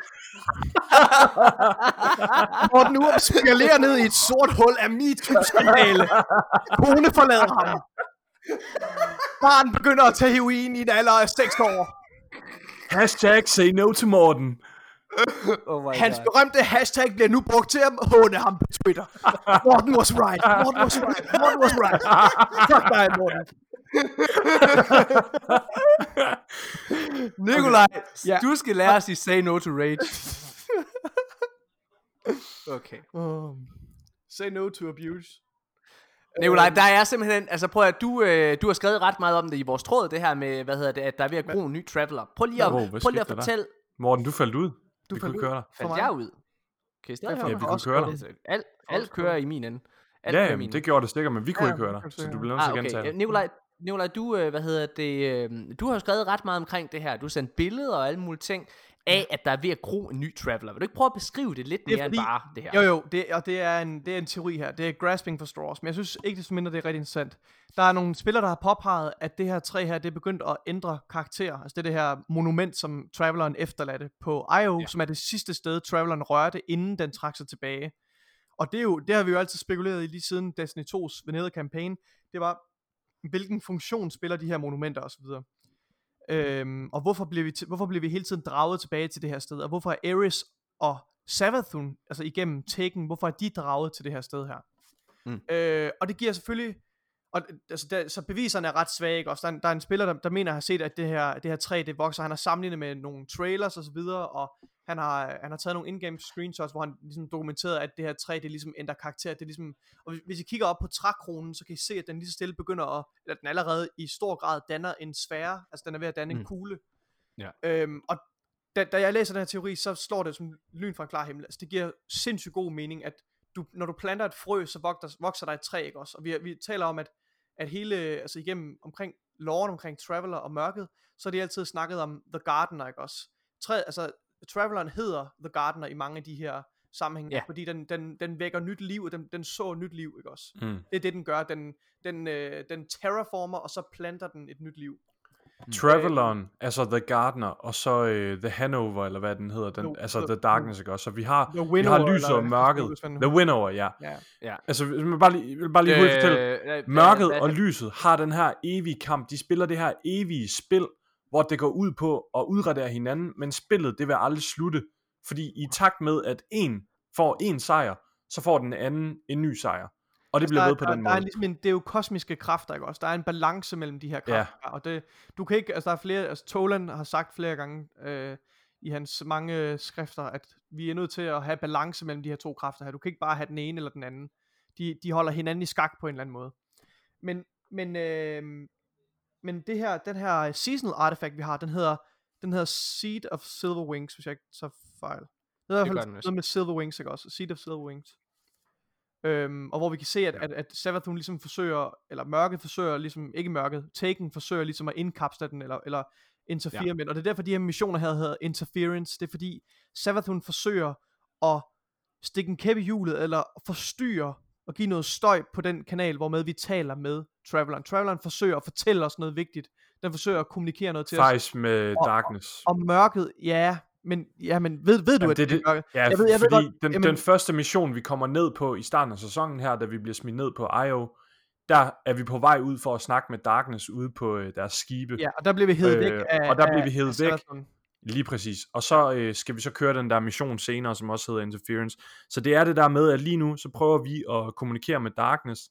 Morten Urup spiraler ned i et sort hul af MeToo-skandale. Kone forlader ham. Barn begynder at tage heroin i en alder af 6 år. Hashtag say no to Morten. Oh my Hans God. berømte hashtag bliver nu brugt til at håne ham på Twitter. Morten was right. Morten was right. Morten was right. Fuck dig, Morten. Nikolaj, Ja. du skal lære os at sige say no to rage. Okay. Um, say no to abuse. Nikolaj, der er simpelthen, altså prøv at du, øh, du har skrevet ret meget om det i vores tråd, det her med, hvad hedder det, at der er ved at gro en ny traveler. Prøv lige at, Wow, prøv lige at fortælle, Morten, du faldt ud. Du vi faldt kunne ud. køre dig. Mig. jeg ud? I stadig Ja, Ja, vi kunne køre dig. Alt, alt kører i min ende. Ja, Alt i jamen, det gjorde det sikkert, men vi kunne Ja, ikke det dig, så du bliver nødt Ah, til at okay. gentage Ja, det. Nikolaj, Nikolaj, du, øh, hvad hedder det, øh, du har jo skrevet ret meget omkring det her. Du har sendt billeder og alle mulige ting af, at der er ved at gro en ny traveler. Vil du ikke prøve at beskrive det lidt Det er mere end fordi- bare det her? Jo, jo, det, og det er, en, det er en teori her. Det er grasping for straws, men jeg synes ikke desto mindre, det er rigtig interessant. Der er nogle spillere, der har påpeget, at det her træ her, det er begyndt at ændre karakter. Altså det er det her monument, som Traveleren efterladte på Io, ja. som er det sidste sted, Traveleren rørte, inden den trak sig tilbage. Og det, er jo, det har vi jo altid spekuleret i lige siden Destiny 2's Vanilla Campaign. Det var, hvilken funktion spiller de her monumenter osv. Øhm, og hvorfor bliver, vi hvorfor bliver vi hele tiden draget tilbage til det her sted? Og hvorfor er Ares og Savathun, altså igennem Taken, hvorfor er de draget til det her sted her? Mm. Øh, og det giver selvfølgelig, og, altså der, så beviserne er ret svage, ikke? Også der, er en, der er en spiller, der, der mener at have set, at det her, det her træ, det vokser. Han har sammenlignet med nogle trailers og så videre, og han har, han har taget nogle in-game screenshots, hvor han ligesom dokumenteret, at det her træ, det ligesom ændrer karakter. Det er ligesom, og hvis, hvis I kigger op på trækronen, så kan I se, at den lige så stille begynder at, eller den allerede i stor grad danner en sfære, altså den er ved at danne mm. en kugle. Ja. Øhm, og da, da jeg læser den her teori, så slår det som lyn fra en klar himmel. Altså det giver sindssygt god mening, at du, når du planter et frø, så vokser, vokser der et træ, ikke også? Og vi, vi taler om, at, at hele, altså igennem omkring loven omkring Traveler og mørket, så har de altid snakket om The Gardener, ikke også? Træ, altså, Traveleren hedder The Gardener i mange af de her sammenhænge, Ja. fordi den, den, den vækker nyt liv, og den, den så nyt liv, ikke også? Mm. Det er det, den gør. Den, den, øh, den terraformer, og så planter den et nyt liv. Traveleren, altså The Gardener, og så uh, The Hanover, eller hvad den hedder, den, Jo, altså The- The Darkness, ikke også? Så vi har, The vi har lyset og mørket. The Winnower, ja. Ja. Ja. Altså, man bare lige, jeg vil bare lige hurtigt fortælle, Øh, Mørket hvad- og lyset har den her evige kamp. De spiller det her evige spil, hvor det går ud på at udradere hinanden, men spillet det vil aldrig slutte. Fordi i takt med, at en får en sejr, så får den anden en ny sejr. Og det bliver der, ved på der, den der er måde. ligesom en, det er jo kosmiske kræfter, ikke også? Der er en balance mellem de her Ja. kræfter, og det, du kan ikke, altså der er flere, altså Tolan har sagt flere gange øh, i hans mange øh, skrifter, at vi er nødt til at have balance mellem de her to kræfter her. Du kan ikke bare have den ene eller den anden. De, de holder hinanden i skak på en eller anden måde. Men, men, øh, men det her, den her seasonal artifact, vi har, den hedder, den hedder Seed of Silver Wings, hvis jeg ikke tager fejl. Det er i hvert fald noget med Silver Wings, ikke også? Seed of Silver Wings. Øhm, og hvor vi kan se, at, Ja. at, at Savathun ligesom forsøger, eller mørket forsøger ligesom, ikke mørket, Taken forsøger ligesom at indkapsle den, eller, eller interfere Ja. med den. Og det er derfor, de her missioner her hedder Interference. Det er fordi, Savathun forsøger at stikke en kæp i hjulet, eller forstyrre og give noget støj på den kanal, hvormed vi taler med Traveleren. Traveleren forsøger at fortælle os noget vigtigt. Den forsøger at kommunikere noget til os. Faktisk med Og- Darkness. Og mørket, ja, men, ja, men ved, ved du, Jamen, at det det det-? Ja, jeg ved- jeg ved fordi godt- den, jamen- den første mission, vi kommer ned på i starten af sæsonen her, da vi bliver smidt ned på IO, der er vi på vej ud for at snakke med Darkness ude på øh, deres skibe. Ja, og der bliver vi hævet Øh, væk af og der bliver vi hevet af væk. Lige præcis. Og så øh, skal vi så køre den der mission senere, som også hedder Interference. Så det er det der med, at lige nu, så prøver vi at kommunikere med Darkness,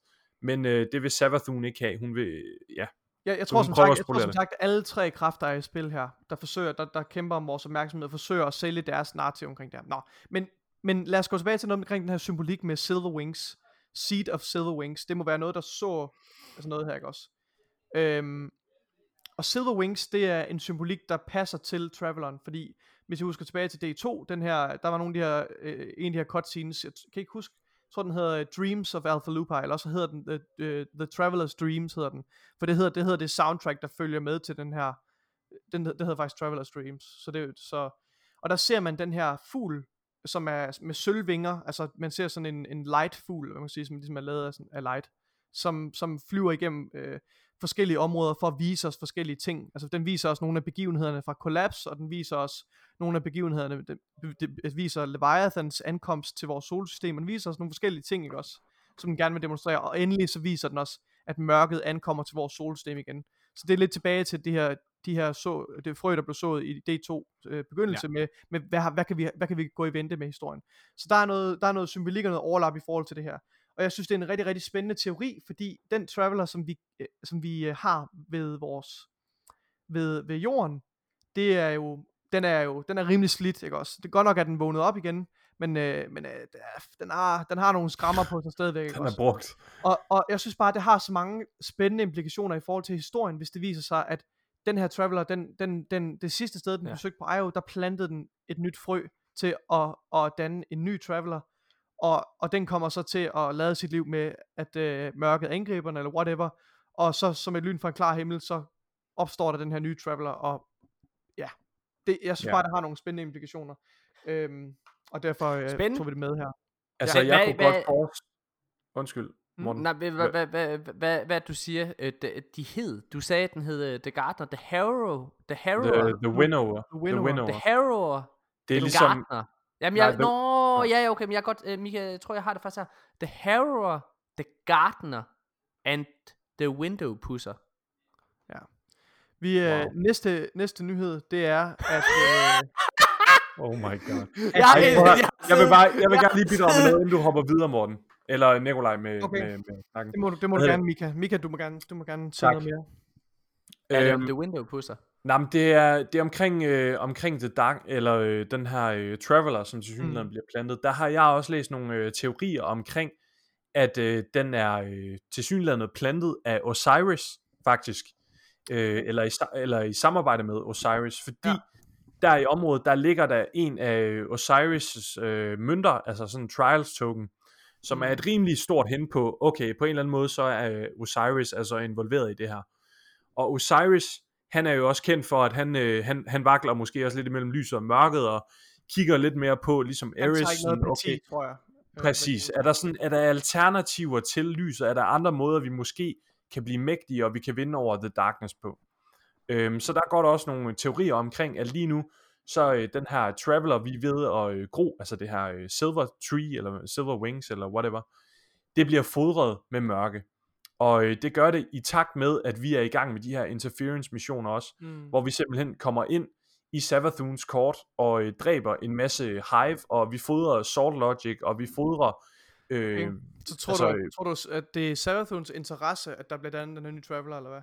men øh, det vil Savathun ikke have. Hun vil, ja. Jeg, jeg tror, som sagt, at jeg tror som sagt, alle tre kræfter er i spil her, der forsøger, der, der kæmper om vores opmærksomhed, forsøger at sælge deres narrativ omkring det her. Nå, men, men lad os gå tilbage til noget omkring den her symbolik med Silver Wings. Seed of Silver Wings. Det må være noget, der så altså noget her, ikke også? Øhm, og Silver Wings, det er en symbolik, der passer til Traveleren, fordi hvis jeg husker tilbage til D2, den her, der var nogle af de her, øh, en af de her cutscenes, jeg kan ikke huske, jeg tror den hedder øh, Dreams of Alpha Lupi, eller så hedder den The, uh, The Traveler's Dreams, hedder den. For det hedder det, hedder det soundtrack, der følger med til den her, den, det hedder faktisk Traveler's Dreams. Så det, så, og der ser man den her fugl, som er med sølvvinger, altså man ser sådan en, en light fugl, hvad man kan sige, som ligesom er lavet af, sådan, af light, som, som flyver igennem øh, forskellige områder for at vise os forskellige ting. Altså den viser os nogle af begivenhederne fra Collapse, og den viser os nogle af begivenhederne, det, viser Leviathans ankomst til vores solsystem, og den viser os nogle forskellige ting, ikke også? Som den gerne vil demonstrere, og endelig så viser den os, at mørket ankommer til vores solsystem igen. Så det er lidt tilbage til det her, de her så, det frø, der blev sået i D2 øh, begyndelse ja. med, med hvad, hvad, kan vi, hvad kan vi gå i vente med historien. Så der er noget, der er noget symbolik og noget overlap i forhold til det her. Og jeg synes, det er en rigtig, rigtig spændende teori, fordi den traveler, som vi, øh, som vi øh, har ved vores, ved, ved jorden, det er jo, den er jo, den er rimelig slidt, ikke også? Det er godt nok, at den vågnede op igen, men, øh, men øh, den, har, den har nogle skrammer på sig stadigvæk, ikke Den er også? brugt. Og, og jeg synes bare, at det har så mange spændende implikationer i forhold til historien, hvis det viser sig, at den her Traveler, den, den, den, det sidste sted, den ja. besøgte på Io, der plantede den et nyt frø til at, at danne en ny Traveler. Og, og den kommer så til at lade sit liv med, at øh, mørket angriber den, eller whatever. Og så som et lyn fra en klar himmel, så opstår der den her nye Traveler. Og ja, det, jeg synes Ja. bare, det har nogle spændende implikationer. Øhm, og derfor øh, Spændende. tog vi det med her. Altså, Ja, jeg hvad- kunne hvad- godt forestille... Undskyld, Morten. Nej, hvad, hvad, hvad, hvad, hvad, hvad du siger, øh, de, de hed, du sagde, at den hed øh, The Gardener, The Harrow, The Harrower, The, the Winnower. The The Winnower. Winnower. The Harrower, Det er The ligesom... Gardener. Jamen, Nej, jeg, the- nå, Nå. ja, ja, okay, men jeg, godt, øh, Mika, jeg tror, jeg har det først her. The Harrower, The Gardener, and The Window Pusser. Vi, øh, Wow. wow. næste, næste nyhed, det er, at... Øh, Oh my god. Jeg, Ej, jeg, jeg, Jeg vil, bare, jeg vil gerne lige bidrage med noget, inden du hopper videre, Morten. Eller Nikolaj med, Okay. med, med snakken. det må, du- det må du gerne, Mika. Mika, du må gerne, du må gerne sige noget mere. er det om Øhm, The Window Pusser? Nej, men det er, det er omkring, øh, omkring The Dark, eller øh, den her øh, Traveler, som til synligheden Mm. bliver plantet. Der har jeg også læst nogle øh, teorier omkring, at øh, den er øh, til synligheden plantet af Osiris, faktisk. Øh, eller, i, eller i samarbejde med Osiris, fordi ja. Der i området, der ligger der en af Osiris' øh, mønter, altså sådan en trials token, som Mm. er et rimelig stort hen på, okay, på en eller anden måde, så er Osiris altså involveret i det her. Og Osiris, han er jo også kendt for, at han, øh, han, han vakler måske også lidt imellem lys og mørket, og kigger lidt mere på, ligesom Han Ares. tager ikke noget parti, okay, tror jeg. Øh, præcis. Er der, sådan, er der alternativer til lyset? Er der andre måder, vi måske kan blive mægtige, og vi kan vinde over The Darkness på? Øhm, så der går der også nogle teorier omkring, at lige nu, så øh, den her Traveler, vi ved at øh, gro, altså det her øh, Silver Tree, eller Silver Wings, eller whatever, det bliver fodret med mørke. Og øh, det gør det i takt med, at vi er i gang med de her interference missioner også, Mm. hvor vi simpelthen kommer ind i Savathuns kort og øh, dræber en masse Hive, og vi fodrer Salt Logic, og vi fodrer... Øh, Okay. Så tror, altså, altså, øh, du, tror du, at det er Savathuns interesse, at der bliver dannet den her nye Traveler, eller hvad?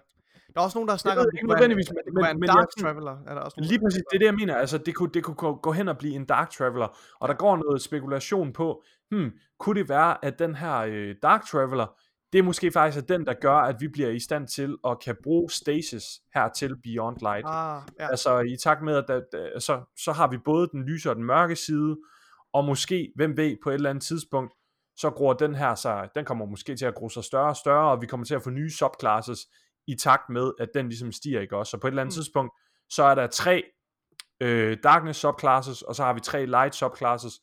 Der er også nogen, der snakker ved om, ikke kunne være en- nødvendigvis, men- kunne være en men Dark Traveler. Er der også nogen, Lige præcis, det er det, jeg mener. Altså, det kunne, det kunne gå, gå hen og blive en Dark Traveler, og der går noget spekulation på, hmm, kunne det være, at den her øh, Dark Traveler, det er måske faktisk den, der gør, at vi bliver i stand til at kan bruge stasis her til Beyond Light. Ah, ja. Altså i takt med, at der, der, så, så har vi både den lyse og den mørke side, og måske, hvem ved, på et eller andet tidspunkt, så gror den her sig, den kommer måske til at gro sig større og større, og vi kommer til at få nye subclasses i takt med, at den ligesom stiger, ikke også? Så på et eller andet Mm. tidspunkt, så er der tre øh, darkness subclasses, og så har vi tre light subclasses,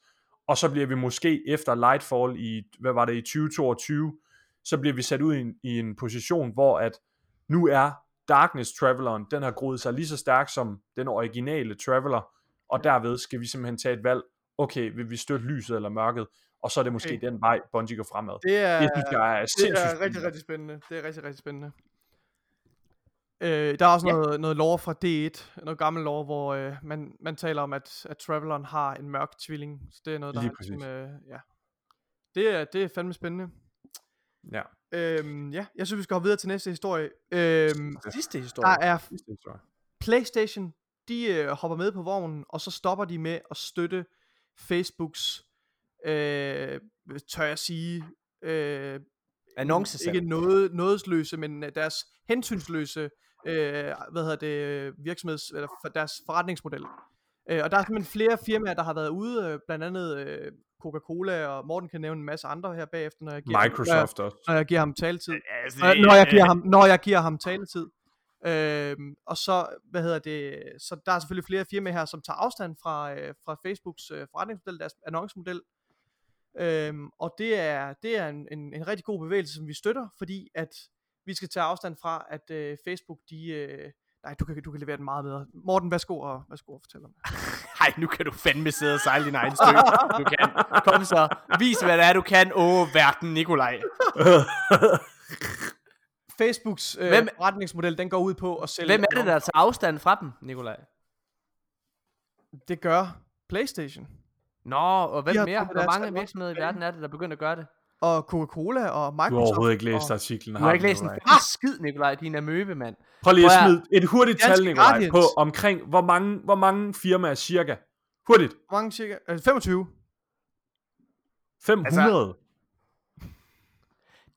og så bliver vi måske efter Lightfall i, hvad var det, i 2022, så bliver vi sat ud i en, i en position, hvor at nu er Darkness Traveleren, den har groet sig lige så stærk som den originale Traveler, og derved skal vi simpelthen tage et valg, okay, vil vi støtte lyset eller mørket, og så er det måske Okay. den vej, Bungie går fremad. Det er, Det synes jeg er det sindssygt er rigtig, spændende. rigtig spændende. Det er rigtig, rigtig spændende. Øh, der er også Ja. noget, noget lore fra D1, noget gammel lore, hvor øh, man, man taler om, at, at Traveleren har en mørk tvilling. Så det er noget, der Lige er ligesom, øh, ja. Det er, det er fandme spændende. Ja, Øhm, ja, jeg synes, vi skal hoppe videre til næste historie. Øhm, Sidste der historie. er sidste historie. PlayStation, de øh, hopper med på vognen, og så stopper de med at støtte Facebooks, øh, tør jeg sige, øh, Annoncesalg. ikke noget, nådesløse, men øh, deres hensynsløse øh, hvad hedder det, virksomheds, eller deres forretningsmodel. Øh, og der er simpelthen flere firmaer, der har været ude, øh, blandt andet øh, Coca-Cola, og Morten kan nævne en masse andre her bagefter, når jeg giver, Microsoft når, også. jeg, når jeg giver ham taletid. Altså, Når, når, jeg giver ham, når jeg giver ham taletid. Øhm, og så, hvad hedder det, så der er selvfølgelig flere firmaer her, som tager afstand fra, øh, fra Facebooks øh, forretningsmodel, deres annoncemodel. Øhm, og det er, det er en, en, en rigtig god bevægelse, som vi støtter, fordi at vi skal tage afstand fra, at øh, Facebook, de... Øh, nej, du kan, du kan levere den meget bedre. Morten, værsgo og, værsgo og fortæl om det. Ej, nu kan du fandme sidde og sejle din egen stø. Du kan. Kom så. Vis, hvad det er, du kan. Åh, verden, Nikolaj. Facebooks øh, Hvem- forretningsmodel, den går ud på at sælge... Hvem er det, der tager afstand fra dem, Nikolaj? Det gør PlayStation. Nå, og hvem mere? Hvor mange virksomheder i verden er det, der begynder at gøre det? Og Coca-Cola og Microsoft. Du har overhovedet ikke læst og, artiklen. Du har ikke læst en Nikolaj. skid, Nikolaj, din amøbe, mand. Prøv lige at smide et hurtigt tal, Nikolaj, Guardians. på omkring, hvor mange, hvor mange firmaer cirka? Hurtigt. Hvor mange cirka? Øh, 25. 500.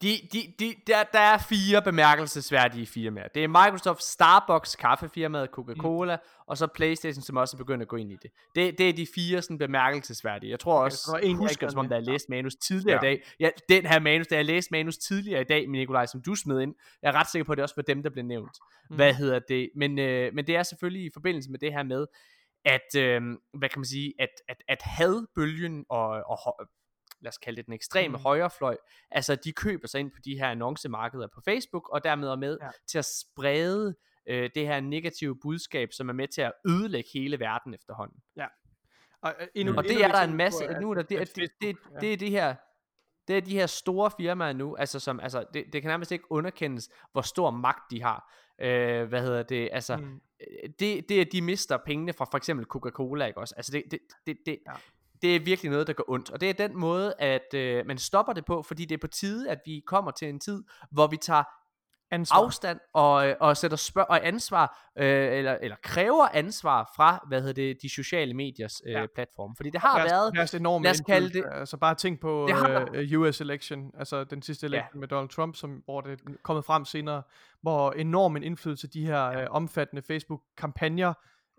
De, de, de, der, der er fire bemærkelsesværdige firmaer. Det er Microsoft, Starbucks, kaffefirmaet, Coca-Cola, mm. og så Playstation, som også er begyndt at gå ind i det. Det, det er de fire sådan, bemærkelsesværdige. Jeg tror også, så der var en, jeg husker som om der er læst manus tidligere Ja. i dag. Ja, den her manus, der er læst manus tidligere i dag, med Nikolaj, som du smed ind. Jeg er ret sikker på, at det også var dem, der blev nævnt. Mm. Hvad hedder det? Men, øh, men det er selvfølgelig i forbindelse med det her med, at, øh, hvad kan man sige, at, at, at hadbølgen og, og lad os kalde det den ekstreme mm. Højrefløj, altså de køber sig ind på de her annoncemarkeder på Facebook, og dermed er med ja. Ja. til at sprede øh, det her negative budskab, som er med til at ødelægge hele verden efterhånden. Og, øh, endnu, Og det endnu er der en masse, at- nu er der, det, det, det, det, det er de her, det er de her store firmaer nu, altså som, altså det, det kan nærmest ikke underkendes, hvor stor magt de har. Øh, hvad hedder det, altså, Mm. mm. det, det at de mister pengene fra for eksempel Coca-Cola, ikke også, altså det, det, det, det, Ja. Det er virkelig noget, der går ondt, og det er den måde, at øh, man stopper det på, fordi det er på tide, at vi kommer til en tid, hvor vi tager ansvar. afstand og, øh, og sætter spørg og ansvar øh, eller, eller kræver ansvar fra hvad hedder det de sociale mediers øh, Ja. platform fordi det har deres, været deres enorme lad os kalde indflydelse. Altså bare tænk på Det har- uh, US election, altså den sidste election ja. med Donald Trump, som, hvor det er kommet frem senere, hvor enorm en indflydelse de her uh, omfattende Facebook-kampagner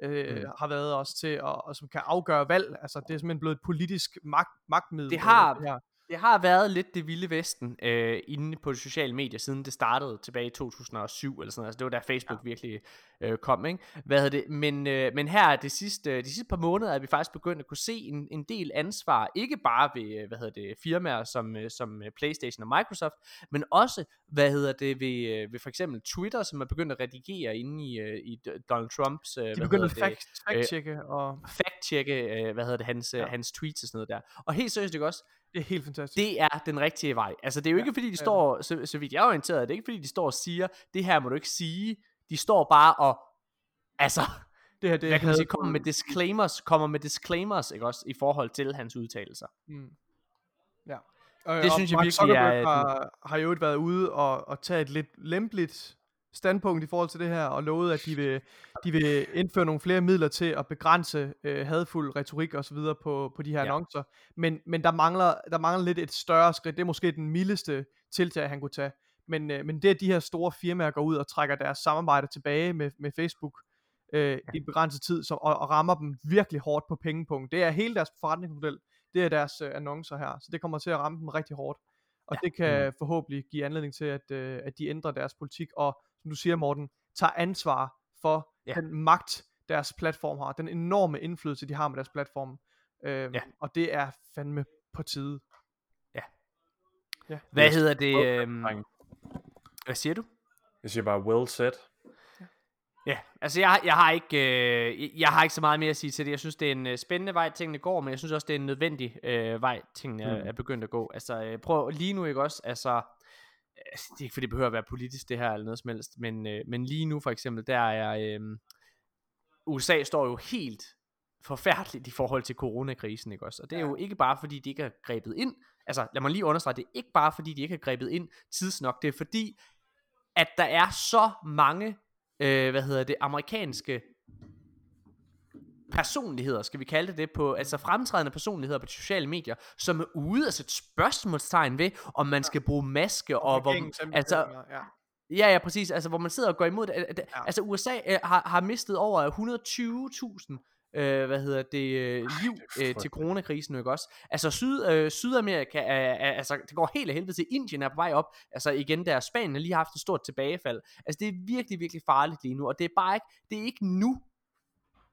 uh, mm. har været også til, og, og som kan afgøre valg. Altså det er simpelthen blevet et politisk magt, magtmiddel. Det har- øh, det her. Det har været lidt det vilde vesten øh, inde på de sociale medier siden det startede tilbage i 2007 eller sådan noget. Altså det var da Facebook ja. virkelig øh, kom, ikke? Hvad hedder det? Men øh, men her det sidste de sidste par måneder er vi faktisk begyndt at kunne se en, en del ansvar, ikke bare ved øh, hvad hedder det firmaer som øh, som øh, PlayStation og Microsoft, men også hvad hedder det ved ved for eksempel Twitter, som er begyndt at redigere inde i i Donald Trumps De hvad begyndte at det, fact, fact-checke, og fact-checke, hvad hedder det, hans. Ja. hans tweets og sådan noget der. Og helt seriøst, ikke også, det er helt fantastisk. det er den rigtige vej. Altså, det er jo Ja, ikke, fordi de er står, så, så vidt jeg er orienteret, det er ikke, fordi de står og siger, det her må du ikke sige. De står bare og, altså, det her, det hvad kan man sige, kommer med disclaimers, kommer med disclaimers, ikke også, i forhold til hans udtalelser. Mm. Ja. Og, Det synes jeg Mark virkelig er Zuckerberg den- har, har jo været ude og, og tage et lidt lempeligt standpunkt i forhold til det her, og lovet, at de vil, de vil indføre nogle flere midler til at begrænse øh, hadfuld retorik og så videre på, på de her Ja. annoncer. Men, men der, mangler, der mangler lidt et større skridt. Det er måske den mildeste tiltag, han kunne tage. Men, øh, men det, at de her store firmaer går ud og trækker deres samarbejde tilbage med, med Facebook øh, i begrænset tid, som, og, og rammer dem virkelig hårdt på pengepunkt. Det er hele deres forretningsmodel det er deres øh, annoncer her, så det kommer til at ramme dem rigtig hårdt. Og ja. det kan mm. forhåbentlig give anledning til, at, øh, at de ændrer deres politik, og som du siger, Morten, tager ansvar for Ja. den magt, deres platform har, den enorme indflydelse, de har med deres platform. Øh, Ja. Og det er fandme på tide. Ja. Ja. Hvad hedder det? Øhm, hvad siger du? Jeg siger bare, well said. Ja, altså jeg, jeg har ikke øh, jeg har ikke så meget mere at sige til det. Jeg synes det er en øh, spændende vej tingene går, men jeg synes også det er en nødvendig øh, vej tingene er, Mm. er begyndt at gå. Altså øh, prøv lige nu ikke også, altså øh, det er ikke fordi det behøver at være politisk det her eller noget som helst, men øh, men lige nu for eksempel der er øh, USA står jo helt forfærdeligt i forhold til coronakrisen, ikke også? Og det er jo ikke bare fordi de ikke har grebet ind. Altså lad mig lige understrege, det er ikke bare fordi de ikke har grebet ind tidsnok, det er fordi at der er så mange øh, hvad hedder det, amerikanske personligheder, skal vi kalde det det, på, altså fremtrædende personligheder på de sociale medier, som er ude og sætte spørgsmålstegn ved, om man skal bruge maske, og, hvor, Regeringens altså, ja. ja, ja, præcis, altså hvor man sidder og går imod det. Ja. Altså USA øh, har, har mistet over 120.000 øh, hvad hedder det, øh, liv øh, til coronakrisen, ikke også? Altså Syd, øh, Sydamerika, er, er, altså det går helt af helvede til, Indien er på vej op, altså igen der Spanien har lige haft et stort tilbagefald. Altså det er virkelig, virkelig farligt lige nu, og det er bare ikke, det er ikke nu,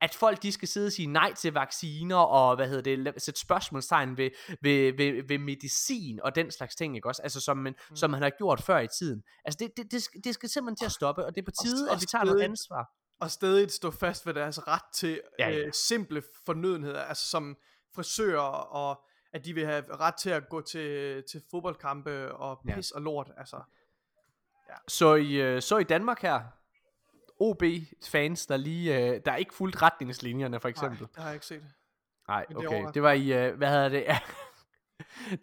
at folk de skal sidde og sige nej til vacciner og hvad hedder det, sætte spørgsmålstegn ved, ved, ved, ved medicin og den slags ting, ikke også? Altså som man, mm. som man har gjort før i tiden. Altså det, det, det, skal, det skal simpelthen til at stoppe, og det er på tide, og at vi tager noget ansvar. og stadig stå fast ved deres ret til Ja, ja, ja. Øh, simple fornødenheder, altså som frisører, og at de vil have ret til at gå til, til fodboldkampe og Ja. pis og lort, altså. Så i, øh, så i Danmark her, OB-fans, der lige, øh, der ikke fulgt retningslinjerne, for eksempel. Nej, det har jeg ikke set. Nej, det okay. overrasker Det var i, øh, hvad hedder det?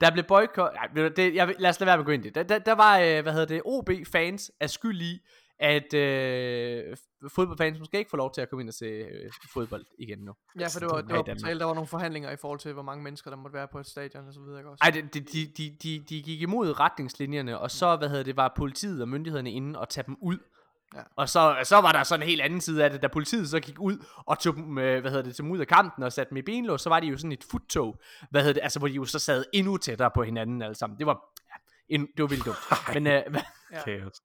der blev boykot... Nej, det, jeg, lad os lade være med at gå ind i det. Der, der, der var, øh, hvad hedder det, OB-fans er skyld i, at øh, fodboldfans måske ikke får lov til at komme ind og se øh, fodbold igen nu. Ja, for det var, det var tale, der var nogle forhandlinger i forhold til, hvor mange mennesker, der måtte være på et stadion og så videre, også? Ej, de, de, de, de, de, de gik imod retningslinjerne, og så, hvad hedder det, var politiet og myndighederne inde og tage dem ud. Ja. Og så, så var der sådan en helt anden side af det, da politiet så gik ud og tog dem, øh, hvad hedder det, tog dem ud af kampen og satte dem i benlås, så var de jo sådan et futtog, hvad hedder det, altså hvor de jo så sad endnu tættere på hinanden alle sammen. Det var, ja, en, det var vildt dumt. Men, øh, hvad- Kaos.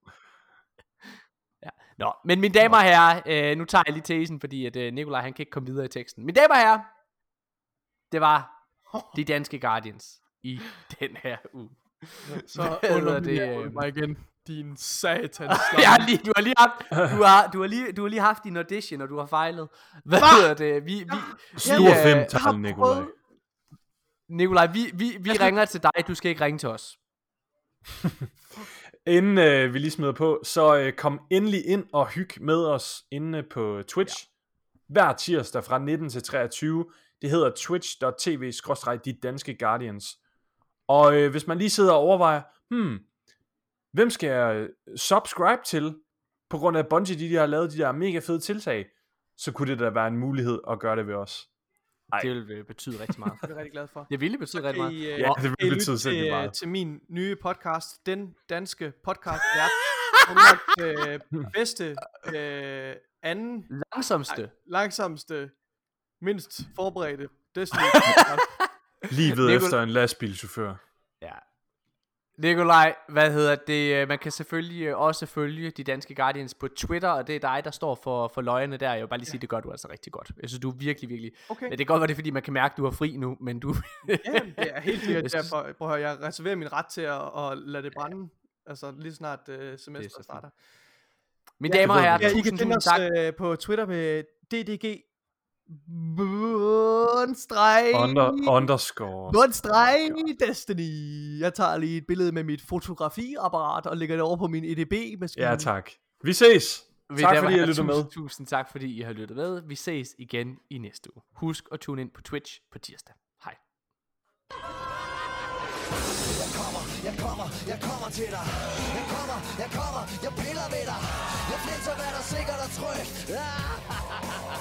Nå, men mine damer og herrer, øh, nu tager jeg lige tesen, fordi at øh, Nikolaj han kan ikke komme videre i teksten. Mine damer og herrer, det var de danske Guardians i den her uge. Så underminerer det, du øh? mig igen, din satans Jeg har lige, du har lige haft, du har, du har lige, du har lige haft din audition, og du har fejlet. Hvad hedder det? Vi, vi, Stor vi, øh, femtal, Nikolaj. Nikolaj, vi, vi, vi ringer til dig, du skal ikke ringe til os. Inden øh, vi lige smider på, så øh, kom endelig ind og hyg med os inde på Twitch. Ja. Hver tirsdag fra 19 til 23. Det hedder twitch.tv de danske Guardians. Og øh, hvis man lige sidder og overvejer, hmm, hvem skal jeg øh, subscribe til, på grund af at Bungie de, de har lavet de der mega fede tiltag, så kunne det da være en mulighed at gøre det ved os. Ej. Det vil øh, betyde rigtig meget. Det er jeg rigtig glad for. Det ville betyde rigtig Kan meget. I, øh, Ja, det vil kan I betyde sindssygt til, meget. til min nye podcast, Den Danske Podcast Vært. Danmarks øh, bedste, øh, anden, Langsomste. ej, langsomste, mindst forberedte Destiny. Livet Nikol- efter en lastbilchauffør. Ja. Nikolaj, hvad hedder det? øh, Man kan selvfølgelig øh, også følge de danske Guardians på Twitter, og det er dig, der står for, for løjene der. Jeg vil bare lige sige, det gør du altså rigtig godt. Jeg synes, du er virkelig, virkelig... Okay. Men det kan godt være, det er, fordi man kan mærke, at du er fri nu, men du... Jamen, det er helt sikkert derfor. Prøv at høre, jeg reserverer min ret til at, at lade det brænde. Altså lige snart semesteret fint. starter. Mine damer og herrer, Ja, tusind, tusind os tak. øh, på Twitter med DDG Bundstreg Under, underscore. Bundstreg Destiny Jeg tager lige et billede med mit fotografiapparat og lægger det over på min EDB-maskine Ja, tak. Vi ses. Mine Tak fordi I herrer, lytter med. tusind, Tusind tak, fordi I har lyttet med. Vi ses igen i næste uge. Husk at tune ind på Twitch på tirsdag. Hej. Jeg kommer, jeg kommer til dig Jeg kommer, jeg kommer, jeg piller ved dig Jeg flænser, hvad der sikkert er trygt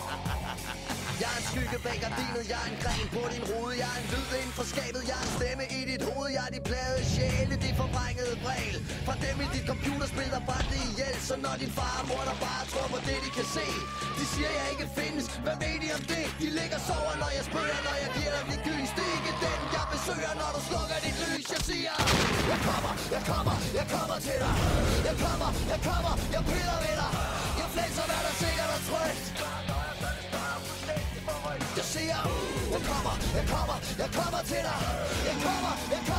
Jeg er en skygge bag gardinet, jeg er en gren på din rude Jeg er en lyd inden for skabet, jeg er en stemme i dit hoved. Jeg er de plade sjæle, de forvrængede bræl. Fra dem i dit computerspil, der brændte ihjel Så når din far og mor, der bare tror på det, de kan se De siger, jeg ikke findes, hvad ved de om det? De ligger og sover, når jeg spørger, når jeg giver dem dit gys. Det er ikke den, jeg besøger, når du slukker dit lys. Jeg siger, jeg kommer, jeg kommer, jeg kommer til dig. Jeg kommer, jeg kommer, jeg piller ved dig. Jeg flænser, hvad der sikkert og trygt siger, uh, jeg kommer, jeg kommer, jeg kommer til dig. Jeg kommer, jeg kommer,